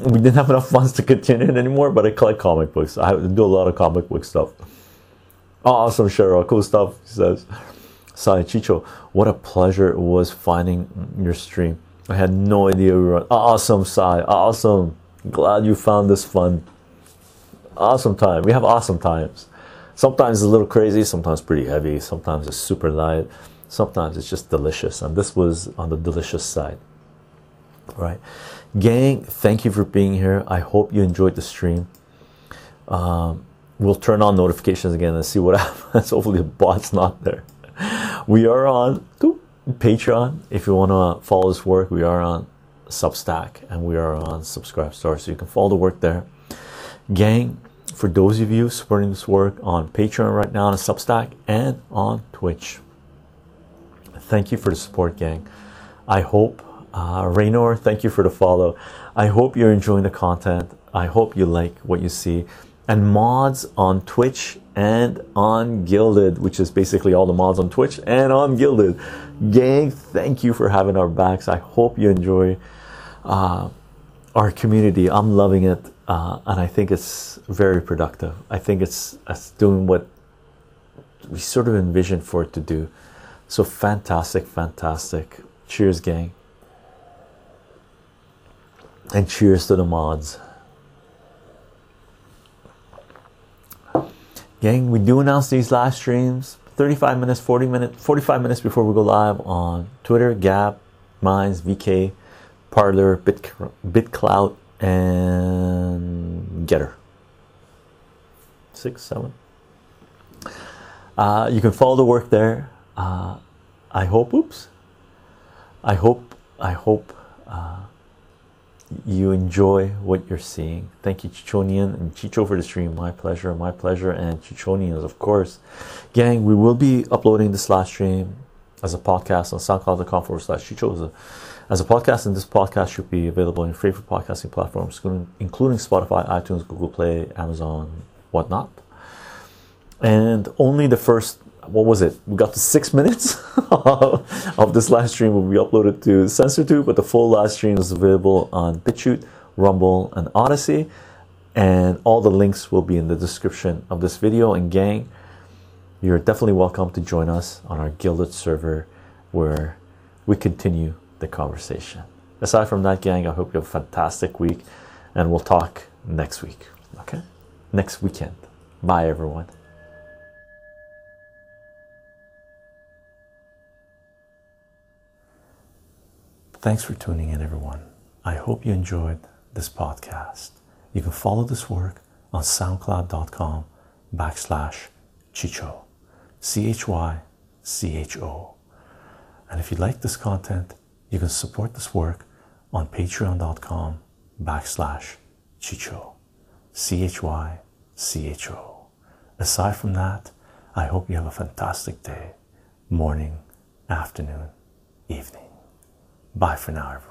we didn't have enough funds to continue it anymore. But I collect comic books. I do a lot of comic book stuff. Awesome, Cheryl. Cool stuff. He says, Sai Chycho, what a pleasure it was finding your stream. I had no idea we were awesome, Sai. Awesome. Glad you found this fun. Awesome time. We have awesome times. Sometimes it's a little crazy, sometimes pretty heavy, sometimes it's super light, sometimes it's just delicious. And this was on the delicious side. Right, gang, thank you for being here. I hope you enjoyed the stream. Um, we'll turn on notifications again and see what happens. Hopefully, the bot's not there. We are on Patreon. If you want to follow this work, we are on Substack, and we are on Subscribestar, so you can follow the work there. Gang, for those of you supporting this work on Patreon right now on Substack and on Twitch, thank you for the support, gang. I hope, uh, Raynor, thank you for the follow. I hope you're enjoying the content. I hope you like what you see. And mods on Twitch and on Guilded, which is basically all the mods on Twitch and on Guilded. Gang, thank you for having our backs. I hope you enjoy uh, our community. I'm loving it, uh, and I think it's very productive. I think it's, it's doing what we sort of envisioned for it to do. So fantastic, fantastic. Cheers, gang. And cheers to the mods. Gang, we do announce these live streams 35 minutes, 40 minutes, 45 minutes before we go live on Twitter, Gab, Minds, VK, Parler, Bit, BitClout, and Gettr. Six, seven. Uh, you can follow the work there. Uh, I hope. Oops. I hope. I hope uh, you enjoy what you're seeing. Thank you, Chychonian and Chycho, for the stream. My pleasure. My pleasure. And Chychonians, of course. Gang, we will be uploading this last stream as a podcast on SoundCloud.com forward slash chycho as a podcast, and this podcast should be available in favorite podcasting platforms, including Spotify, iTunes, Google Play, Amazon, whatnot. And only the first what was it? We got to six minutes of this live stream will be uploaded to CensorTube, but the full live stream is available on BitChute, Rumble, and Odysee. And all the links will be in the description of this video. And gang, you're definitely welcome to join us on our Guilded server where we continue the conversation. Aside from that, gang, I hope you have a fantastic week and we'll talk next week. Okay? Next weekend. Bye, everyone. Thanks for tuning in, everyone. I hope you enjoyed this podcast. You can follow this work on soundcloud.com backslash chycho, C H Y C H O. And if you like this content, you can support this work on patreon.com backslash chycho, C H Y C H O. Aside from that, I hope you have a fantastic day, morning, afternoon, evening. Bye for now, everyone.